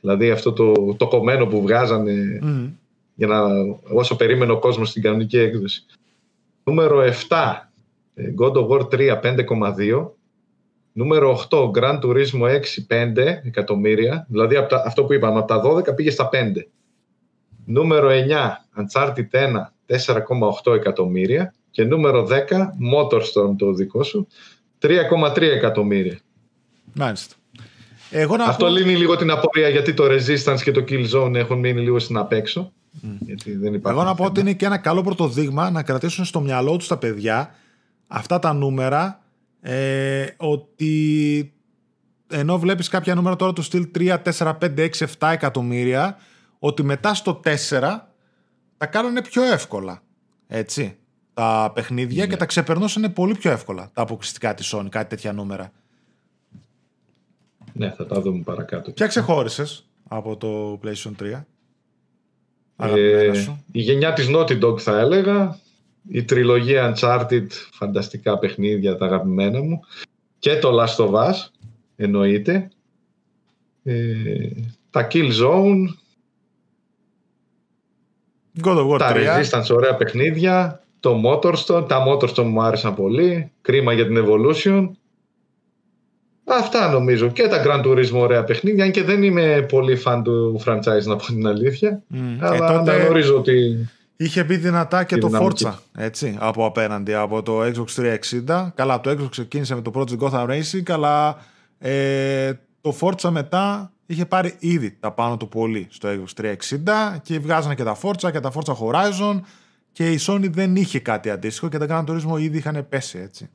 Δηλαδή αυτό το, το κομμένο που βγάζανε mm για να, όσο περίμενε ο κόσμος στην κανονική έκδοση. Νούμερο 7, ε, God of War 3, 5,2. Νούμερο 8, Grand Turismo 6, 5 εκατομμύρια. Δηλαδή αυτό που είπαμε, από τα 12 πήγε στα 5. Νούμερο 9, Uncharted 1, 4,8 εκατομμύρια. Και νούμερο 10, Motorstorm το δικό σου, 3,3 εκατομμύρια. Μάλιστα. Εγώ να Αυτό πω... λύνει λίγο την απορία γιατί το Resistance και το Killzone έχουν μείνει λίγο στην απέξω. Γιατί δεν υπάρχει Εγώ να πω ότι είναι και ένα καλό πρωτοδείγμα να κρατήσουν στο μυαλό τους τα παιδιά αυτά τα νούμερα ε, ότι ενώ βλέπεις κάποια νούμερα τώρα του στυλ 3, 4, 5, 6, 7 εκατομμύρια ότι μετά στο 4 τα κάνανε πιο εύκολα έτσι τα παιχνίδια και τα ξεπερνούσαν πολύ πιο εύκολα τα αποκλειστικά της Sony κάτι τέτοια νούμερα. Ναι, θα τα δούμε παρακάτω. Ποια ξεχώρισες από το PlayStation 3 Ε, αγαπημένα σου η γενιά της Naughty Dog θα έλεγα. Η τριλογία Uncharted, φανταστικά παιχνίδια, τα αγαπημένα μου. Και το Last of Us, εννοείται. Ε, τα Killzone, God of War τα 3 Resistance, ωραία παιχνίδια. Το Motorstorm, τα Motorstorm μου άρεσαν πολύ. Κρίμα για την Evolution. Αυτά νομίζω. Και τα Gran Turismo ωραία παιχνίδια. Αν και δεν είμαι πολύ φαν του franchise, να πω την αλήθεια. Μμ. Ε, Αλλά τότε- αναγνωρίζω ότι. Είχε μπει δυνατά και Τη το δυναμική. Forza, έτσι, από απέναντι, από το Xbox 360. Καλά, το Xbox ξεκίνησε με το Project Gotham Racing, αλλά ε, το Forza μετά είχε πάρει ήδη τα πάνω του πολύ στο Xbox 360 και βγάζανε και τα Forza και τα Forza Horizon και η Sony δεν είχε κάτι αντίστοιχο και τα Gran Turismo ήδη είχαν πέσει, έτσι.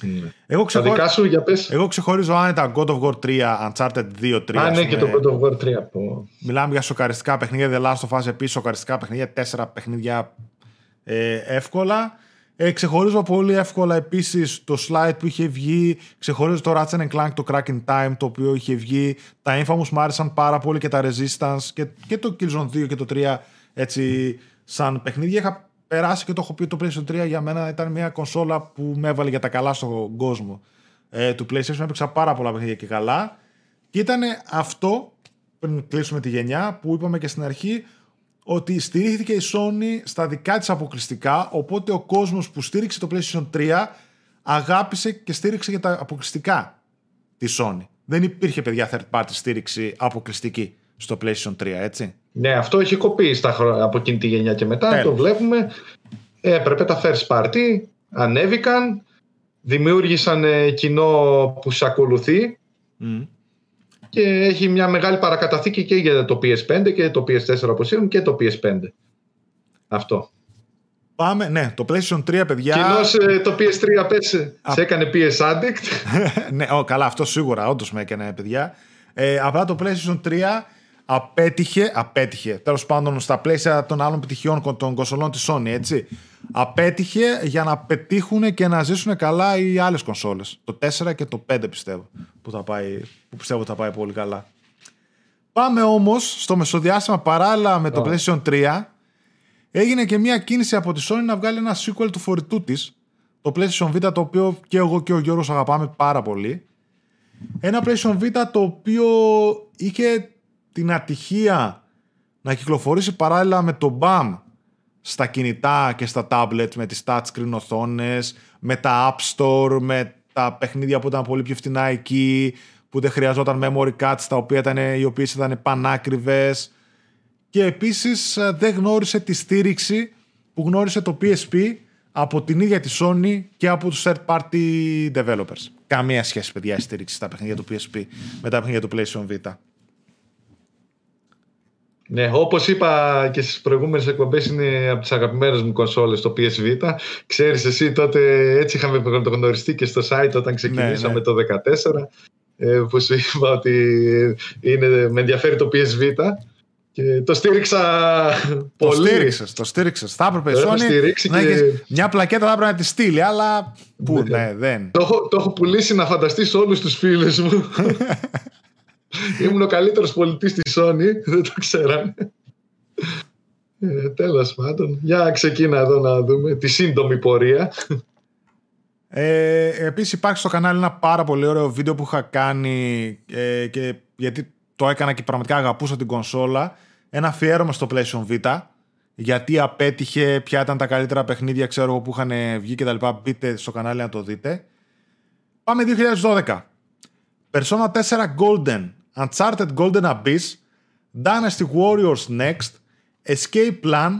Ναι. Εγώ, Τα ξεχω... δικά σου, για πες. Εγώ ξεχωρίζω άνετα God of War 3, Uncharted 2, 3. Α, ας ναι, και πούμε. το God of War 3. Πω. Μιλάμε για σοκαριστικά παιχνίδια. The Last of Us επίσης σοκαριστικά παιχνίδια. Τέσσερα παιχνίδια ε, εύκολα. Ε, ξεχωρίζω πολύ εύκολα επίσης το slide που είχε βγει. Ξεχωρίζω το Ratchet Clank, το Cracking Time το οποίο είχε βγει. Τα Infamous μου άρεσαν πάρα πολύ και τα Resistance και, και το Killzone 2 και το 3 έτσι σαν παιχνίδια. Είχα περάσει και το έχω πει το PlayStation 3 για μένα ήταν μια κονσόλα που με έβαλε για τα καλά στον κόσμο ε, του PlayStation. Έπαιξα πάρα πολλά παιχνίδια και καλά. Και ήταν αυτό, πριν κλείσουμε τη γενιά, που είπαμε και στην αρχή, ότι στηρίχθηκε η Sony στα δικά της αποκλειστικά, οπότε ο κόσμος που στήριξε το PlayStation 3 αγάπησε και στήριξε για τα αποκλειστικά τη Sony. Δεν υπήρχε, παιδιά, third party στήριξη αποκλειστική στο PlayStation 3, έτσι. Ναι, αυτό έχει κοπεί στα χρο... από εκείνη τη γενιά και μετά. Τέλος. Το βλέπουμε. Ε, Έπρεπε τα first party, ανέβηκαν, δημιούργησαν ε, κοινό που σε ακολουθεί Mm. και έχει μια μεγάλη παρακαταθήκη και για το PS5 και το PS4 όπως είπαμε και το PS5. Αυτό. Πάμε, ναι, το PlayStation 3, παιδιά. Κοινώς ε, το PS3 πες, ε, σε έκανε PS Addict. [laughs] ναι, ο, καλά, αυτό σίγουρα, όντως με έκανε, παιδιά. Ε, απλά το PlayStation 3 απέτυχε, απέτυχε, τέλος πάντων στα πλαίσια των άλλων επιτυχιών των κονσολών της Sony, έτσι. Απέτυχε για να πετύχουν και να ζήσουν καλά οι άλλες κονσόλες. Το 4 και το 5 πιστεύω, που, θα πάει, που πιστεύω ότι θα πάει πολύ καλά. Πάμε όμως στο μεσοδιάστημα παράλληλα με το Ωραία. PlayStation 3 έγινε και μια κίνηση από τη Sony να βγάλει ένα sequel του φορητού της το PlayStation Vita το οποίο και εγώ και ο Γιώργος αγαπάμε πάρα πολύ ένα PlayStation Vita το οποίο είχε την ατυχία να κυκλοφορήσει παράλληλα με το BAM στα κινητά και στα tablets με τις touchscreen οθόνες, με τα App Store, με τα παιχνίδια που ήταν πολύ πιο φτηνά εκεί, που δεν χρειαζόταν memory cards, τα οποία ήταν, οι οποίες ήταν πανάκριβες και επίσης ε, δεν γνώρισε τη στήριξη που γνώρισε το PSP από την ίδια τη Sony και από τους third party developers. Καμία σχέση, παιδιά, η στήριξη στα παιχνίδια του PSP με τα παιχνίδια του PlayStation Vita. Ναι, όπως είπα και στις προηγούμενες εκπομπές είναι από τις αγαπημένες μου κονσόλες το PS Vita. Ξέρεις εσύ τότε έτσι είχαμε το γνωριστεί και στο site όταν ξεκινήσαμε ναι. το 2014 ε, που σου είπα ότι είναι, με ενδιαφέρει το PS Vita και το στήριξα Το πολύ. στήριξες, το στήριξες. Θα έπρεπε η Το έχω Sony στηρίξει να και- έχεις μια πλακέτα θα έπρεπε να τη στείλει, αλλά. Πού, Ναι. ναι, δεν. Το έχω, το έχω πουλήσει να φανταστείς όλους τους φίλους μου. [laughs] Ήμουν ο καλύτερος πολιτής της Sony, δεν το ξέρανε. Ε, τέλος πάντων. Για ξεκίνα εδώ να δούμε τη σύντομη πορεία. Ε, Επίσης, υπάρχει στο κανάλι ένα πάρα πολύ ωραίο βίντεο που είχα κάνει ε, και γιατί το έκανα και πραγματικά αγαπούσα την κονσόλα. Ένα αφιέρωμα στο PlayStation Vita. Γιατί απέτυχε, ποια ήταν τα καλύτερα παιχνίδια ξέρω εγώ, που είχαν βγει κτλ. Μπείτε στο κανάλι να το δείτε. Πάμε 2012. Persona 4 Golden, Uncharted Golden Abyss, Dynasty Warriors Next, Escape Plan,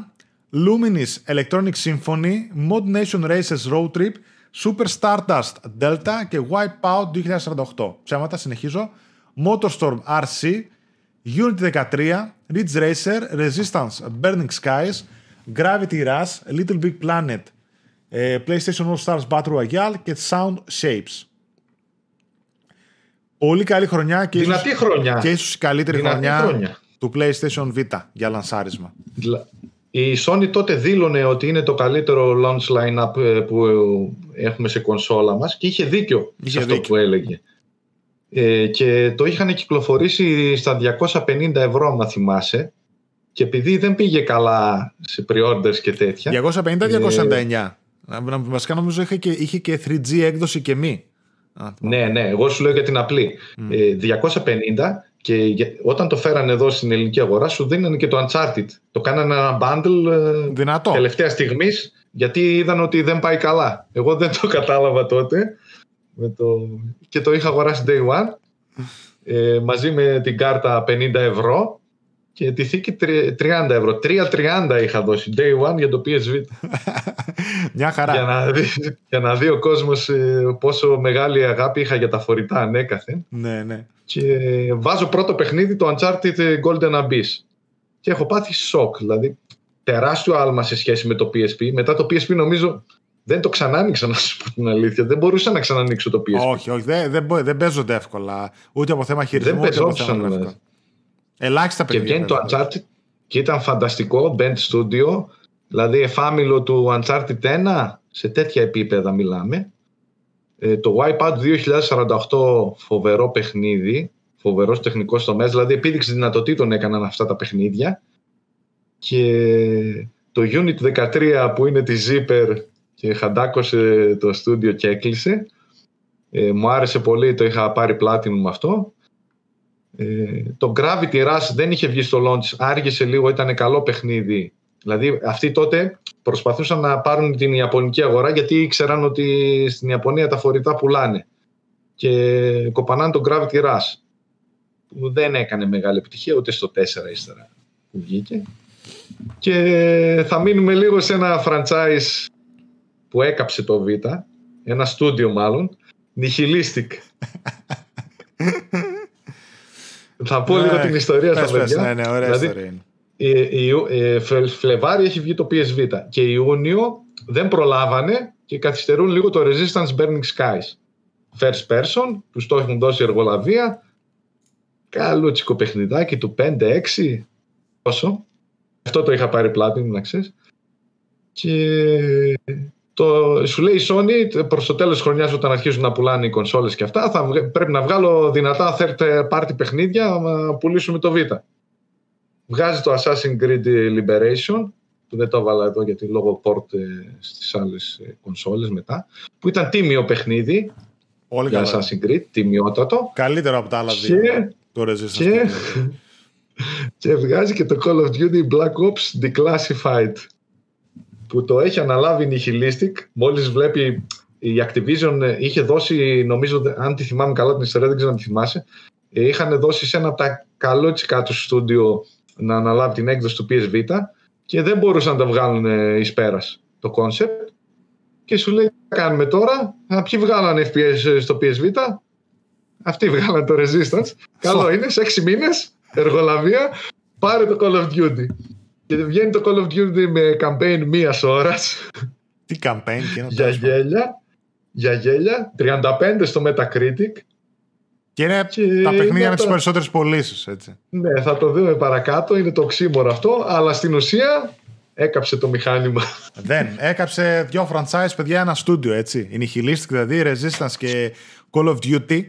Luminis Electronic Symphony, Mod Nation Races Road Trip, Super Stardust Delta και Wipeout 2048. Ψέματα, συνεχίζω. Motorstorm RC, Unity 13, Ridge Racer, Resistance Burning Skies, Gravity Rush, Little Big Planet, ε, PlayStation All Stars Battle Royale και Sound Shapes. Πολύ καλή χρονιά και Δυνατή ίσως, χρονιά. και ίσως η καλύτερη Δυνατή χρονιά, χρονιά. του PlayStation Vita για λανσάρισμα. Η Sony τότε δήλωνε ότι είναι το καλύτερο launch line-up ε, που έχουμε σε κονσόλα μας και είχε δίκιο Είχε σε αυτό δίκιο. που έλεγε. Ε, και το είχαν κυκλοφορήσει στα 250 ευρώ, αν θυμάσαι. Και επειδή δεν πήγε καλά σε pre-orders και τέτοια. 250-299. Ε... Βασικά νομίζω είχε και, είχε και 3G έκδοση και μη. Α, Ναι, ναι, εγώ σου λέω για την απλή. Ε, 250 και για- όταν το φέρανε εδώ στην ελληνική αγορά σου δίνανε και το Uncharted. Το κάνανε ένα bundle ε, Δυνατό. τελευταία στιγμής γιατί είδαν ότι δεν πάει καλά. Εγώ δεν το κατάλαβα τότε με το... και το είχα αγοράσει day one ε, μαζί με την κάρτα 50 ευρώ και τη θήκη τρι- 30 ευρώ. 3,30 είχα δώσει day one για το PSV [laughs] Μια χαρά. για, να δει, για να δει ο κόσμος ε, πόσο μεγάλη αγάπη είχα για τα φορητά ανέκαθεν Ναι, ναι. και βάζω πρώτο παιχνίδι το Uncharted Golden Abyss και έχω πάθει σοκ δηλαδή τεράστιο άλμα σε σχέση με το PSP μετά το PSP νομίζω δεν το ξανά άνοιξα να σου πω την αλήθεια δεν μπορούσα να ξανανοίξω το PSP Όχι, όχι, δεν, δεν, μπο- δεν παίζονται εύκολα. Ούτε από θέμα χειρισμού, Δεν ούτε από παίζονταν, θέμα ναι. εύκολα. Ελάχιστα και παιχνίδια. βγαίνει το παίζονται. Uncharted και ήταν φανταστικό Band Studio δηλαδή εφάμιλο του Uncharted 1 σε τέτοια επίπεδα μιλάμε Ε, το Wipeout 2048 φοβερό παιχνίδι φοβερός τεχνικός τομέας δηλαδή επίδειξη δυνατοτήτων έκαναν αυτά τα παιχνίδια και το Unit 13 που είναι τη Zipper και χαντάκωσε το στούντιο και έκλεισε ε, μου άρεσε πολύ, το είχα πάρει platinum αυτό ε, το Gravity Rush δεν είχε βγει στο launch, άργησε λίγο, ήταν καλό παιχνίδι. Δηλαδή αυτοί τότε προσπαθούσαν να πάρουν την Ιαπωνική αγορά γιατί ήξεραν ότι στην Ιαπωνία τα φορητά πουλάνε. Και κοπανάνε το Gravity Rush που δεν έκανε μεγάλη επιτυχία ούτε στο 4 ύστερα που βγήκε. Και θα μείνουμε λίγο σε ένα franchise που έκαψε το Β, ένα στούντιο μάλλον, Nihilistic. [laughs] Θα πω λίγο Ναι, την ιστορία πες, στα πες, παιδιά. Ναι, ναι, ωραία Δηλαδή, ιστορία είναι. ε, Ιου- ε, Φλε- Φλεβάρι έχει βγει το PSV και Ιούνιο δεν προλάβανε και καθυστερούν λίγο το Resistance Burning Skies. First person, τους το έχουν δώσει εργολαβία. Καλούτσικο παιχνιδάκι του 5-6. Πόσο. Αυτό το είχα πάρει πλάτη, να ξέρεις. Και το, σου λέει η Sony προς το τέλος της χρονιάς όταν αρχίζουν να πουλάνε οι κονσόλες και αυτά θα, βγα- πρέπει να βγάλω δυνατά third party παιχνίδια να πουλήσουμε το Β. Βγάζει το Assassin's Creed Liberation που δεν το έβαλα εδώ γιατί λόγω port ε, στις άλλες ε, κονσόλες μετά που ήταν τίμιο παιχνίδι Όλοι για καλά. Assassin's Creed, τιμιότατο Καλύτερο από τα άλλα δύο. και, Το Resistance. και, και- [laughs] και βγάζει και το Call of Duty Black Ops Declassified που το έχει αναλάβει η Nihilistic μόλις βλέπει η Activision ε, είχε δώσει νομίζω αν τη θυμάμαι καλά την ιστορία δεν ξέρω αν τη θυμάσαι ε, είχαν δώσει σε ένα από τα καλότσικα του στούντιο να αναλάβει την έκδοση του PS Vita και δεν μπορούσαν να τα βγάλουν ε, εις πέρας το concept. Και σου λέει τι θα κάνουμε τώρα Α, ποιοι βγάλανε FPS στο PS Vita; Αυτοί βγάλανε το Resistance. Καλό είναι σε 6 μήνες εργολαβία πάρε το Call of Duty και βγαίνει το Call of Duty με campaign μίας ώρας Τι campaign και είναι για τέλος πάντων. γέλια για γέλια 35 στο Metacritic Και είναι Και τα παιχνίδια είναι με τις τα- περισσότερες πωλήσεις, έτσι. Ναι, θα το δούμε παρακάτω. Είναι το οξύμορο αυτό. Αλλά στην ουσία έκαψε το μηχάνημα. Δεν. Έκαψε δύο franchise, παιδιά, ένα στούντιο, έτσι. Η Nihilistic, δηλαδή, Resistance και Call of Duty,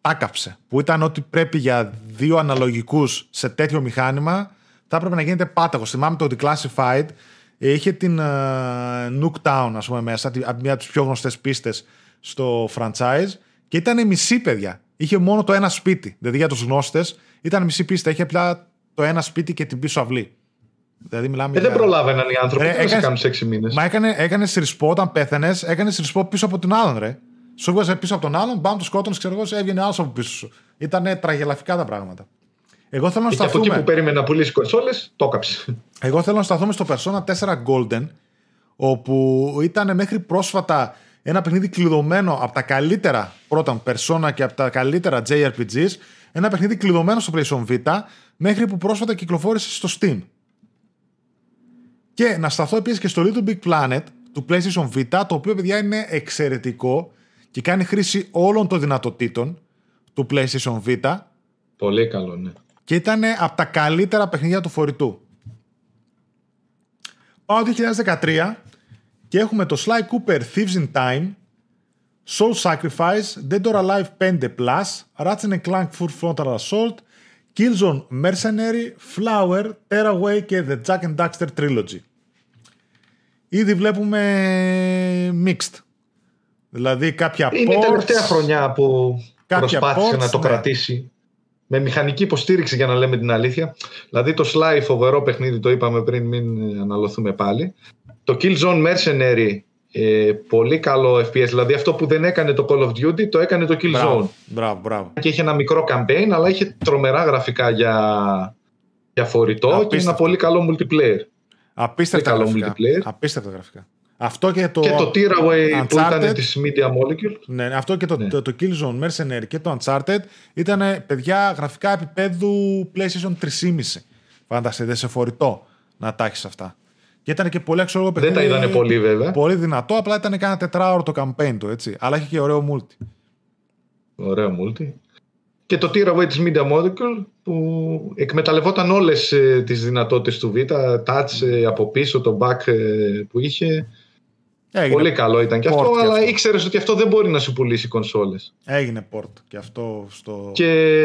τα έκαψε. Που ήταν ότι πρέπει για δύο αναλογικούς σε τέτοιο μηχάνημα, θα έπρεπε να γίνεται πάταγος. Θυμάμαι το Declassified, ε, είχε την uh, Nooktown, ας πούμε, μέσα, τη- μια από τις πιο γνωστές πίστες στο franchise, και ήταν μισή, παιδιά. Είχε μόνο το ένα σπίτι. Δηλαδή για τους γνώστες, ήταν μισή πίστα. Είχε απλά το ένα σπίτι και την πίσω αυλή. Δηλαδή μιλάμε Ε, δεν για- προλάβαιναν οι άνθρωποι. Ρε, Τι να σε έκανες- κάνουν σε 6 μήνες. Μα έκανε, έκανες ρησπό όταν πέθανε, έκανες ρησπό πίσω από τον άλλον, ρε. Σου έβγαζε πίσω από τον άλλον, μπαμ, το σκότωνες, ξέρω εγώ, σε έβγαινε άλλος από πίσω σου. Ήταν τραγελαφικά τα πράγματα. Εγώ θέλω να Και από εκεί σταθούμε. που περίμενε να πουλήσει κονσόλες, το έκαψες. Εγώ θέλω να σταθούμε στο Persona 4 Golden, όπου ήταν μέχρι πρόσφατα ένα παιχνίδι κλειδωμένο από τα καλύτερα πρώτα Persona και από τα καλύτερα JRPGs, ένα παιχνίδι κλειδωμένο στο PlayStation Vita, μέχρι που πρόσφατα κυκλοφόρησε στο Steam. Και να σταθώ επίσης και στο Little Big Planet του PlayStation Vita, το οποίο παιδιά είναι εξαιρετικό και κάνει χρήση όλων των δυνατοτήτων του PlayStation Vita. Πολύ καλό, ναι. Και ήταν από τα καλύτερα παιχνίδια του φορητού. Πάω 2013 και έχουμε το Sly Cooper Thieves in Time, Soul Sacrifice, Dead or Alive 5 Plus, Ratchet Clank Full Frontal Assault, Killzone Mercenary, Flower, Tearaway και The Jack and Daxter Trilogy. Ήδη βλέπουμε mixed. Δηλαδή κάποια Είναι ports, η τελευταία χρονιά που κάποια προσπάθησε ports, να το ναι. κρατήσει. Με μηχανική υποστήριξη για να λέμε την αλήθεια. Δηλαδή το Sly φοβερό παιχνίδι, το είπαμε πριν, μην αναλωθούμε πάλι. Το Killzone Mercenary, ε, πολύ καλό FPS. Δηλαδή αυτό που δεν έκανε το Call of Duty, το έκανε το Killzone. Μπράβο, μπράβο, μπράβο. Και είχε ένα μικρό campaign, αλλά είχε τρομερά γραφικά για, για φορητό και Απίστευτο. ένα πολύ καλό multiplayer. Απίστευτα καλό γραφικά. multiplayer. Απίστευτα γραφικά. Αυτό και το, Και το Tearaway που Uncharted. ήταν της Media Molecule. ναι, αυτό και το, Ναι. το, το Killzone Mercenary και το Uncharted ήταν παιδιά γραφικά επίπεδου PlayStation 3,5. Φανταστείτε σε φορητό να τα έχεις αυτά. Και ήταν και πολύ αξιόλογο Δεν παιχνίδι. τα είδανε πολύ βέβαια. Πολύ δυνατό, απλά ήταν κάνα τετράωρο το campaign του, έτσι. Αλλά είχε και ωραίο multi. Ωραίο multi. Και το Tearaway της Media Molecule που εκμεταλλευόταν όλες ε, τις δυνατότητες του Β, touch ε, από πίσω, το back ε, που είχε. Έγινε, Πολύ καλό ήταν και port αυτό, και αλλά αυτό. ήξερες ότι αυτό δεν μπορεί να σου πουλήσει κονσόλες. έγινε port και αυτό στο... Και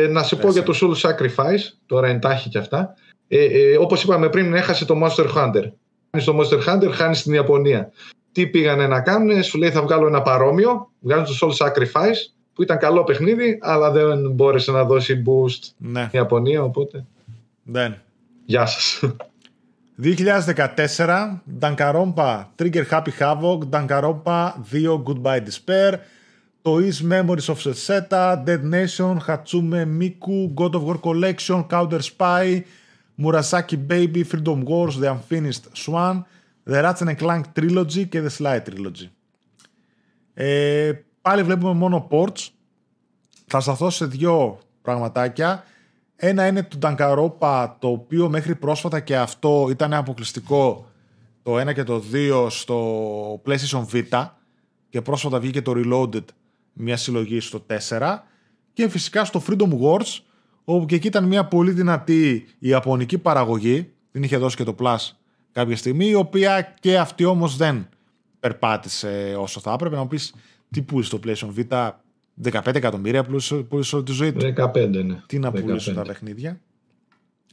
να σε πω Τέσσερα. για το Soul Sacrifice, τώρα εντάχει και αυτά. Ε, ε, όπως είπαμε πριν, έχασε το Monster Hunter. Χάνεις το Monster Hunter, χάνεις στην Ιαπωνία. Τι πήγανε να κάνουν, σου λέει θα βγάλω ένα παρόμοιο, βγάζουν το Soul Sacrifice, που ήταν καλό παιχνίδι, αλλά δεν μπόρεσε να δώσει boost Ναι, η Ιαπωνία, οπότε δεν. γεια σας. 2014, Dankarompa, Trigger Happy Havoc, Dankarompa 2, Goodbye Despair, το Is Memories of Setseta, Dead Nation, Hatsume Miku, God of War Collection, Counter Spy, Murasaki Baby, Freedom Wars, The Unfinished Swan, The Ratchet Clank Trilogy και The Sly Trilogy. Ε, πάλι βλέπουμε μόνο ports. Θα σταθώ σε δύο πραγματάκια. Ένα είναι του Dankaropa, το οποίο μέχρι πρόσφατα και αυτό ήταν αποκλειστικό το 1 και το 2 στο PlayStation Vita και πρόσφατα βγήκε το Reloaded μια συλλογή στο 4 και φυσικά στο Freedom Wars όπου και εκεί ήταν μια πολύ δυνατή ιαπωνική παραγωγή. Την είχε δώσει και το Plus κάποια στιγμή η οποία και αυτή όμως δεν περπάτησε όσο θα έπρεπε. Να μου πεις τι πούλησε το PlayStation Vita; 15 εκατομμύρια πούλησε πούλησε όλη τη ζωή του 15, ναι. τι να 15. πουλήσουν τα παιχνίδια.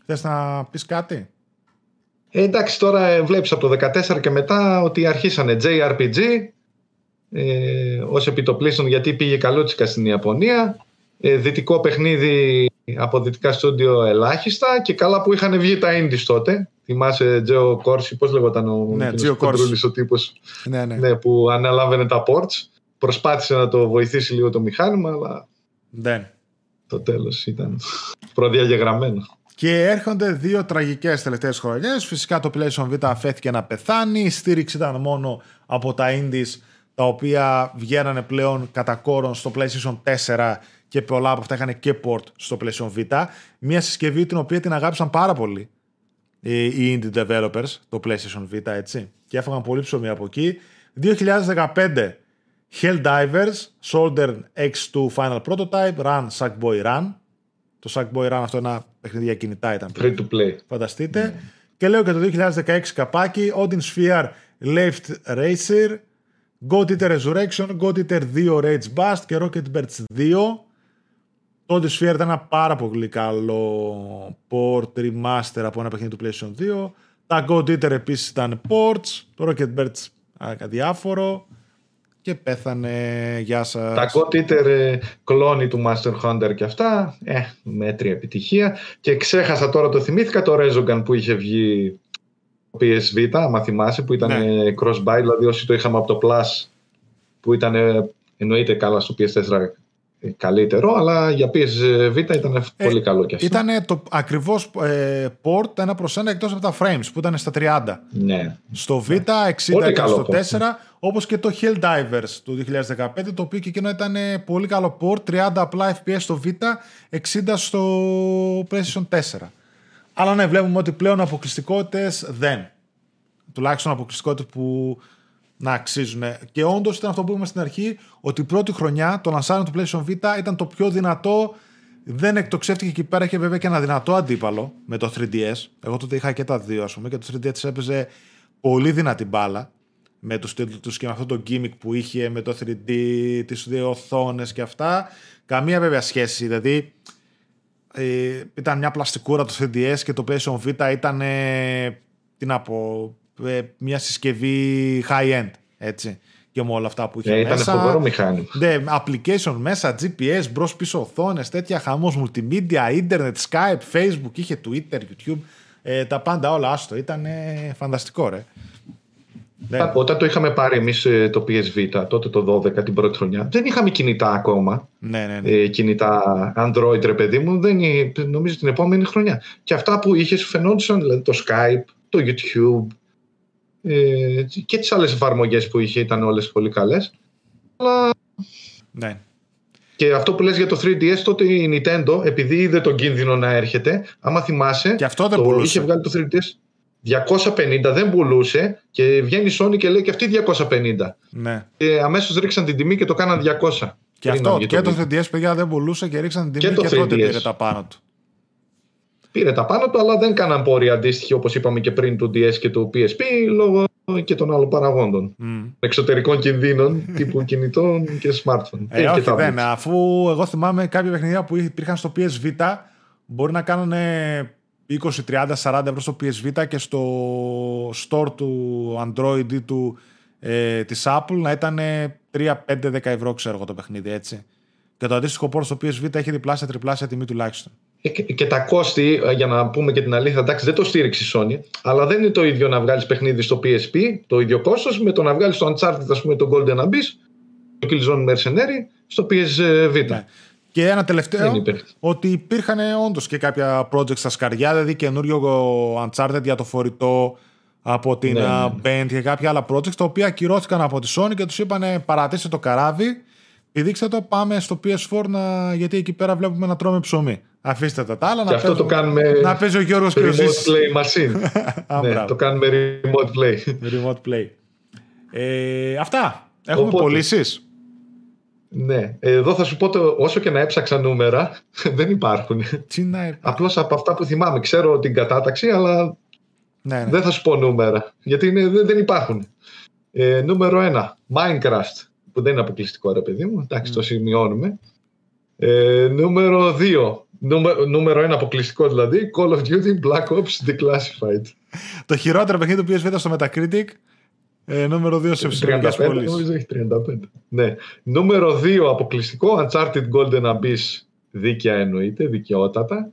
Θες να πεις κάτι; Ε, εντάξει, τώρα ε, βλέπεις από το 14 και μετά ότι αρχίσανε JRPG ε, ως επιτοπλίστων γιατί πήγε καλούτσικα στην Ιαπωνία. Ε, δυτικό παιχνίδι από δυτικά στούντιο ελάχιστα και καλά που είχαν βγει τα indies τότε. Θυμάσαι Τζέο Κόρση, πώς λεγόταν ο, Ναι, εκείνος Τζέο ο Κόρση. κοντρούλης ο τύπος; Ναι, ναι. ναι, που αναλάβαινε τα ports. Προσπάθησε να το βοηθήσει λίγο το μηχάνημα, αλλά Δεν. το τέλος ήταν προδιαγεγραμμένο. Και έρχονται δύο τραγικές τελευταίες χρονιές. Φυσικά το PlayStation Vita αφέθηκε να πεθάνει. Η στήριξη ήταν μόνο από τα indies τα οποία βγαίνανε πλέον κατά κόρον στο PlayStation 4 και πολλά από αυτά είχαν και port στο PlayStation Vita. Μια συσκευή την οποία την αγάπησαν πάρα πολύ οι οι indie developers, το PlayStation Vita, έτσι. Και έφαγαν πολύ ψωμί από εκεί. 2015, Helldivers, Soldier X2 Final Prototype, Run, Sackboy Run. Το Sackboy Run αυτό ένα παιχνίδι για κινητά ήταν. Free to play. Φανταστείτε. Και λέω και το 2016 καπάκι, Odin Sphere Left Racer, God Eater Resurrection, God Eater 2 Rage Bust και Rocket Birds 2. Το Odin Sphere ήταν ένα πάρα πολύ καλό port remaster από ένα παιχνίδι του PlayStation 2. Τα God Eater επίσης ήταν ports, το Rocket Birds α, διάφορο και πέθανε, γεια σας. Τα God Eater ε, κλόνη του Master Hunter και αυτά, ε, μέτρια επιτυχία. Και ξέχασα τώρα, το θυμήθηκα το Resogun που είχε βγει το PS Vita, άμα θυμάσαι, που ήταν Ναι. ε, cross-buy, δηλαδή όσοι το είχαμε από το Plus, που ήταν ε, εννοείται καλά στο PS4 ες, καλύτερο, αλλά για PS Vita ήταν πολύ καλό και αυτό. Ήταν το ακριβώς ε, port ένα προς ένα εκτός από τα frames που ήταν στα 30. Ναι. Στο Β 60 Πολύ ήταν καλό στο port. 4, Όπως και το Helldivers του 2015, το οποίο και εκείνο ήταν πολύ καλό port, 30 απλά FPS στο Β, 60 στο PlayStation 4. Αλλά ναι, βλέπουμε ότι πλέον αποκλειστικότητες δεν. Τουλάχιστον αποκλειστικότητες που να αξίζουν. Και όντως ήταν αυτό που είπαμε στην αρχή, ότι η πρώτη χρονιά το λανσάριο του PlayStation Vita ήταν το πιο δυνατό. Δεν εκτοξεύτηκε εκεί πέρα. Είχε βέβαια και ένα δυνατό αντίπαλο με το 3DS. Εγώ τότε είχα και τα δύο, ας πούμε, και το 3DS έπαιζε πολύ δυνατή μπάλα με τους τίτλους τους και με αυτό το gimmick που είχε με το 3D, τις δύο οθόνες και αυτά. Καμία βέβαια σχέση, δηλαδή ε, ήταν μια πλαστικούρα το 3DS και το PlayStation Vita ήταν, ε, τι να πω, ε, μια συσκευή high-end, έτσι. Και με όλα αυτά που είχε ε, μέσα. Ήταν φοβερό μηχάνημα. Ναι, application μέσα, GPS, μπρος πίσω οθόνες, τέτοια χαμός, multimedia, internet, Skype, Facebook, είχε Twitter, YouTube. Ε, τα πάντα όλα άστο. Ήταν φανταστικό, ρε. Ναι. Όταν το είχαμε πάρει εμείς ε, το PSV, τότε το 12, την πρώτη χρονιά, δεν είχαμε κινητά ακόμα. Ναι, ναι, ναι. Ε, κινητά Android, ρε παιδί μου, δεν, νομίζω την επόμενη χρονιά. Και αυτά που είχες φαινόντουσαν, δηλαδή το Skype, το YouTube ε, και τις άλλες εφαρμογές που είχε ήταν όλες πολύ καλές. Αλλά. Ναι. Και αυτό που λες για το 3DS, τότε η Nintendo, επειδή είδε τον κίνδυνο να έρχεται, άμα θυμάσαι, και αυτό δεν το είχε βγάλει το 3DS 250 δεν πουλούσε και βγαίνει η Sony και λέει και αυτή 250. Ναι. Και αμέσως ρίξαν την τιμή και το κάναν 200. Και αυτό και το 3DS παιδιά δεν πουλούσε και ρίξαν την τιμή και, και τότε πήρε τα πάνω του. Πήρε τα πάνω του, αλλά δεν κάναν πόρη αντίστοιχη όπως είπαμε και πριν του DS και του PSP λόγω και των άλλων παραγόντων. Mm. Εξωτερικών κινδύνων [laughs] τύπου κινητών και smartphone. Ε, όχι, δεν. Αφού εγώ θυμάμαι κάποια παιχνίδια που υπήρχαν στο PS Vita μπορεί να κάνουν 20, 30, 40 ευρώ στο PS Vita και στο store του Android ή του, ε, της Apple να ήταν 3, 5, 10 ευρώ ξέρω εγώ το παιχνίδι έτσι. Και το αντίστοιχο πόρο στο PS Vita έχει διπλάσια, τριπλάσια τιμή τουλάχιστον. Ε, και, και, τα κόστη, ε, για να πούμε και την αλήθεια, εντάξει, δεν το στήριξε η Sony, αλλά δεν είναι το ίδιο να βγάλεις παιχνίδι στο PSP, το ίδιο κόστος, με το να βγάλεις το Uncharted, ας πούμε, το Golden Abyss, το Killzone Mercenary, στο PS Vita. Ναι. Και ένα τελευταίο, ότι υπήρχαν όντως και κάποια projects στα σκαριά, δηλαδή καινούριο Uncharted για το φορητό από την ναι, ναι, ναι. Band και κάποια άλλα projects, τα οποία ακυρώθηκαν από τη Sony και τους είπαν παρατήστε το καράβι, πηδήξτε το, πάμε στο PS4 να... γιατί εκεί πέρα βλέπουμε να τρώμε ψωμί. Αφήστε τα, τα άλλα. Και να αυτό το κάνουμε να παίζει ο Γιώργος και ο Remote play machine. [laughs] ναι, το κάνουμε remote play. remote play. Ε, αυτά. Έχουμε πωλήσεις. Ναι. Εδώ θα σου πω το, όσο και να έψαξα νούμερα, [laughs] δεν υπάρχουν. Τι να Απλώς από αυτά που θυμάμαι. Ξέρω την κατάταξη, αλλά ναι, ναι. δεν θα σου πω νούμερα. Γιατί είναι, δεν, υπάρχουν. Ε, νούμερο 1. Minecraft. Που δεν είναι αποκλειστικό, ρε παιδί μου. Εντάξει, mm. το σημειώνουμε. Ε, νούμερο 2. Νούμερο 1 αποκλειστικό δηλαδή. Call of Duty Black Ops Declassified. το χειρότερο παιχνίδι του PS στο Metacritic ε, νούμερο 2 σε ψηφιακές πωλήσεις. Νομίζω έχει 35. Ναι. Νούμερο 2 αποκλειστικό, Uncharted Golden Abyss, δίκαια εννοείται, δικαιότατα.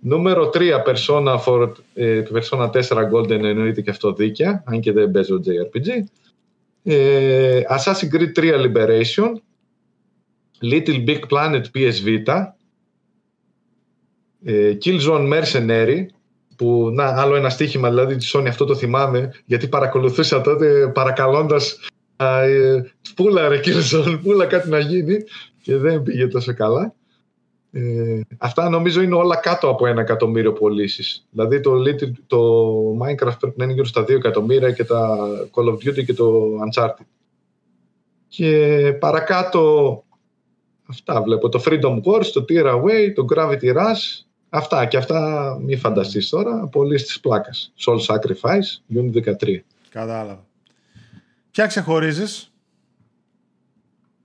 Νούμερο 3 Persona, for, ε, Persona 4 Golden εννοείται και αυτό δίκαια, αν και δεν παίζω JRPG. Ε, Assassin's Creed 3 Liberation. Little Big Planet PS Vita. Ε, Killzone Mercenary που να, άλλο ένα στοίχημα δηλαδή τη Sony, αυτό το θυμάμαι, γιατί παρακολουθούσα τότε παρακαλώντας ε, πούλα ρε Κίλσον, πούλα κάτι να γίνει και δεν πήγε τόσο καλά. Ε, αυτά νομίζω είναι όλα κάτω από ένα εκατομμύριο πωλήσεις. Δηλαδή το, το Minecraft πρέπει να είναι γύρω στα 2 εκατομμύρια και τα Call of Duty και το Uncharted. Και παρακάτω αυτά βλέπω. Το Freedom Wars, το Tear Away, το Gravity Rush, Αυτά και αυτά μη φανταστείς τώρα, πολύ στις πλάκας. Soul Sacrifice, Unit 13. Κατάλαβα. Ποια ξεχωρίζεις;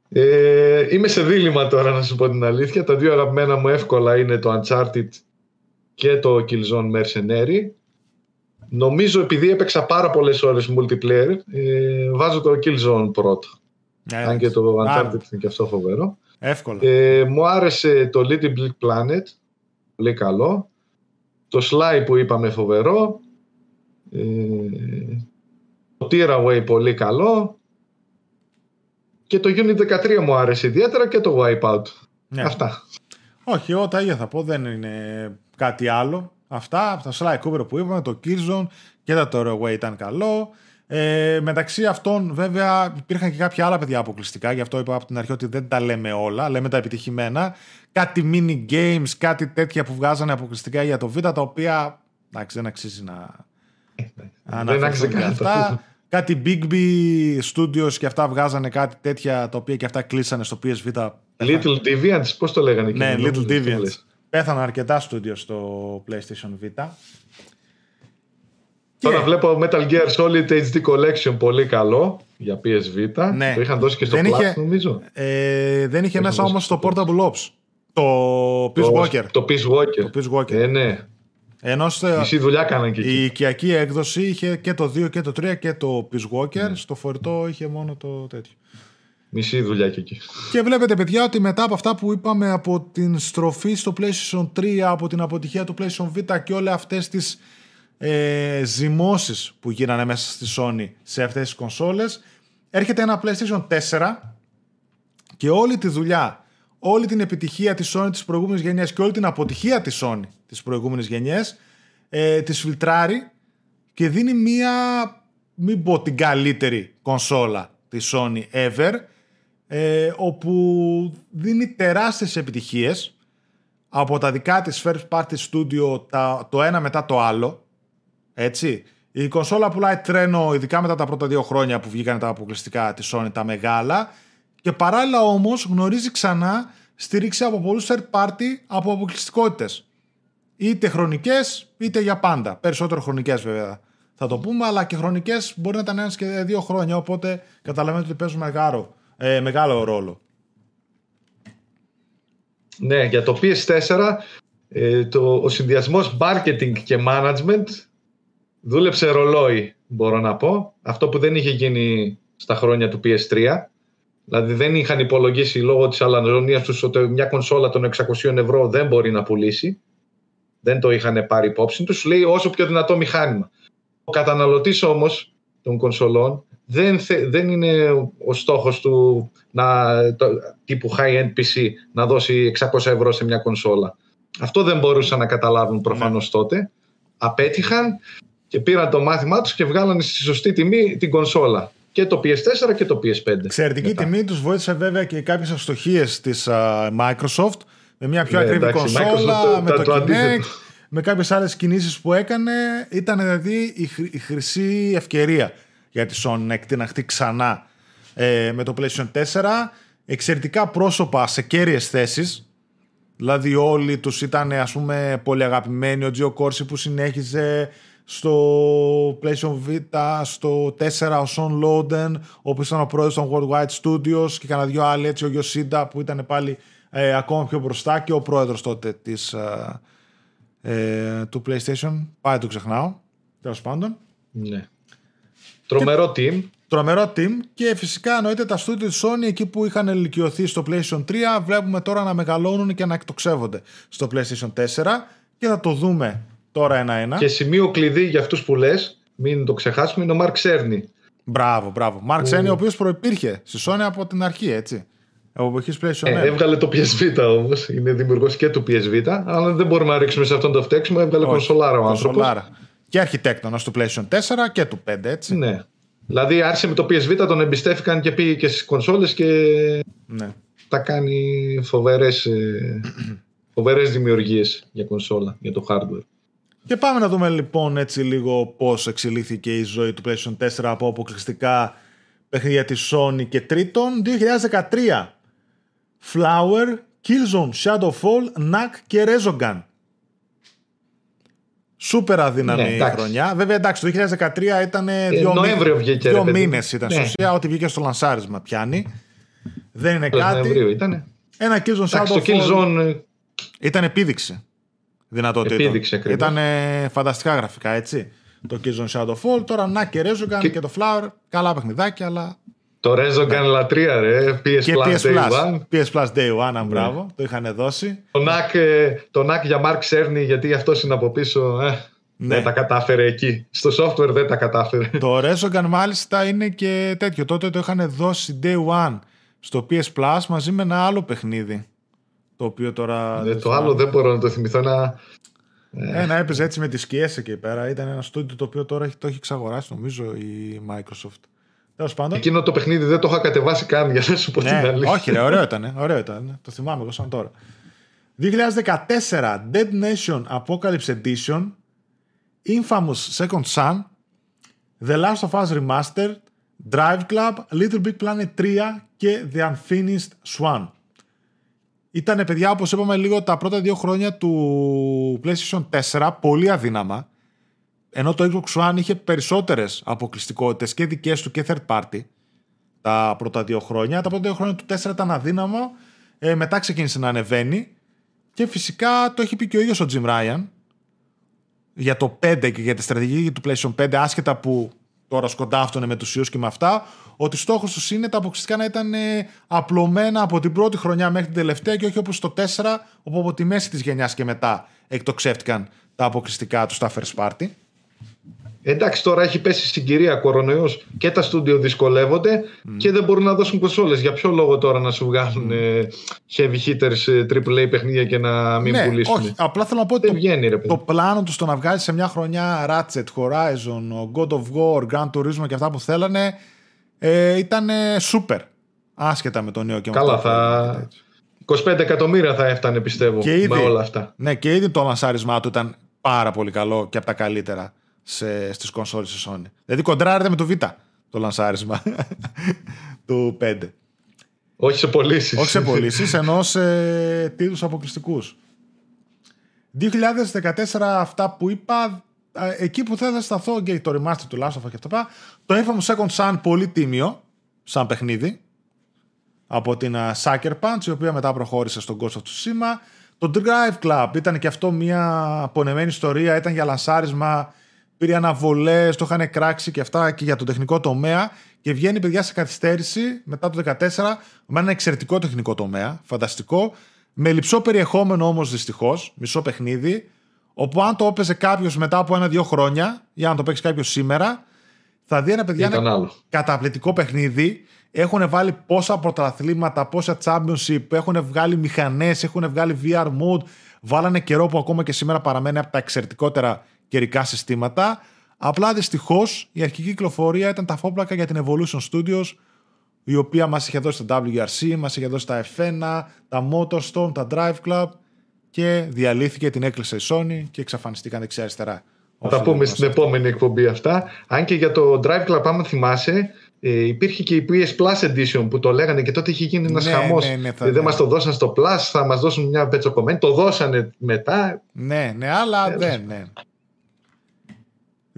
Ε, είμαι σε δίλημα τώρα να σου πω την αλήθεια. Τα δύο αγαπημένα μου εύκολα είναι το Uncharted και το Killzone Mercenary. Νομίζω επειδή έπαιξα πάρα πολλές ώρες multiplayer, ε, βάζω το Killzone πρώτο. Ε, Αν και το Uncharted είναι και αυτό φοβερό. Εύκολα. Ε, μου άρεσε το Little Big Planet πολύ καλό. Το Sly που είπαμε φοβερό. Ε, το Tearaway πολύ καλό. Και το Unit 13 μου άρεσε ιδιαίτερα και το Wipeout. Ναι. Αυτά. Όχι, εγώ τα ίδια θα πω, δεν είναι κάτι άλλο. Αυτά, τα Sly Cooper που είπαμε, το Killzone και το Tearaway ήταν καλό. Ε, μεταξύ αυτών, βέβαια, υπήρχαν και κάποια άλλα παιδιά αποκλειστικά. Γι' αυτό είπα από την αρχή ότι δεν τα λέμε όλα. Λέμε τα επιτυχημένα. Κάτι mini games, κάτι τέτοια που βγάζανε αποκλειστικά για το Β, τα οποία εντάξει, δεν αξίζει να. δεν αξίζει αυτά. Κάτι Big B Studios και αυτά βγάζανε κάτι τέτοια τα οποία και αυτά κλείσανε στο PSV. Little Deviants, πώς το λέγανε εκεί. Ναι, Little Deviants. Πέθαναν αρκετά studios στο PlayStation Vita. Τώρα βλέπω Metal Gear Solid HD Collection πολύ καλό για PSV. Ναι. Το είχαν δώσει και στο δεν Plus, είχε, νομίζω. Ε, δεν είχε μέσα όμως το Portable Ops. Το Peace Walker. Το Peace Walker. Το Peace Walker. Ε, ναι. Ενώ Μισή δουλειά κάνανε και εκεί. η οικιακή έκδοση είχε και το 2 και το 3 και το Peace Walker. Στο φορητό είχε μόνο το τέτοιο. Μισή δουλειά και εκεί. Και βλέπετε παιδιά ότι μετά από αυτά που είπαμε από την στροφή στο PlayStation 3, από την αποτυχία του PlayStation Vita και όλες αυτές τις ε, ζυμώσεις που γίνανε μέσα στη Sony σε αυτές τις κονσόλες, έρχεται ένα PlayStation 4 και όλη τη δουλειά, όλη την επιτυχία της Sony της προηγούμενης γενιάς και όλη την αποτυχία της Sony της προηγούμενης γενιάς ε, της φιλτράρει και δίνει μία, μην πω την καλύτερη κονσόλα της Sony ever, ε, όπου δίνει τεράστιες επιτυχίες από τα δικά της first party studio τα, το ένα μετά το άλλο έτσι. Η κονσόλα πουλάει τρένο ειδικά μετά τα πρώτα δύο χρόνια που βγήκαν τα αποκλειστικά της Sony τα μεγάλα και παράλληλα όμως γνωρίζει ξανά στήριξη από πολλούς third party από αποκλειστικότητες είτε χρονικές είτε για πάντα περισσότερο χρονικές βέβαια θα το πούμε αλλά και χρονικές μπορεί να ήταν ένας και δύο χρόνια οπότε καταλαβαίνετε ότι παίζουν μεγάλο ε, μεγάλο ρόλο. Ναι, για το PS4 ε, το, ο συνδυασμός marketing και management δούλεψε ρολόι, μπορώ να πω. Αυτό που δεν είχε γίνει στα χρόνια του PS3. Δηλαδή δεν είχαν υπολογίσει λόγω της αλανδρονίας τους ότι μια κονσόλα των 600 ευρώ δεν μπορεί να πουλήσει. Δεν το είχαν πάρει υπόψη τους. Λέει όσο πιο δυνατό μηχάνημα. Ο καταναλωτής όμως των κονσολών δεν, δεν είναι ο στόχος του να, το, τύπου high-end PC να δώσει 600 ευρώ σε μια κονσόλα. Αυτό δεν μπορούσαν να καταλάβουν προφανώς ναι. τότε. Απέτυχαν και πήραν το μάθημά τους και βγάλανε στη σωστή τιμή την κονσόλα. Και το PS4 και το PS5. Εξαιρετική τιμή τους βοήθησε βέβαια και κάποιες αστοχίες της uh, Microsoft με μια πιο ναι, ακριβή κονσόλα, με το, το Kinect, με κάποιες άλλες κινήσεις που έκανε. Ήταν δηλαδή η, η χρυσή ευκαιρία για τη Sony να εκτιναχτεί ξανά ε, με το PlayStation 4. Εξαιρετικά πρόσωπα σε κέρυες θέσεις. Δηλαδή όλοι τους ήταν ας πούμε πολύ αγαπημένοι. Ο Τζιο Κόρση που συνέχιζε στο PlayStation Vita, στο 4 ο Σον Λόντεν, ο οποίος ήταν ο πρόεδρος των Worldwide Studios και κανένα δυο άλλοι έτσι, ο Γιωσίντα που ήταν πάλι ε, ακόμα πιο μπροστά και ο πρόεδρος τότε της, ε, ε, του PlayStation. Πάει το ξεχνάω, τέλος πάντων. Ναι. Τρομερό team. Τρομερό team και φυσικά εννοείται τα στούντιο της Sony εκεί που είχαν ελικιωθεί στο PlayStation 3 βλέπουμε τώρα να μεγαλώνουν και να εκτοξεύονται στο PlayStation 4 και θα το δούμε τώρα ένα-ένα. Και σημείο κλειδί για αυτούς που λες, μην το ξεχάσουμε, είναι ο Μαρκ Σέρνη. Μπράβο, μπράβο. Μαρκ Σέρνη, ο οποίος προπήρχε στη Sony από την αρχή, έτσι. Από εποχή PlayStation. Ε, έβγαλε το PSV όμως. Είναι δημιουργός και του PSV. Αλλά δεν μπορούμε να ρίξουμε σε αυτόν το φταίξιμο. Έβγαλε κονσολάρα ο άνθρωπος. Και αρχιτέκτονα του PlayStation 4 και του 5, έτσι. Ναι. Δηλαδή άρχισε με το PSV, τον εμπιστεύτηκαν και πήγε και στις κονσόλες και ναι. τα κάνει φοβερές φοβερές δημιουργίες για κονσόλα, για το hardware. Και πάμε να δούμε λοιπόν έτσι λίγο πώς εξελίχθηκε η ζωή του PlayStation 4 από αποκλειστικά παιχνίδια της Sony και τρίτον 2013 Flower, Killzone, Shadowfall, Knack και Resogun. Σούπερ αδύναμη ναι, χρονιά. Βέβαια, εντάξει, το 2013 ήταν ε, δύο, Νοέμβριο βγήκε, δύο μήνες ήταν ναι. ουσία, ότι βγήκε στο λανσάρισμα πιάνει. Δεν είναι κάτι. Νοέμβριο ήταν. Ένα Killzone Shadowfall. Το Killzone... Ήταν επίδειξη δυνατότητα. Ήταν φανταστικά γραφικά, έτσι. Το Killzone Shadowfall. Τώρα να και Resogun και... και το Flower. Καλά παιχνιδάκια, αλλά το Rezogan ναι. λατρεία, ρε. PS και Plus PS Day One. PS Plus Day One, αν μπράβο. Ναι. Το είχαν δώσει. Το NAC, ε, το NAC για Mark Cerny, γιατί αυτό είναι από πίσω. Ε, ναι. Δεν τα κατάφερε εκεί. Στο software δεν τα κατάφερε. Το Rezogan μάλιστα είναι και τέτοιο. Τότε το είχαν δώσει Day One στο PS Plus μαζί με ένα άλλο παιχνίδι. Το οποίο τώρα. Ε, το άλλο δεν μπορώ να το θυμηθώ. Ένα Ένα έπαιζε έτσι με τις σκιές εκεί πέρα. Ήταν ένα στούντιο το οποίο τώρα το έχει εξαγοράσει νομίζω η Microsoft. Τέλος πάντων. Εκείνο το παιχνίδι δεν το είχα κατεβάσει καν για να σου πω ναι, την αλήθεια. Όχι, ρε, ωραίο ήταν. Ωραίο ήταν. Το θυμάμαι εγώ σαν τώρα. 2014 Dead Nation Apocalypse Edition Infamous Second Son The Last of Us Remastered Drive Club Little Big Planet 3 και The Unfinished Swan. Ήταν παιδιά όπως είπαμε λίγο τα πρώτα δύο χρόνια του PlayStation 4 πολύ αδύναμα. Ενώ το Xbox One είχε περισσότερες αποκλειστικότητες και δικές του και third party τα πρώτα δύο χρόνια. Τα πρώτα δύο χρόνια του 4 ήταν αδύναμο, ε, μετά ξεκίνησε να ανεβαίνει. Και φυσικά το έχει πει και ο ίδιος ο Jim Ryan για το 5 και για τη στρατηγική του PlayStation 5 άσχετα που τώρα σκοντάφτωνε με τους ιούς και με αυτά ότι στόχος τους είναι τα αποκλειστικά να ήταν ε, απλωμένα από την πρώτη χρονιά μέχρι την τελευταία και όχι όπως το 4 όπου από τη μέση της γενιάς και μετά εκτοξεύτηκαν τα αποκλειστικά τους στα first party. Εντάξει, τώρα έχει πέσει στην κυρία κορονοϊός και τα στούντιο δυσκολεύονται και δεν μπορούν να δώσουν κονσόλες. Για ποιο λόγο τώρα να σου βγάλουν mm. heavy hitters AAA παιχνίδια και να μην ναι, πουλήσουν; Όχι, απλά θέλω να πω ότι το, βγαίνει, ρε, το πλάνο τους στο να βγάλεις σε μια χρονιά Ratchet, Horizon, God of War, Grand Turismo και αυτά που θέλανε ε, ήταν super. Άσχετα με το νέο και Καλά, θα. 25 εκατομμύρια θα έφτανε πιστεύω και ήδη, με όλα αυτά. Ναι, και ήδη το λανσάρισμά του ήταν πάρα πολύ καλό και από τα καλύτερα σε, στις κονσόλες της Sony. Δηλαδή κοντράρεται με το Β το λανσάρισμα [laughs] του 5. Όχι σε πωλήσεις. Όχι σε πωλήσεις, ενώ σε τίτλους αποκλειστικούς. 2014 αυτά που είπα, εκεί που θα σταθώ και το remaster του Last of Us και αυτά, το Infamous Second Sun πολύ τίμιο, σαν παιχνίδι, από την Sucker Punch, η οποία μετά προχώρησε στον Ghost of Tsushima. Το Drive Club ήταν και αυτό μια απονεμένη ιστορία, ήταν για λανσάρισμα πήρε αναβολές, το είχαν κράξει και αυτά και για το τεχνικό τομέα. Και βγαίνει, παιδιά, σε καθυστέρηση μετά το 2014 με ένα εξαιρετικό τεχνικό τομέα, φανταστικό. Με λυψό περιεχόμενο όμως δυστυχώς, μισό παιχνίδι. Όπου αν το έπαιζε κάποιος μετά από ένα-δύο χρόνια, ή αν το παίξει κάποιος σήμερα, θα δει ένα παιδιά ένα καταπληκτικό παιχνίδι. Έχουν βάλει πόσα πρωταθλήματα, πόσα championship, έχουν βγάλει μηχανές, έχουν βγάλει VR mode. Βάλανε καιρό που ακόμα και σήμερα παραμένει από τα εξαιρετικότερα καιρικά συστήματα. Απλά δυστυχώς η αρχική κυκλοφορία ήταν τα φόπλακα για την Evolution Studios, η οποία μας είχε δώσει τα WRC, μας είχε δώσει τα F1, τα Motorstorm, τα Drive Club και διαλύθηκε, την έκλεισε η Sony και εξαφανιστήκαν δεξιά-αριστερά. Θα τα πούμε στην επόμενη εκπομπή αυτά. Αν και για το Drive Club, άμα θυμάσαι, ε, υπήρχε και η PS Plus Edition που το λέγανε και τότε είχε γίνει ένας ναι, χαμός. Ναι, ναι, δεν ναι. μας το δώσαν στο Plus, θα μας δώσουν μια πετσοκομμένη. Το δώσανε μετά. Ναι, ναι, αλλά δεν. Ναι.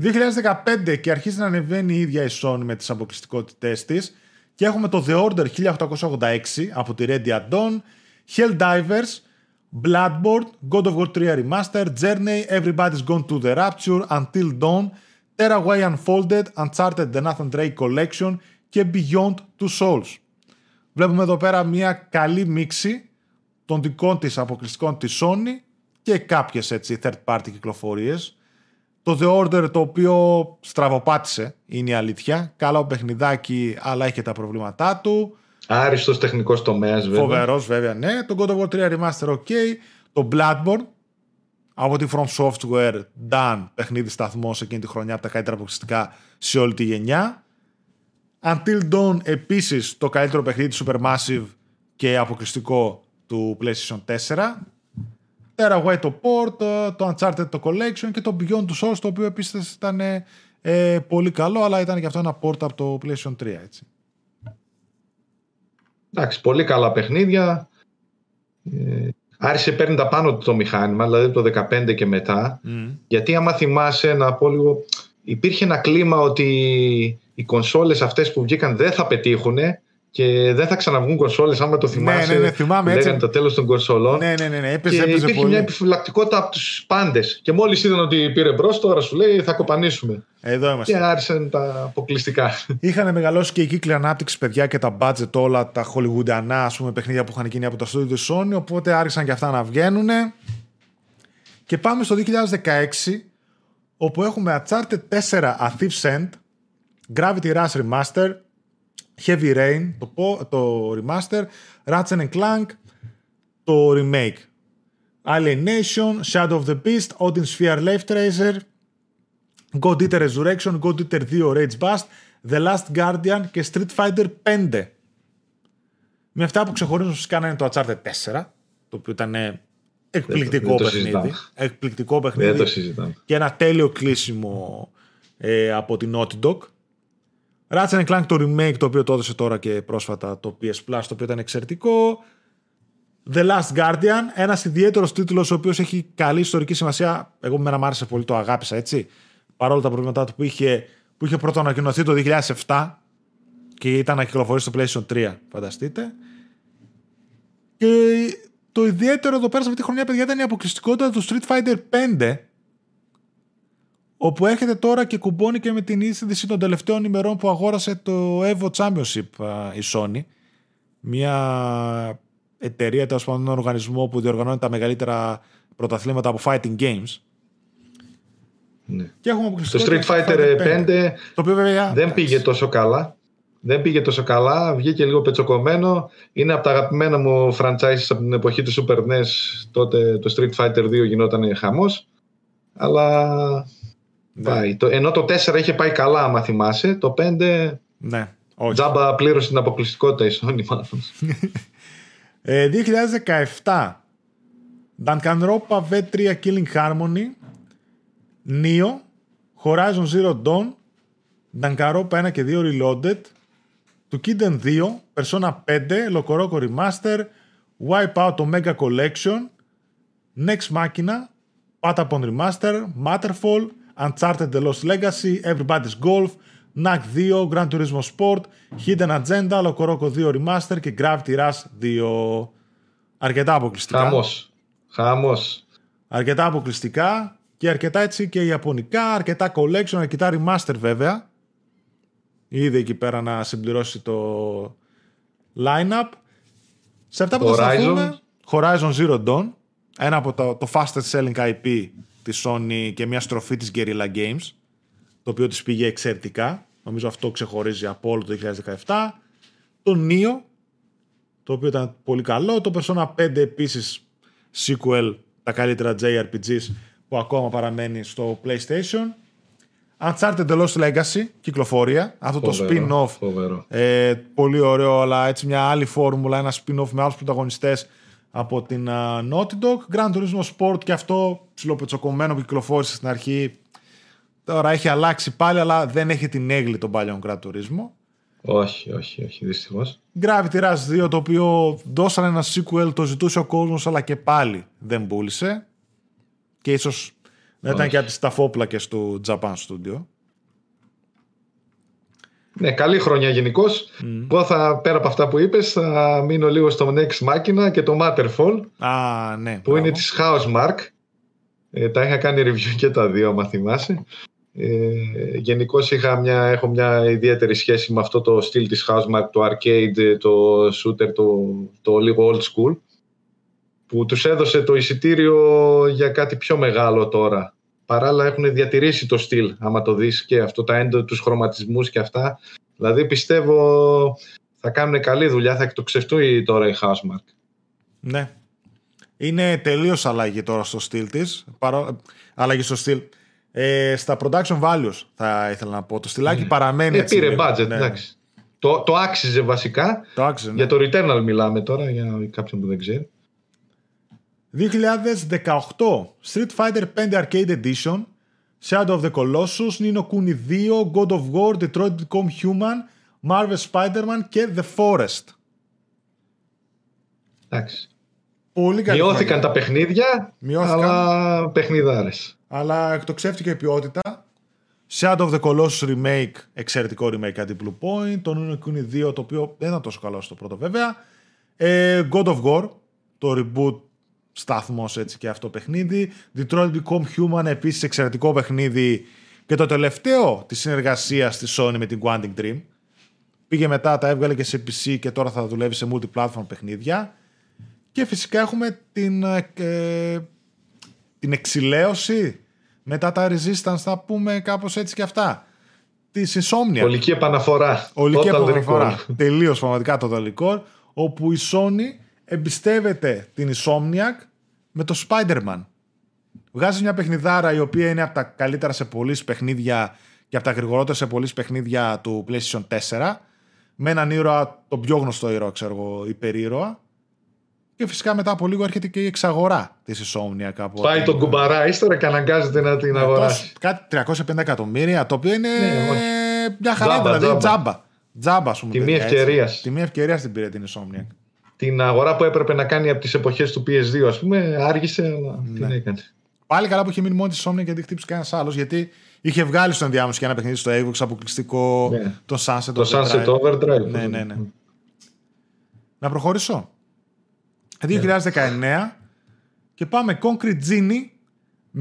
2015 και αρχίζει να ανεβαίνει η ίδια η Sony με τις αποκλειστικότητές της και έχουμε το The Order 1886 από τη Ready Dawn, Helldivers, Bloodborne, God of War 3 Remaster, Journey, Everybody's Gone to the Rapture, Until Dawn, Terraway Unfolded, Uncharted The Nathan Drake Collection και Beyond Two Souls. Βλέπουμε εδώ πέρα μια καλή μίξη των δικών της αποκλειστικών της Sony και κάποιες έτσι third party κυκλοφορίες το The Order το οποίο στραβοπάτησε είναι η αλήθεια. Καλό παιχνιδάκι αλλά έχει τα προβλήματά του. Άριστος τεχνικός τομέας βέβαια. Φοβερός βέβαια ναι. Το God of War 3 Remaster ok. Το Bloodborne από τη From Software done παιχνίδι σταθμό εκείνη τη χρονιά από τα καλύτερα αποκλειστικά σε όλη τη γενιά. Until Dawn επίσης το καλύτερο παιχνίδι του Supermassive και αποκλειστικό του PlayStation 4. Terraway το Port, το Uncharted το Collection και το Beyond του Source το οποίο επίσης ήταν ε, πολύ καλό αλλά ήταν και αυτό ένα port από το PlayStation 3 έτσι. Εντάξει, πολύ καλά παιχνίδια. Ε, άρχισε παίρνει τα πάνω του το μηχάνημα, δηλαδή το 15 και μετά. Γιατί άμα θυμάσαι να πω λίγο, υπήρχε ένα κλίμα ότι οι κονσόλες αυτές που βγήκαν δεν θα πετύχουν και δεν θα ξαναβγούν κονσόλες. Άμα το θυμάσαι, ναι, ναι, ναι, θυμάμαι, έτσι. λέγανε το τέλος των κονσόλων. Ναι, ναι, ναι, ναι. Έπαιζε, και υπήρχε πολύ. μια επιφυλακτικότητα από τους πάντες. Και μόλις είδαν ότι πήρε μπρος, τώρα σου λέει θα κοπανίσουμε. Εδώ είμαστε. Και άρχισαν τα αποκλειστικά. Είχαν μεγαλώσει και η κύκλη ανάπτυξης, παιδιά, και τα budget όλα, τα Hollywoodianά, ας πούμε, παιχνίδια που είχαν γίνει από το στούντιο του Sony. Οπότε άρχισαν και αυτά να βγαίνουν. Και πάμε στο 2016, όπου έχουμε Uncharted 4 A Thief's End, Gravity Rush Remaster, Heavy Rain, το, το remaster, Ratchet Clank, το remake. Alienation, Shadow of the Beast, Odin Sphere Life Tracer, God Eater Resurrection, God Eater 2 Rage Bust, The Last Guardian και Street Fighter 5. Με αυτά που ξεχωρίζουν φυσικά να είναι το Uncharted 4, το οποίο ήταν εκπληκτικό δεν το παιχνίδι. συζητάμε. Εκπληκτικό παιχνίδι. Δεν το συζητάμε. και ένα τέλειο κλείσιμο ε, από την Naughty Dog. Ratchet Clank το remake το οποίο το έδωσε τώρα και πρόσφατα το PS Plus το οποίο ήταν εξαιρετικό. The Last Guardian, ένας ιδιαίτερος τίτλος ο οποίος έχει καλή ιστορική σημασία. Εγώ μένα μου άρεσε πολύ, το αγάπησα έτσι. Παρόλα τα προβλήματά του που είχε, που είχε πρώτο ανακοινωθεί το 2007 και ήταν να κυκλοφορήσει στο PlayStation 3, φανταστείτε. Και το ιδιαίτερο εδώ πέρα σε αυτή τη χρονιά, παιδιά, ήταν η αποκλειστικότητα του Street Fighter 5 όπου έρχεται τώρα και κουμπώνει και με την είδηση των τελευταίων ημερών που αγόρασε το Evo Championship α, η Sony. Μια εταιρεία, τέλος πάντων, ένα οργανισμό που διοργανώνει τα μεγαλύτερα πρωταθλήματα από fighting games. Ναι. Και έχουμε Το αποκλειστικότητα Street Fighter 5 Το οποίο βέβαια. δεν πήγε τόσο καλά. Δεν πήγε τόσο καλά, βγήκε λίγο πετσοκομμένο. Είναι από τα αγαπημένα μου franchises από την εποχή του Super NES. Τότε το Street Fighter 2 γινόταν χαμός. Αλλά πάει. Το, ενώ το 4 είχε πάει καλά, άμα θυμάσαι. Το 5 Ναι, όχι. τζάμπα πλήρωσε την αποκλειστικότητα η Sony μάλλον. Ε, 2017. Danganronpa V3 Killing Harmony. Neo. Horizon Zero Dawn. Danganronpa 1 και 2 Reloaded. του Kiden 2, Persona 5, Loco Remaster, Wipeout Omega Collection, Next Machina, Patapon Remaster, Matterfall, Uncharted The Lost Legacy, Everybody's Golf, NAC 2, Gran Turismo Sport, Hidden Agenda, Loco 2 Remaster και Gravity Rush 2. Αρκετά αποκλειστικά. Χαμός. Χαμός. Αρκετά αποκλειστικά και αρκετά έτσι και ιαπωνικά, αρκετά collection, αρκετά remaster βέβαια. Είδε εκεί πέρα να συμπληρώσει το line-up. Σε αυτά που θα Horizon. σταθούμε, Horizon Zero Dawn, ένα από το, το fastest selling IP της Sony και μια στροφή της Guerrilla Games, το οποίο της πήγε εξαιρετικά. Νομίζω αυτό ξεχωρίζει από όλο το 2017. Το Neo, το οποίο ήταν πολύ καλό. Το Persona 5 επίσης sequel, τα καλύτερα JRPGs που ακόμα παραμένει στο PlayStation. Uncharted The Lost Legacy, κυκλοφορία. Αυτό το Φοβερό, spin-off. φοβερό. Ε, πολύ ωραίο, αλλά έτσι μια άλλη φόρμουλα, ένα spin-off με άλλους πρωταγωνιστές από την α, Naughty Dog. Gran Turismo Sport και αυτό ψιλοπετσοκομμένο που κυκλοφόρησε στην αρχή. Τώρα έχει αλλάξει πάλι, αλλά δεν έχει την έγκλη των παλιών Gran Turismo. Όχι, όχι, όχι, δυστυχώς. Gravity Rush 2, το οποίο δώσανε ένα sequel, το ζητούσε ο κόσμος, αλλά και πάλι δεν πούλησε. Και ίσως να ήταν Όχι. και από τις ταφόπλακες του Japan Studio. Ναι, καλή χρονιά γενικώς. Εγώ θα, πέρα από αυτά που είπες, θα μείνω λίγο στο Next Machina και το Matterfall, Α, ναι. που μπράβο. είναι της Housemark. Ε, τα είχα κάνει review και τα δύο, άμα θυμάσαι. Ε, Γενικώς έχω μια ιδιαίτερη σχέση με αυτό το στυλ της Housemark, το arcade, το shooter, το, το λίγο old school, που τους έδωσε το εισιτήριο για κάτι πιο μεγάλο τώρα. Παράλληλα έχουν διατηρήσει το στυλ, άμα το δεις και αυτό, τα έντο, τους χρωματισμούς και αυτά. Δηλαδή πιστεύω θα κάνουν καλή δουλειά, θα εκτοξευτούν τώρα η Housemark. Ναι. Είναι τελείως αλλαγή τώρα στο στυλ της. Αλλαγή στο στυλ. Ε, στα production values θα ήθελα να πω. Το στυλάκι παραμένει Ε, έτσι. πήρε λίγο. budget, Ναι. εντάξει. Το, το άξιζε βασικά. Το άξιζε, ναι. Για το Returnal μιλάμε τώρα, για κάποιον που δεν ξέρει. 2018 Street Fighter 5 Arcade Edition Shadow of the Colossus Nino Kuni 2 God of War Detroit Become Human Marvel Spider-Man και The Forest Εντάξει. Πολύ καλή Μειώθηκαν χρονιά. τα παιχνίδια, Μειώθηκαν. αλλά παιχνιδάρες. αλλά εκτοξεύτηκε η ποιότητα. Shadow of the Colossus Remake, εξαιρετικό remake αντί Blue Point. Το Nino Kuni 2, το οποίο δεν ήταν τόσο καλό στο πρώτο βέβαια. Ε, God of War, το reboot σταθμός έτσι και αυτό παιχνίδι. Detroit Become Human, επίσης εξαιρετικό παιχνίδι. Και το τελευταίο της συνεργασίας της Sony με την Quantic Dream. Πήγε μετά, τα έβγαλε και σε PC και τώρα θα δουλεύει σε multi-platform παιχνίδια. Και φυσικά έχουμε την, ε, ε, την εξηλαίωση μετά τα Resistance, θα πούμε κάπως έτσι και αυτά. Της Insomnia. Ολική επαναφορά. Ολική Total επαναφορά. Recall. Τελείως πραγματικά το Recall. Όπου η Sony εμπιστεύεται την Insomniac με το Spider-Man. Βγάζει μια παιχνιδάρα η οποία είναι από τα καλύτερα σε πολλοί παιχνίδια και από τα γρηγορότερα σε πολλοί παιχνίδια του PlayStation 4. Με έναν ήρωα, τον πιο γνωστό ήρωα, ξέρω εγώ, υπερήρωα. Και φυσικά μετά από λίγο έρχεται και η εξαγορά της Insomnia κάπου. Πάει τον κουμπαρά ύστερα και αναγκάζεται να την αγοράσει. Κάτι 350 εκατομμύρια, το οποίο είναι ναι, μια χαρά, τζάμπα, δηλαδή τζάμπα. Τζάμπα, ας πούμε. Τιμή ευκαιρίας. Τιμή ευκαιρίας την πήρε την Insomnia. Την αγορά που έπρεπε να κάνει από τις εποχές του PS2, ας πούμε, άργησε, αλλά ναι. την έκανε. Πάλι καλά που είχε μείνει μόνο της Insomnia γιατί χτύπησε κανένας άλλος, γιατί είχε βγάλει στο ενδιάμεσο και ένα παιχνίδι στο Xbox αποκλειστικό, ναι. το Sunset το Overdrive. Sunset Overdrive. Ναι, ναι, ναι. Να προχωρήσω. 2019 και πάμε Concrete Genie,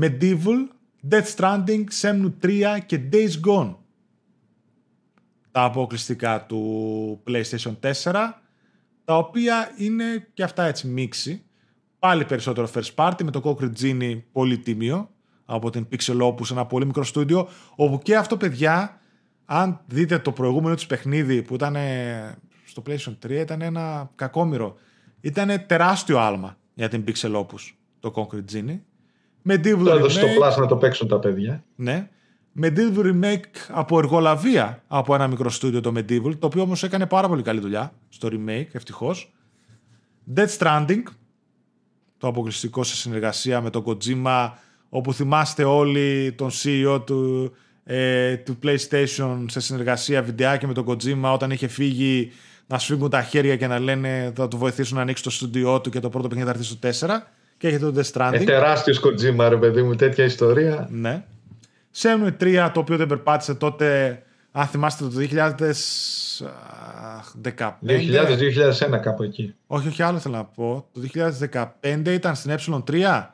Medieval, Death Stranding, Semnu 3 και Days Gone. Τα αποκλειστικά του PlayStation 4, τα οποία είναι και αυτά έτσι μίξη. Πάλι περισσότερο first party με το Concrete Genie πολύ τίμιο από την Pixel Opus, ένα πολύ μικρό στούντιο, όπου και αυτό παιδιά, αν δείτε το προηγούμενο της παιχνίδι που ήταν στο PlayStation 3, ήταν ένα κακόμοιρο ήταν τεράστιο άλμα για την Pixel Opus το Concrete Genie. Medieval το έδωσε στο Plus να το παίξουν τα παιδιά. Ναι. Medieval Remake από εργολαβία από ένα μικρό στούντιο το Medieval, το οποίο όμως έκανε πάρα πολύ καλή δουλειά στο remake, ευτυχώς. Dead Stranding, το αποκλειστικό σε συνεργασία με τον Kojima, όπου θυμάστε όλοι τον CEO του, ε, του PlayStation σε συνεργασία βιντεάκι με τον Kojima όταν είχε φύγει να σφίγγουν τα χέρια και να λένε θα του βοηθήσουν να ανοίξει το στούντιό του και το πρώτο παιχνίδι θα έρθει στο 4. Και έχετε το Death Stranding. Ε, τεράστιος Kojima, ρε παιδί μου, τέτοια ιστορία. Ναι. Σέμνου 3, το οποίο δεν περπάτησε τότε, αν θυμάστε το 2015. 2000-2001 κάπου εκεί. Όχι, όχι, άλλο θέλω να πω. Το 2015 ήταν στην ε3.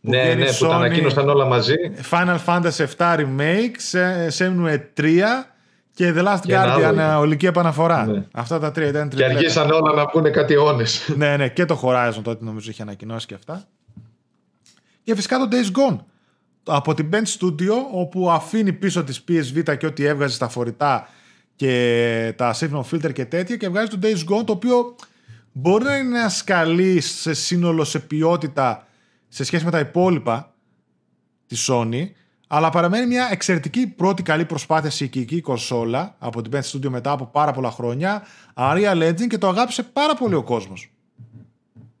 ναι, ναι, που τα ανακοίνωσαν όλα μαζί. Final Fantasy 7 Remake, Shenmue 3 και The Last και Guardian, ε, ολική επαναφορά. Ναι. Αυτά τα τρία ήταν τρία. Και αργήσαν όλα να πούνε κάτι αιώνες. ναι, ναι, και το Horizon τότε νομίζω είχε ανακοινώσει και αυτά. Και φυσικά το Days Gone. Από την Bend Studio, όπου αφήνει πίσω της PSV και ό,τι έβγαζε στα φορητά και τα signal filter και τέτοια και βγάζει το Days Gone, το οποίο μπορεί να είναι ένα σκαλί σε σύνολο, σε ποιότητα σε σχέση με τα υπόλοιπα της Sony, αλλά παραμένει μια εξαιρετική πρώτη καλή προσπάθεια σε οικική κονσόλα από την Best Studio μετά από πάρα πολλά χρόνια. Unreal Legend και το αγάπησε πάρα πολύ ο κόσμος.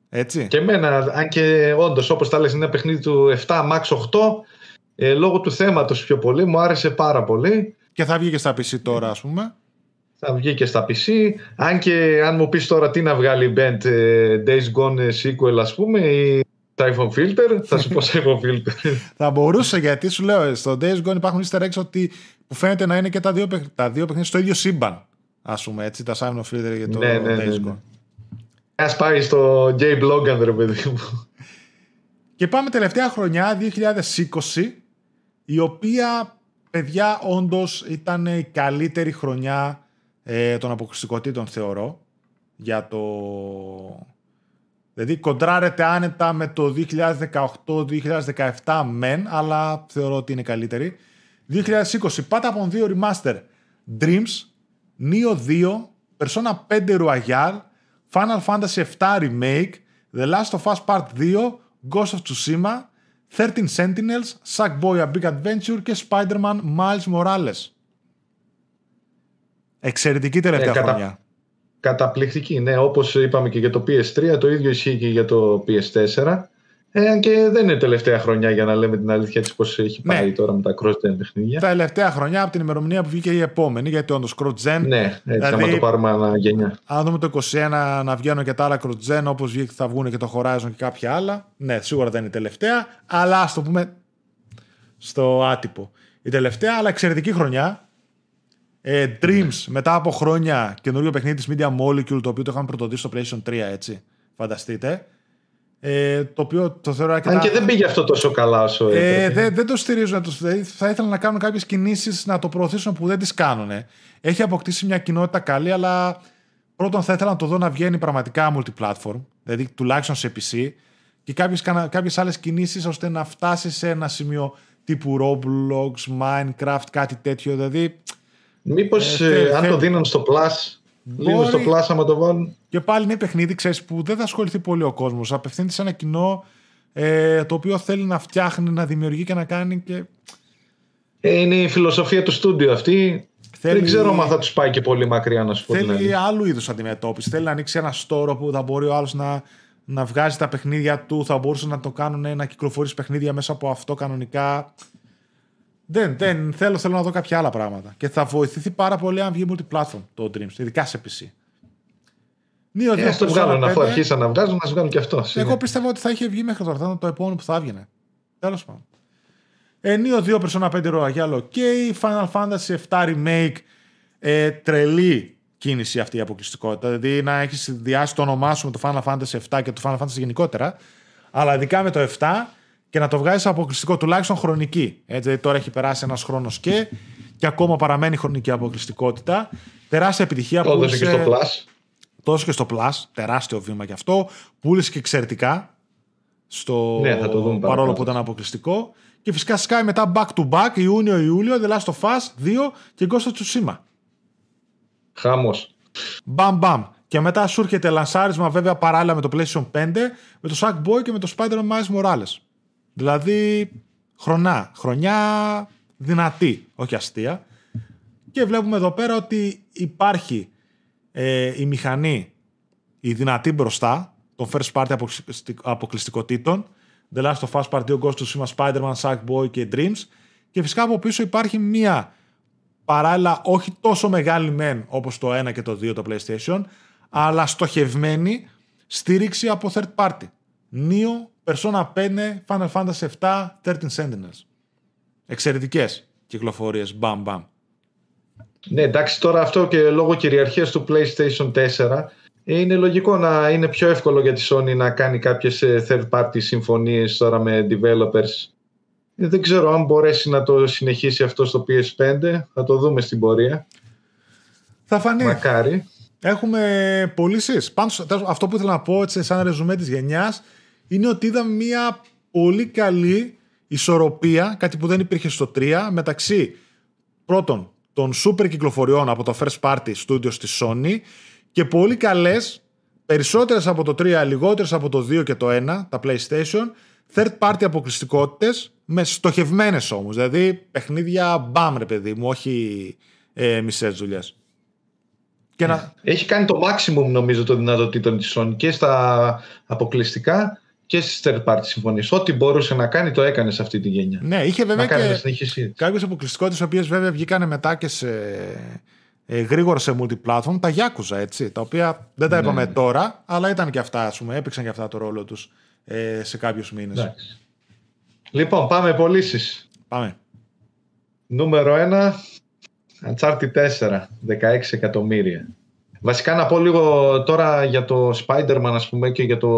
Έτσι. Και εμένα, αν και όντως όπως τα λες είναι ένα παιχνίδι του 7 Max 8, ε, λόγω του θέματος πιο πολύ μου άρεσε πάρα πολύ. Και θα βγει και στα PC τώρα, ας πούμε. Θα βγει και στα PC. Αν και αν μου πεις τώρα τι να βγάλει η Band ε, Days Gone sequel, ας πούμε, ή iPhone filter, θα σου πω iPhone filter. [laughs] θα μπορούσε γιατί σου λέω στο Days Gone υπάρχουν easter eggs ότι που φαίνεται να είναι και τα δύο, τα δύο παιχνίδια στο ίδιο σύμπαν. Α πούμε έτσι, τα iPhone filter για το ναι, ναι, Days ναι, ναι. Gone. Α πάει στο J Blogger, ρε παιδί μου. Και πάμε τελευταία χρονιά, 2020, η οποία, παιδιά, όντως ήταν η καλύτερη χρονιά ε, των αποκλειστικότητων, θεωρώ, για το Δηλαδή κοντράρεται άνετα με το 2018-2017 μεν, αλλά θεωρώ ότι είναι καλύτερη. 2020 πάτα από 2 Remaster, Dreams, Neo 2, Persona 5 Royal, Final Fantasy 7 Remake, The Last of Us Part 2, Ghost of Tsushima, 13 Sentinels, Sackboy A Big Adventure και Spider-Man Miles Morales. Εξαιρετική τελευταία ε, χρονιά. Καταπληκτική, ναι. Όπως είπαμε και για το PS3, το ίδιο ισχύει και για το PS4. Ε, και δεν είναι τελευταία χρονιά για να λέμε την αλήθεια έτσι πώς έχει ναι. πάει τώρα με τα cross-gen παιχνίδια. Τα τελευταία χρονιά από την ημερομηνία που βγήκε η επόμενη, γιατί όντως cross-gen. Ναι, έτσι δηλαδή, άμα το πάρουμε ένα γενιά. Αν δούμε το 21 να βγαίνουν και τα άλλα cross-gen, όπως θα βγουν και το Horizon και κάποια άλλα. Ναι, σίγουρα δεν είναι η τελευταία, αλλά ας το πούμε στο άτυπο. Η τελευταία, αλλά εξαιρετική χρονιά. Ε, Dreams, μετά από χρόνια, καινούριο παιχνίδι της Media Molecule, το οποίο το είχαμε πρωτοδεί στο PlayStation 3, έτσι. Φανταστείτε. Ε, το οποίο το θεωρώ αρκετά... Αν και δεν πήγε αυτό τόσο καλά όσο ε, δεν, δεν το στηρίζουν. Θα ήθελα να κάνουν κάποιες κινήσεις να το προωθήσουν που δεν τις κάνουν. Έχει αποκτήσει μια κοινότητα καλή, αλλά πρώτον θα ήθελα να το δω να βγαίνει πραγματικά multiplatform, δηλαδή τουλάχιστον σε PC, και κάποιες άλλες κινήσεις ώστε να φτάσει σε ένα σημείο τύπου Roblox, Minecraft, κάτι τέτοιο. Δηλαδή Μήπως ε, ε, αν το δίνουν στο Plus, Μπορεί... λίγο στο Plus άμα το βάλουν. Και πάλι είναι παιχνίδι, ξέρεις, που δεν θα ασχοληθεί πολύ ο κόσμος. Απευθύνεται σε ένα κοινό ε, το οποίο θέλει να φτιάχνει, να δημιουργεί και να κάνει και... Ε, είναι η φιλοσοφία του στούντιο αυτή. Θέλει... Δεν ξέρω αν θα τους πάει και πολύ μακριά να σου πω. Θέλει άλλου είδους αντιμετώπιση. Θέλει να ανοίξει ένα στόρο που θα μπορεί ο άλλος να, να βγάζει τα παιχνίδια του, θα μπορούσε να το κάνουν να κυκλοφορήσει παιχνίδια μέσα από αυτό κανονικά. Δεν, δεν θέλω, θέλω να δω κάποια άλλα πράγματα. Και θα βοηθηθεί πάρα πολύ αν βγει multiplatform το Dreams, ειδικά σε PC. Νίο ε, το βγάλουν, αφού αρχίσαν να βγάζουν, να βγάλουν και αυτός. Εγώ πίστευα ότι θα είχε βγει μέχρι τώρα. Θα ήταν το επόμενο που θα έβγαινε. Τέλος πάντων. Ε, Νίο 2 Persona 5 Royal και Final Fantasy 7 Remake. Ε, τρελή κίνηση αυτή η αποκλειστικότητα. Δηλαδή να έχεις συνδυάσει το όνομά σου με το Final Fantasy 7 και το Final Fantasy γενικότερα. Αλλά ειδικά με το 7 και να το βγάζεις αποκλειστικό τουλάχιστον χρονική. Έτσι, δηλαδή τώρα έχει περάσει ένας χρόνος και, και ακόμα παραμένει χρονική αποκλειστικότητα. Τεράστια επιτυχία. Το έδωσε και στο Plus. Τόσος και στο Plus. Τεράστιο βήμα γι' αυτό. Πούλησε και εξαιρετικά. Στο... Ναι, θα το δούμε παρόλο που ήταν αποκλειστικό. Και φυσικά Sky μετά back to back Ιούνιο-Ιούλιο, The Last of Us 2 και Ghost of Tsushima. Χάμος. Μπαμ μπαμ. Και μετά σου έρχεται λανσάρισμα βέβαια παράλληλα με το PlayStation 5 με το Sackboy και με το Spider-Man Miles Morales. Δηλαδή χρονιά, χρονιά δυνατή, όχι αστεία. Και βλέπουμε εδώ πέρα ότι υπάρχει ε, η μηχανή, η δυνατή μπροστά των first party αποκλειστικότητων The Last of Us Part 2, Ghost of Tsushima, Spider-Man, Sackboy και Dreams και φυσικά από πίσω υπάρχει μία παράλληλα όχι τόσο μεγάλη μεν όπως το 1 και το 2 το PlayStation αλλά στοχευμένη στήριξη από third party. Neo, Persona 5, Final Fantasy 7, 13 Sentinels. Εξαιρετικές κυκλοφορίες, μπαμ μπαμ. Ναι, εντάξει, τώρα αυτό και λόγω κυριαρχίας του PlayStation 4 είναι λογικό να είναι πιο εύκολο για τη Sony να κάνει κάποιες ε, third party συμφωνίες τώρα με developers. Ε, δεν ξέρω αν μπορέσει να το συνεχίσει αυτό στο PS5. Θα το δούμε στην πορεία. Θα φανεί. Μακάρι. Έχουμε πωλήσεις. Αυτό που ήθελα να πω έτσι, σαν ρεζουμέ της γενιάς είναι ότι είδαμε μια πολύ καλή ισορροπία, κάτι που δεν υπήρχε στο 3, μεταξύ πρώτον των super κυκλοφοριών από το first party studios της Sony και πολύ καλές, περισσότερες από το 3, λιγότερες από το 2 και το 1, τα PlayStation, third party αποκλειστικότητες, με στοχευμένες όμως, δηλαδή παιχνίδια μπαμ ρε παιδί μου, όχι ε, μισές δουλειές. Και να... Έχει κάνει το maximum νομίζω των δυνατοτήτων της Sony και στα αποκλειστικά και στις third party συμφωνίες. Ό,τι μπορούσε να κάνει το έκανε σε αυτή τη γενιά. Ναι, είχε βέβαια και κάποιες αποκλειστικότητες, οι οποίες βέβαια βγήκαν μετά και σε, ε, γρήγορα σε multiplatform, τα Yakuza έτσι. Τα οποία δεν τα ναι, είπαμε ναι. τώρα, αλλά ήταν και αυτά, ας πούμε, έπαιξαν και αυτά το ρόλο τους ε, σε κάποιους μήνες. Λοιπόν, πάμε πωλήσεις. Πάμε. Νούμερο 1, Uncharted 4, 16 εκατομμύρια. Βασικά να πω λίγο τώρα για το Spider-Man ας πούμε και για το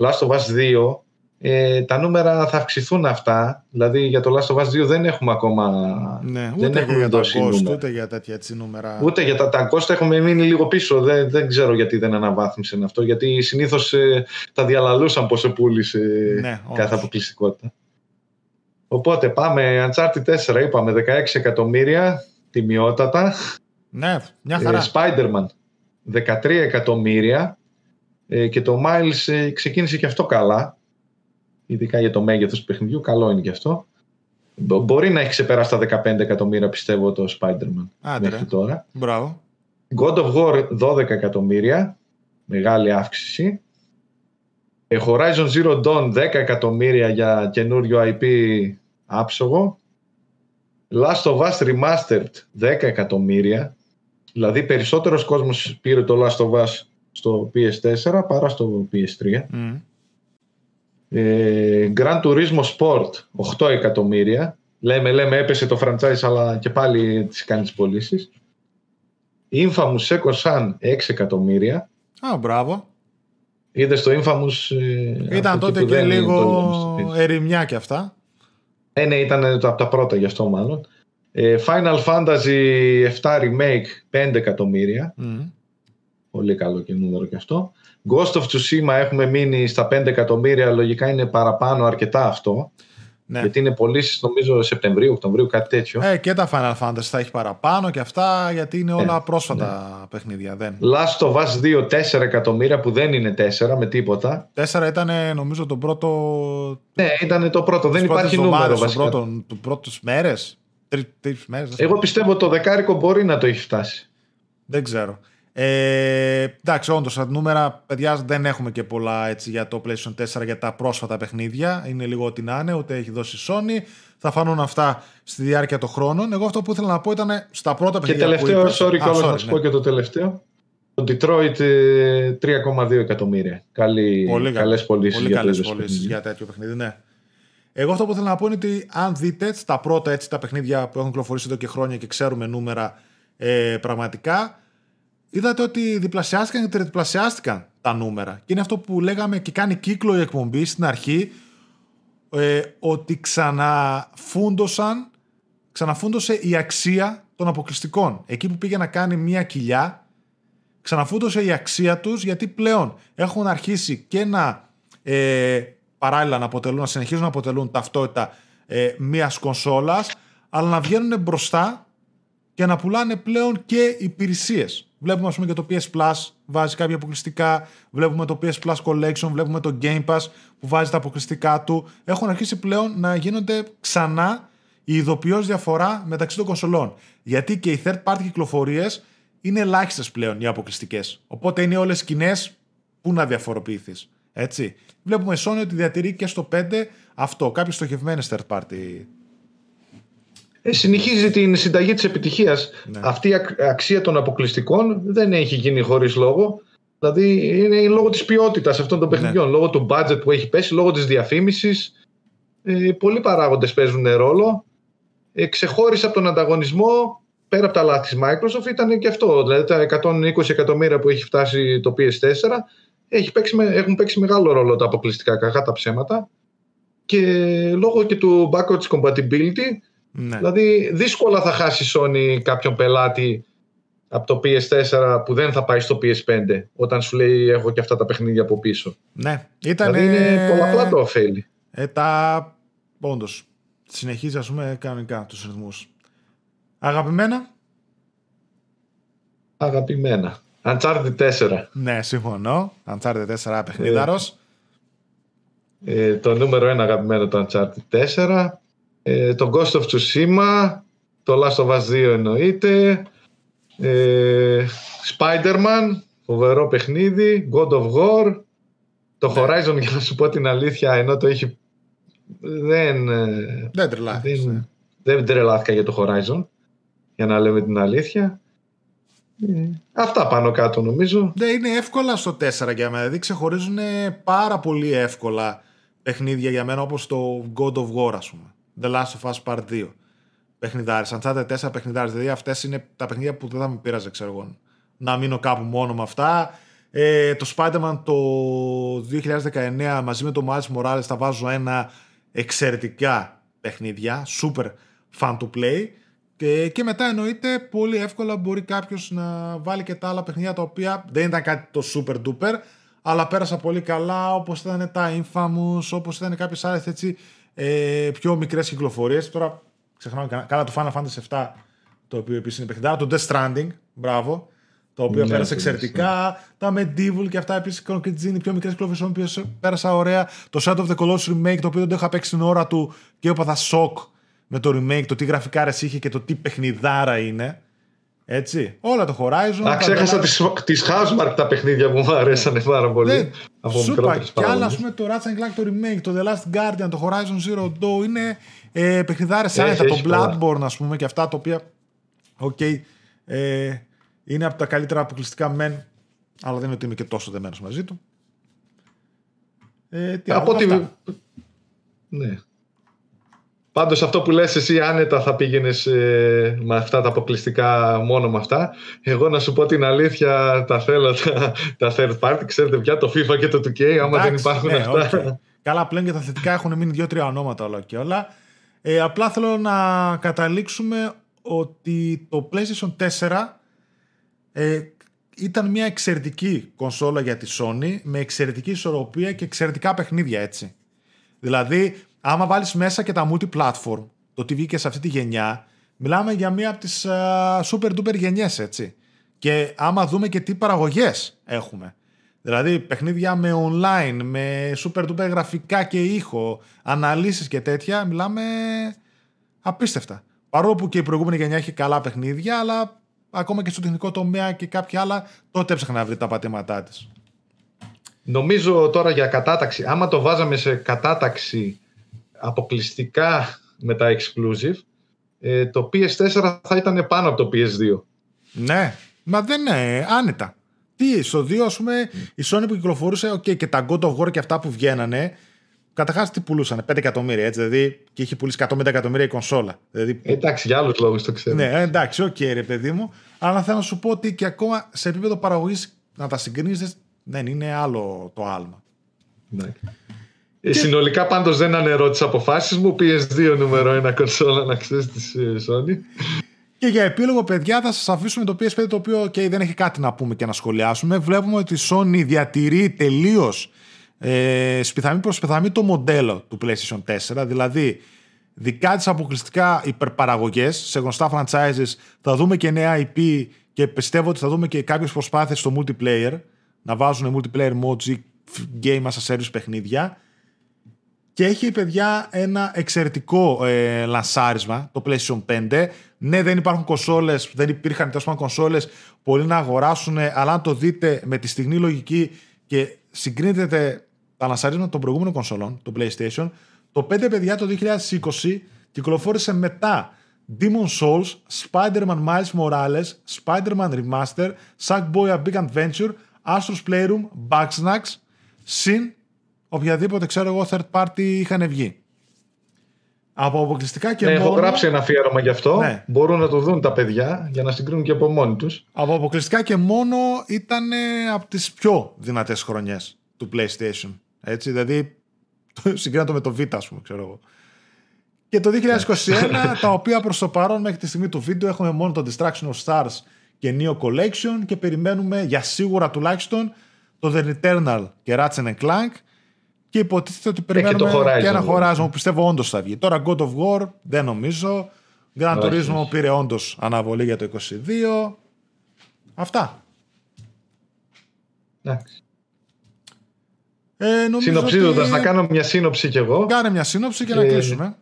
Last of Us 2 ε, τα νούμερα θα αυξηθούν αυτά. Δηλαδή για το Last of Us 2 δεν έχουμε ακόμα. Ναι, ούτε δεν έχουμε για τα cost, ούτε για τέτοια έτσι νούμερα. Ούτε για τα, τα cost έχουμε μείνει λίγο πίσω. Δεν, δεν ξέρω γιατί δεν αναβάθμισε αυτό. Γιατί συνήθως ε, τα διαλαλούσαν πόσο πούλησε ναι, κάθε αποκλειστικότητα. Οπότε πάμε. Uncharted 4 είπαμε 16 εκατομμύρια τιμιότατα. Ναι, μια χαρά. Ε, Spider-Man 13 εκατομμύρια. Ε, και το Miles ε, ξεκίνησε και αυτό καλά. Ειδικά για το μέγεθος του παιχνιδιού, καλό είναι και αυτό. Μπορεί να έχει ξεπεράσει τα 15 εκατομμύρια, πιστεύω, το Spider-Man Άντε, μέχρι τώρα. Μπράβο. God of War 12 εκατομμύρια. Μεγάλη αύξηση. Ε, Horizon Zero Dawn 10 εκατομμύρια για καινούριο IP άψογο. Last of Us Remastered 10 εκατομμύρια. Δηλαδή περισσότερος κόσμος πήρε το Last of Us στο PS4 παρά στο PS3. Mm. Ε, Gran Turismo Sport 8 εκατομμύρια. Λέμε, λέμε έπεσε το franchise αλλά και πάλι τις κάνει τις πωλήσεις. Infamous Second Sun 6 εκατομμύρια. Α, μπράβο. Είδες το Infamous. Ε, ήταν τότε και λίγο ερημιά και αυτά. Ε, ναι, ήταν το, από τα πρώτα γι' αυτό μάλλον. Ε, Final Fantasy 7 Remake 5 εκατομμύρια. Mm. Πολύ καλό και νούμερο και αυτό. Ghost of Tsushima έχουμε μείνει στα 5 εκατομμύρια, λογικά είναι παραπάνω αρκετά αυτό. Ναι. Γιατί είναι πωλήσει νομίζω Σεπτεμβρίου, Οκτωβρίου, κάτι τέτοιο. Ε, και τα Final Fantasy θα έχει παραπάνω και αυτά, γιατί είναι όλα ε, πρόσφατα ναι. παιχνίδια. Δεν. Last of Us 2, 4 εκατομμύρια που δεν είναι 4 με τίποτα. 4 ήταν νομίζω το πρώτο. Ναι, ήταν το πρώτο. Δεν υπάρχει νούμερο βασικά. Πρώτο, το πρώτο μέρες. Τρεις μέρες. Εγώ πιστεύω το δεκάρικο μπορεί να το έχει φτάσει. Δεν ξέρω. Ε, εντάξει, όντως, τα νούμερα, παιδιά, δεν έχουμε και πολλά έτσι, για το PlayStation 4 για τα πρόσφατα παιχνίδια. Είναι λίγο ό,τι να είναι, ούτε έχει δώσει Sony. Θα φανούν αυτά στη διάρκεια των χρόνων. Εγώ αυτό που ήθελα να πω ήταν στα πρώτα παιχνίδια. Και τελευταίο, που sorry, κιόλας να σου πω και το τελευταίο. Το Detroit 3,2 ε, εκατομμύρια. Καλή, πολύ καλές πωλήσεις πολύ για, για τέτοιο παιχνίδι, ναι. Εγώ αυτό που ήθελα να πω είναι ότι αν δείτε στα πρώτα έτσι, τα παιχνίδια που έχουν κυκλοφορήσει εδώ και χρόνια και ξέρουμε νούμερα ε, πραγματικά, είδατε ότι διπλασιάστηκαν και τριπλασιάστηκαν τα νούμερα. Και είναι αυτό που λέγαμε και κάνει κύκλο η εκπομπή στην αρχή, ε, ότι ξαναφούντωσαν, ξαναφούντωσε η αξία των αποκλειστικών. Εκεί που πήγε να κάνει μία κοιλιά, ξαναφούντωσε η αξία τους, γιατί πλέον έχουν αρχίσει και να ε, παράλληλα να αποτελούν, να συνεχίζουν να αποτελούν ταυτότητα ε, μιας κονσόλας, αλλά να βγαίνουν μπροστά και να πουλάνε πλέον και υπηρεσίες. Βλέπουμε, ας πούμε, και το PS Plus βάζει κάποια αποκλειστικά. Βλέπουμε το PS Plus Collection. Βλέπουμε το Game Pass που βάζει τα αποκλειστικά του. Έχουν αρχίσει πλέον να γίνονται ξανά η ειδοποιώς διαφορά μεταξύ των κονσολών. Γιατί και οι third party κυκλοφορίες είναι ελάχιστες πλέον οι αποκλειστικές. Οπότε είναι όλες κοινέ που να διαφοροποιηθείς. Έτσι. Βλέπουμε η Sony ότι διατηρεί και στο 5 αυτό, κάποιες στοχευμένες third party ε, συνεχίζει την συνταγή της επιτυχίας. Ναι. Αυτή η αξία των αποκλειστικών δεν έχει γίνει χωρίς λόγο. Δηλαδή είναι λόγω της ποιότητας αυτών των ναι. παιχνιδιών, ναι. λόγω του budget που έχει πέσει, λόγω της διαφήμισης. Ε, πολλοί παράγοντες παίζουν ρόλο. Ε, ξεχώρισε από τον ανταγωνισμό, πέρα από τα λάθη της Microsoft, ήταν και αυτό. Δηλαδή τα 120 εκατομμύρια που έχει φτάσει το PS4 έχει παίξει, έχουν παίξει μεγάλο ρόλο τα αποκλειστικά κακά τα ψέματα. Και λόγω και του backwards compatibility ναι. Δηλαδή δύσκολα θα χάσει η Sony κάποιον πελάτη από το PS4 που δεν θα πάει στο PS5 όταν σου λέει έχω και αυτά τα παιχνίδια από πίσω. Ναι. Ήταν, δηλαδή είναι πολλαπλά το ωφέλη. Ε, τα... Όντως. Συνεχίζει ας πούμε κανονικά τους ρυθμούς. Αγαπημένα; Αγαπημένα. Uncharted 4. Ναι, συμφωνώ. Uncharted 4 παιχνίδαρος. Ε, ε, το νούμερο 1 αγαπημένο το Uncharted 4 ε, το Ghost of Tsushima, το Last of Us 2 εννοείται, ε, Spider-Man, φοβερό παιχνίδι, God of War, το ναι. Horizon για να σου πω την αλήθεια, ενώ το έχει... Δεν, ε, δεν Δεν, δεν τρελάθηκα για το Horizon, για να λέμε την αλήθεια. Ε, αυτά πάνω κάτω νομίζω. Δεν είναι εύκολα στο 4 για μένα. Δηλαδή ξεχωρίζουν πάρα πολύ εύκολα παιχνίδια για μένα όπως το God of War ας πούμε. The Last of Us Part 2. Παιχνιδάρι. Uncharted 4 παιχνιδάρι. Δηλαδή αυτές είναι τα παιχνίδια που δεν θα με πείραζε, ξέρω εγώ. Να μείνω κάπου μόνο με αυτά. Ε, το Spider-Man το 2019 μαζί με το Miles Morales θα βάζω ένα εξαιρετικά παιχνίδια. Super fun to play. Και, και μετά εννοείται πολύ εύκολα μπορεί κάποιος να βάλει και τα άλλα παιχνίδια τα οποία δεν ήταν κάτι το super duper αλλά πέρασα πολύ καλά όπως ήταν τα Infamous, όπως ήταν κάποιες άλλες έτσι ε, πιο μικρές κυκλοφορίες. Τώρα ξεχνάω καλά το Final Fantasy 7, το οποίο επίσης είναι παιχνιδάρα. Το Death Stranding, μπράβο. Το οποίο ναι, πέρασε εξαιρετικά. Τα Medieval και αυτά επίσης είναι πιο μικρές κυκλοφορίες, που πέρασα ωραία. Το Shadow of the Colossus Remake, το οποίο δεν το είχα παίξει την ώρα του και έπαθα σοκ με το remake, το τι γραφικά είχε και το τι παιχνιδάρα είναι. Έτσι. Όλα το Horizon. Να ξέχασα τις, Housemarque τα παιχνίδια που μου αρέσανε πάρα πολύ. Ναι, από σούπα, και άλλα, ας πούμε, το Ratchet Clank το remake, το The Last Guardian, το Horizon Zero Dawn είναι ε, παιχνιδάρες άνετα. Το Bloodborne, ας πούμε, και αυτά τα οποία. OK. Okay, ε, είναι από τα καλύτερα αποκλειστικά μεν, αλλά δεν είναι ότι είμαι και τόσο δεμένος μαζί του. Ε, τι από ότι. Ναι. Πάντως αυτό που λες εσύ άνετα θα πήγαινες ε, με αυτά τα αποκλειστικά μόνο με αυτά. Εγώ να σου πω την αλήθεια τα θέλω τα, τα third party. Ξέρετε πια το FIFA και το 2K άμα δεν υπάρχουν ναι, αυτά. Καλά πλέον και τα θετικά έχουν μείνει δύο-τρία ονόματα όλα και όλα. Ε, απλά θέλω να καταλήξουμε ότι το PlayStation 4 ε, ήταν μια εξαιρετική κονσόλα για τη Sony με εξαιρετική ισορροπία και εξαιρετικά παιχνίδια έτσι. Δηλαδή άμα βάλεις μέσα και τα multi-platform, το τι βγήκες σε αυτή τη γενιά, μιλάμε για μία από τις uh, super duper γενιές, έτσι. Και άμα δούμε και τι παραγωγές έχουμε. Δηλαδή παιχνίδια με online, με super duper γραφικά και ήχο, αναλύσεις και τέτοια, μιλάμε απίστευτα. Παρόλο που και η προηγούμενη γενιά έχει καλά παιχνίδια, αλλά ακόμα και στο τεχνικό τομέα και κάποια άλλα, τότε έψαχνα να βρει τα πατήματά της. Νομίζω τώρα για κατάταξη, άμα το βάζαμε σε κατάταξη αποκλειστικά με τα exclusive, ε, το PS4 θα ήταν πάνω από το PS2. Ναι, μα δεν είναι άνετα. Τι, στο 2 ας πούμε η Sony που κυκλοφορούσε okay, και τα God of War και αυτά που βγαίνανε Καταρχάς τι πουλούσαν, 5 εκατομμύρια έτσι, δηλαδή και είχε πουλήσει 150 εκατομμύρια η κονσόλα. Δηλαδή, εντάξει, για άλλους λόγους το ξέρω. Ναι, εντάξει, OK, okay, ρε παιδί μου. Αλλά θέλω να σου πω ότι και ακόμα σε επίπεδο παραγωγής να τα συγκρίνεις δεν είναι άλλο το άλμα. Ναι. Και... Συνολικά πάντως δεν ανερώ τις αποφάσεις μου. PS2 νούμερο ένα κονσόλα να ξέρεις της ε, Sony. Και για επίλογο, παιδιά, θα σας αφήσουμε το PS5 το οποίο okay, δεν έχει κάτι να πούμε και να σχολιάσουμε. Βλέπουμε ότι η Sony διατηρεί τελείως ε, σπιθαμή προς σπιθαμή το μοντέλο του PlayStation 4. Δηλαδή, δικά της αποκλειστικά υπερπαραγωγές σε γνωστά franchises. Θα δούμε και νέα IP και πιστεύω ότι θα δούμε και κάποιες προσπάθειες στο multiplayer. Να βάζουν multiplayer modes ή game as a service παιχνίδια. Και έχει, παιδιά, ένα εξαιρετικό ε, λανσάρισμα το PlayStation 5. Ναι, δεν υπάρχουν κονσόλες, δεν υπήρχαν τέλος πάντων κονσόλες πολλοί να αγοράσουν, αλλά αν το δείτε με τη στιγμή λογική και συγκρίνετε τα λανσαρίσματα των προηγούμενων κονσολών, το PlayStation, το 5 παιδιά το 2020 κυκλοφόρησε μετά Demon Souls, Spider-Man Miles Morales, Spider-Man Remaster, Sackboy A Big Adventure, Astro's Playroom, Bugsnax, συν οποιαδήποτε ξέρω εγώ third party είχαν βγει. Από αποκλειστικά και ναι, μόνο... Έχω γράψει ένα αφιέρωμα γι' αυτό. Ναι. Μπορούν να το δουν τα παιδιά για να συγκρίνουν και από μόνοι τους. Από αποκλειστικά και μόνο ήταν από τις πιο δυνατές χρονιές του PlayStation. Έτσι, δηλαδή [laughs] συγκρίνω με το Vita, ας πούμε, ξέρω εγώ. Και το 2021, [laughs] τα οποία προς το παρόν μέχρι τη στιγμή του βίντεο έχουμε μόνο το Distraction of Stars και Neo Collection και περιμένουμε για σίγουρα τουλάχιστον το The Eternal και Ratchet Clank και υποτίθεται ότι περιμένουμε και, και ένα Horizon που πιστεύω όντως θα βγει. Τώρα God of War δεν νομίζω. Grand Turismo πήρε όντως αναβολή για το 22. Αυτά. Εντάξει. Ε, Συνοψίζοντας, ότι... να κάνω μια σύνοψη κι εγώ. Κάνε μια σύνοψη και να ε, κλείσουμε.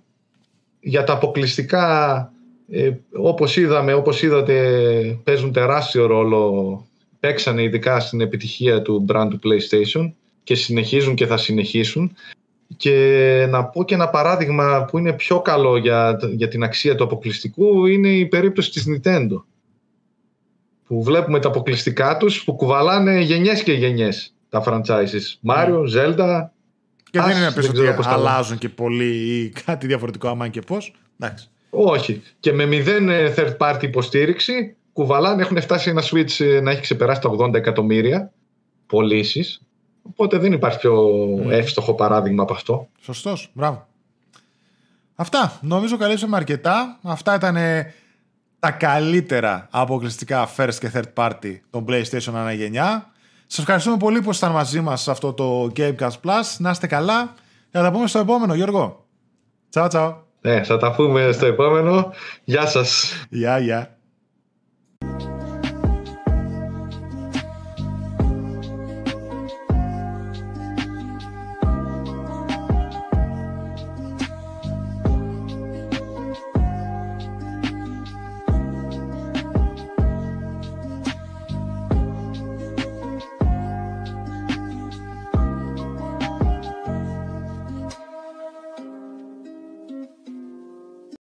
Για τα αποκλειστικά, ε, όπως είδαμε, όπως είδατε, παίζουν τεράστιο ρόλο. Παίξανε ειδικά στην επιτυχία του brand του PlayStation και συνεχίζουν και θα συνεχίσουν. Και να πω και ένα παράδειγμα που είναι πιο καλό για, για την αξία του αποκλειστικού είναι η περίπτωση της Nintendo. Που βλέπουμε τα αποκλειστικά τους που κουβαλάνε γενιές και γενιές τα franchises. Mario, ναι. Zelda. Και δεν είναι πίσω ότι αλλάζουν και πολύ ή κάτι διαφορετικό άμα και πώς. Εντάξει. Όχι. Και με μηδέν ε, third party υποστήριξη κουβαλάνε, έχουν φτάσει ένα Switch ε, να έχει ξεπεράσει τα 80 εκατομμύρια πωλήσεις. Οπότε δεν υπάρχει πιο mm. εύστοχο παράδειγμα από αυτό. Σωστός. Μπράβο. Αυτά. Νομίζω καλύψαμε αρκετά. Αυτά ήταν τα καλύτερα αποκλειστικά first και third party των PlayStation αναγενιά. Σας ευχαριστούμε πολύ που ήσασταν μαζί μας σε αυτό το Gamecast Plus. Να είστε καλά. Θα τα πούμε στο επόμενο, Γιώργο. Τσάου, τσάου. Ναι, θα τα πούμε στο επόμενο. Γεια σας. Γεια, γεια.